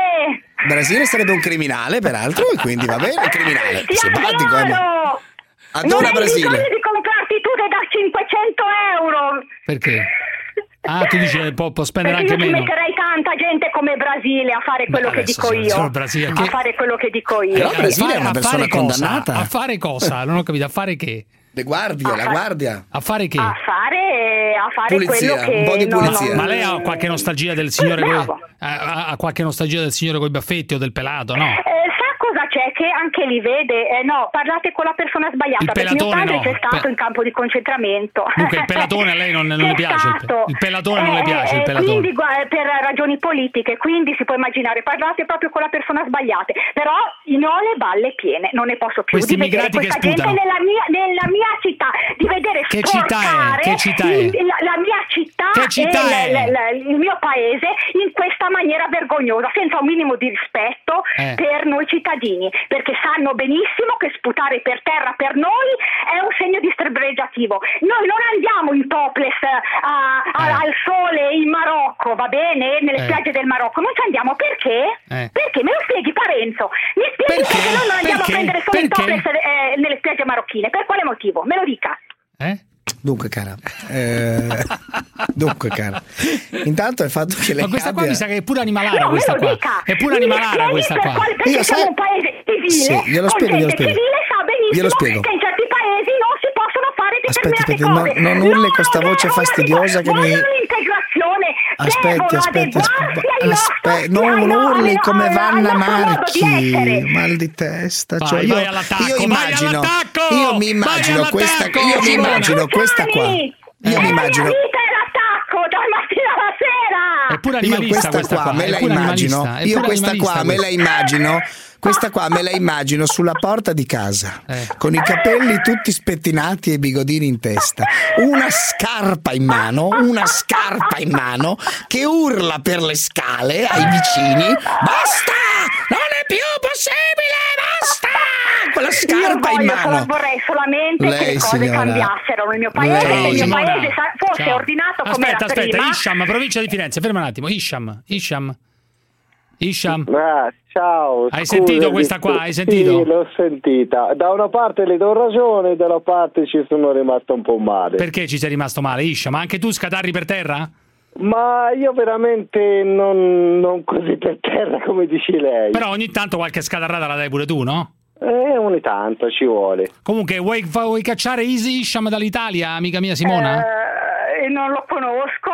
Brasile sarebbe un criminale, peraltro, e quindi va bene, criminale. Ti Simpatico, eh, ma-! Adora non hai Brasile. bisogno di comprarti tu da 500 euro Perché? Ah, tu dici che può, può spendere perché anche io meno. metterei tanta gente come Brasile a fare quello Beh, che dico io solo Brasile, a che- fare quello che dico io Però A Brasile è una a persona cosa? condannata. A fare cosa? Non ho capito, a fare che? Le guardie, la guardia. A fare che? a fare, a fare Pulizia, quello che un po' di no, pulizia. no, Ma lei ha qualche nostalgia del signore coi, Bravo. ha, ha qualche nostalgia del signore coi baffetti o del pelato, no? Eh, c'è? Che anche lì vede, eh, no, parlate con la persona sbagliata. Il perché mio padre no. c'è stato Pe- in campo di concentramento. Dunque il pelatone a lei non, non le piace. stato. Il pelatone non le Eh, piace, il eh, pelatone. Quindi gua- per ragioni politiche, quindi si può immaginare, parlate proprio con la persona sbagliata. Però ne ho le balle piene, non ne posso più Questi di vedere immigrati che questa gente nella mia, nella mia città, di vedere Che città è? Che città è? il- La, la mia città città e è? l- l- il mio paese in questa maniera vergognosa, senza un minimo di rispetto Eh. per noi cittadini, perché sanno benissimo che sputare per terra per noi è un segno di strebreggiativo. Noi non andiamo in topless a- a- Eh. al sole in Marocco, va bene? Nelle Eh. spiagge del Marocco, non ci andiamo perché? Eh. Perché? Me lo spieghi Parenzo? Mi spieghi Perché? perché noi non andiamo Perché? a prendere solo in Perché? topless eh, nelle spiagge marocchine? Per quale motivo? Me lo dica. Eh? Dunque, cara. eh, dunque, cara. Intanto il fatto che lei Ma questa qua abbia- mi sa che è pure animalara No, questa qua. dica. È pure animalara questa qua. quale- perché Io siamo sai- un paese civile, Sì, glielo spiego, glielo spiego. civile sa benissimo Glielo spiego. che in certi paesi non si Aspetti, aspetti, no- non urli con sta Loro voce fastidiosa che mi- Aspetti, aspetti, aspetti, non urli come Vanna Marchi, mal di testa. Vai, cioè io, vai io vai immagino, io mi vai immagino questa, all'attacco, io mi immagino questa qua. Io mi immagino, pure io animalista questa questa qua me la immagino, io questa qua me la immagino. Questa qua me la immagino sulla porta di casa, Eh. con i capelli tutti spettinati e i bigodini in testa, una scarpa in mano, una scarpa in mano, che urla per le scale ai vicini: Basta! Non è più possibile! Con la scarpa Io in voglio mano. vorrei solamente che Lei, le cose signora. cambiassero nel mio paese, Lei. che il mio Simona. paese fosse Ciao. ordinato come Aspetta, era aspetta, prima. Isham, provincia di Firenze, ferma un attimo. Isham, Isham. Isham. Ah, ciao. Hai scusami. sentito questa qua? Hai sentito? Sì, l'ho sentita. Da una parte le do ragione, dalla parte ci sono rimasto un po' male. Perché ci sei rimasto male, Isham? Anche tu scatarri per terra? Ma io veramente non, non così per terra come dici lei. Però ogni tanto qualche scatarrata la dai pure tu, no? Eh, ogni tanto ci vuole. Comunque, vuoi, vuoi cacciare Easy Isham dall'Italia, amica mia Simona? Eh, non lo conosco,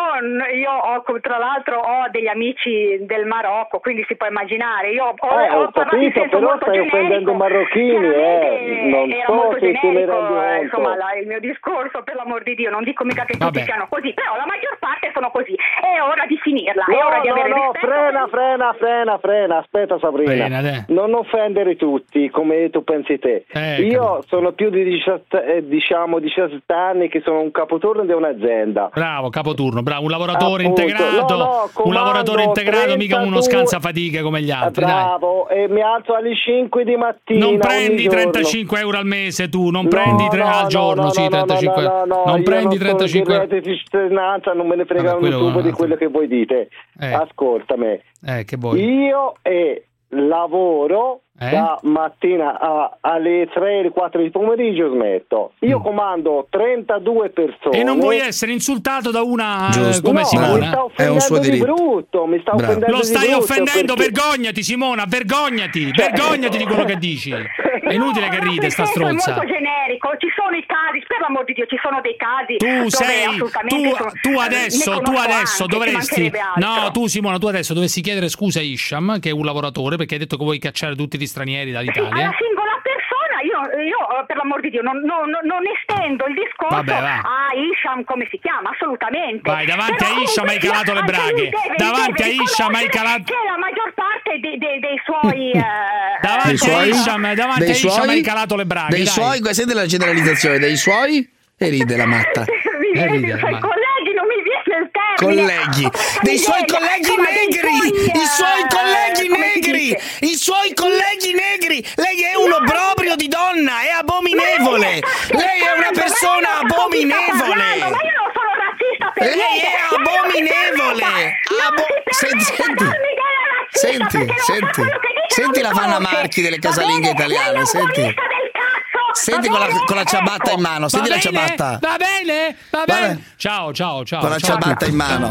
io ho, tra l'altro ho degli amici del Marocco, quindi si può immaginare. Io ho, Eh, ho ho capito, però molto stai offendendo generico. i marocchini, eh. Non era so molto generico, eh, insomma, la- il mio discorso, per l'amor di Dio, non dico mica che tutti Vabbè. siano così, però la maggior parte sono così. È ora di finirla, è No, ora di no, avere no, rispetto. frena, frena, frena, frena. Aspetta Sabrina. Frena, non offendere tutti come tu pensi te. Eh, Io sono più di 17, eh, diciamo 17 anni che sono un capoturno di un'azienda. Bravo, capoturno, bravo, un lavoratore Appunto. integrato. No, no, un lavoratore integrato, mica uno 32 scansafatiche come gli altri. dai. Bravo, e mi alzo alle 5 di mattina. Non prendi giorno. 35 euro al mese tu, non No, prendi tre no, al no, giorno, no, sì, no, 35 no, no, no, Non prendi non 35 sono euro. non me ne frega un tubo di quello che voi dite. Eh. Ascoltami. Eh, che vuoi? Io e lavoro Eh? da mattina a- alle 3, alle 4 di pomeriggio smetto. Io comando 32 persone. Mm. E non vuoi essere insultato da una eh, Giusto. come No, Simona? mi sta offendendo di brutto, mi sta Bravo. offendendo Lo stai brutto offendendo, perché- vergognati Simona, vergognati, vergognati di quello che dici. È inutile che ride sta stronza. È molto generico, ci sono i casi, per l'amor di Dio, ci sono dei casi Tu dove sei, assolutamente tu, sono- tu adesso, tu adesso anche, dovresti, no, tu Simona, tu adesso dovresti chiedere scusa a Isham, che è un lavoratore, perché hai detto che vuoi cacciare tutti gli stranieri Sì, dall'Italia. alla singola persona io, eh, per l'amor di Dio non, non- non estendo il discorso Vabbè, va. a Isham come si chiama assolutamente Vai, davanti Però a Isham hai calato le braghe. deve- Davanti deve a Isham hai calato- che la maggior parte dei, dei- dei suoi eh, Davanti Dei suoi? a Isham, davanti Dei a Isham suoi? hai calato le braghe. Dei dai. suoi, questa è della generalizzazione, dei suoi e ride la matta. mi viene- ride, sai, ma- colleghi dei suoi colleghi negri, i suoi colleghi negri, i suoi colleghi negri. Lei è un obbrobrio di donna, è abominevole. Lei è una persona abominevole. Ma io non sono razzista per Lei è abominevole. Abo- senti, senti, senti, senti, senti la Vanna Marchi delle casalinghe italiane, senti. Senti con la, con la ciabatta in mano, senti va la bene? ciabatta. Va bene? Va Va bene? Ciao, ciao, ciao. Con la ciao ciabatta in mano.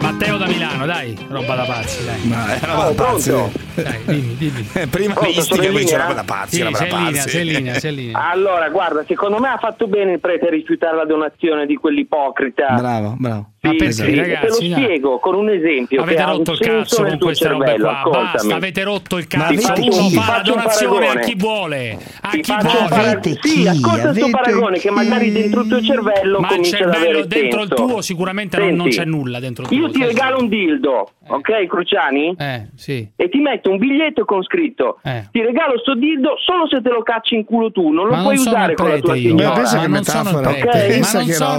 Matteo da Milano, dai, roba da pazzi, dai. Ma è Oh, pronto? Dai, dimmi, dimmi. Eh, Prima Pronto, mi sono istiga, in poi c'è roba da pazzi, Sì, roba da in linea, pazzi. sei in linea, sei in linea. Allora, guarda, secondo me ha fatto bene il prete a rifiutare la donazione di quell'ipocrita. Bravo, bravo. Ma perché, sì, ragazzi, te lo no. spiego con un esempio Avete rotto il cazzo con queste robe cervello, qua. ascoltami. Basta, avete rotto il cazzo. Uno fa la donazione a chi vuole. A Ti chi vuole. Sì, ascolta il tuo paragone che magari dentro il tuo cervello Ma il comincia ad avere cervello dentro il senso. tuo sicuramente non, non Senti, c'è nulla dentro il tuo. Io ti regalo un dildo, ok, Cruciani? Eh, sì. E ti metto un biglietto con scritto Eh. Ti regalo sto dildo solo se te lo cacci in culo tu Non lo Ma puoi usare il con la tua signora ma che non sono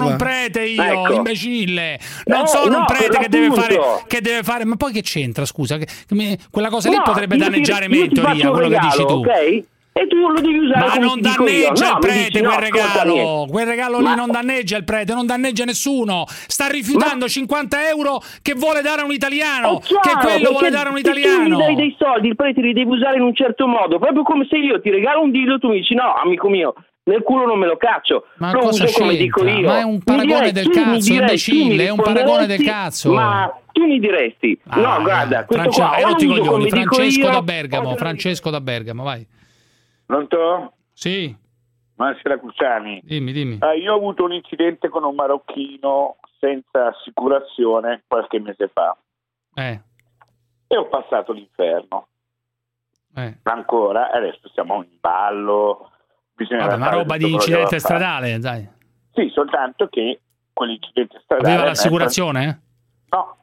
il un prete io, Ecco. imbecille. Non Eh, sono un no, prete per che deve, fare, che deve fare. Ma poi che c'entra, scusa? Che- che quella cosa lì No, potrebbe danneggiare ti me in teoria, un quello che dici regalo, tu. ok? E tu lo devi usare Ma non danneggia No, il prete dici, no, quel regalo. Quel regalo Ma- lì non danneggia il prete, non danneggia nessuno. Sta rifiutando 50 euro che vuole dare a un italiano. È chiaro, che quello vuole dare a un se tu italiano. mi dai dei soldi, il prete li devi usare in un certo modo, proprio come se io ti regalo un dildo tu mi dici no, amico mio, nel culo non me lo caccio, Ma lo cosa uso come dico io. Ma è un paragone direi- del cazzo, imbecille, è un paragone del cazzo. Ma tu mi diresti, Ah, no guarda, questo France- qua hai o lo rotto i uso coglioni. Francesco io, da Bergamo, Francesco da Bergamo, vai. Pronto? Sì, Buonasera Cruciani. dimmi, dimmi. Ah, io ho avuto un incidente con un marocchino senza assicurazione qualche mese fa Eh, e ho passato l'inferno. eh. Ancora, adesso siamo in ballo. Bisogna Vabbè, fare roba di incidente stradale, dai. Sì, soltanto che quell'incidente stradale... Aveva l'assicurazione? No.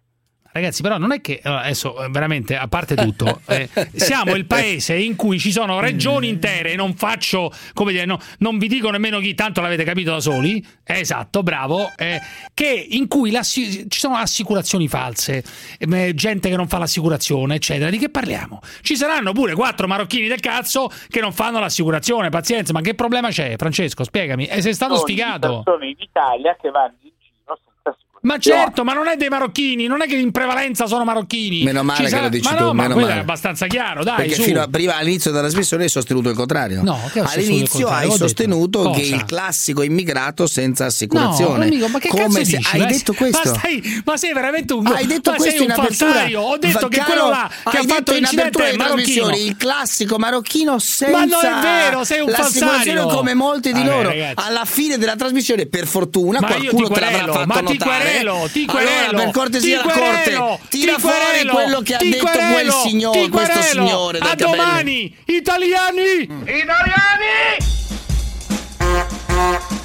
Ragazzi, però non è che adesso eh, veramente, a parte tutto, eh, siamo il paese in cui ci sono regioni intere, non faccio, come dire, no, non vi dico nemmeno chi, tanto l'avete capito da soli, eh, esatto, bravo, eh, che in cui ci sono assicurazioni false, eh, gente che non fa l'assicurazione, eccetera. Di che parliamo? Ci saranno pure quattro marocchini del cazzo che non fanno l'assicurazione, pazienza, ma che problema c'è, Francesco? Spiegami, e sei stato Sono sfigato. persone in Italia che vanno in giro senza assicurazione. Ma certo, ma non è dei marocchini, non è che in prevalenza sono marocchini. Meno male Ci che lo dici ma tu, no, meno male. è abbastanza chiaro, dai, Perché su. fino a prima all'inizio della trasmissione hai sostenuto il contrario. No, che All'inizio hai sostenuto che il classico immigrato senza assicurazione. No, amico, ma che Come cazzo se dici? hai Ma- detto questo? Ma, stai, ma sei veramente un Hai detto ma questo in apertura. Ho detto che Caro, quello là che ha fatto detto in apertura marocchino. trasmissioni il classico marocchino senza Ma non è vero, sei un l'assicurazione falsario. come molti di loro. Alla fine della trasmissione, per fortuna, qualcuno te l'avrà fatto notare. Querelo, ti allora, per cortesia, ti la corte, tira ti fuori querelo, quello che ha detto quel signore, questo signore A capelli. domani, italiani! Italiani!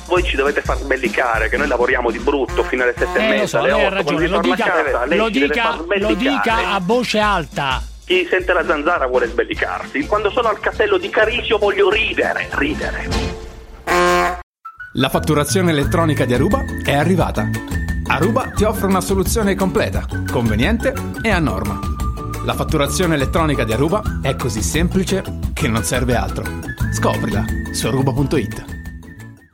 Voi ci dovete far sbellicare che noi lavoriamo di brutto fino alle sette e Eh, mezza, so, alle otto, ragione, lo dica, casa, lei lo dica, lo dica a voce alta. Chi sente la zanzara vuole sbellicarsi. Quando sono al castello di Carisio voglio ridere, ridere. La fatturazione elettronica di Aruba è arrivata. Aruba ti offre una soluzione completa, conveniente e a norma. La fatturazione elettronica di Aruba è così semplice che non serve altro. Scoprila su aruba.it.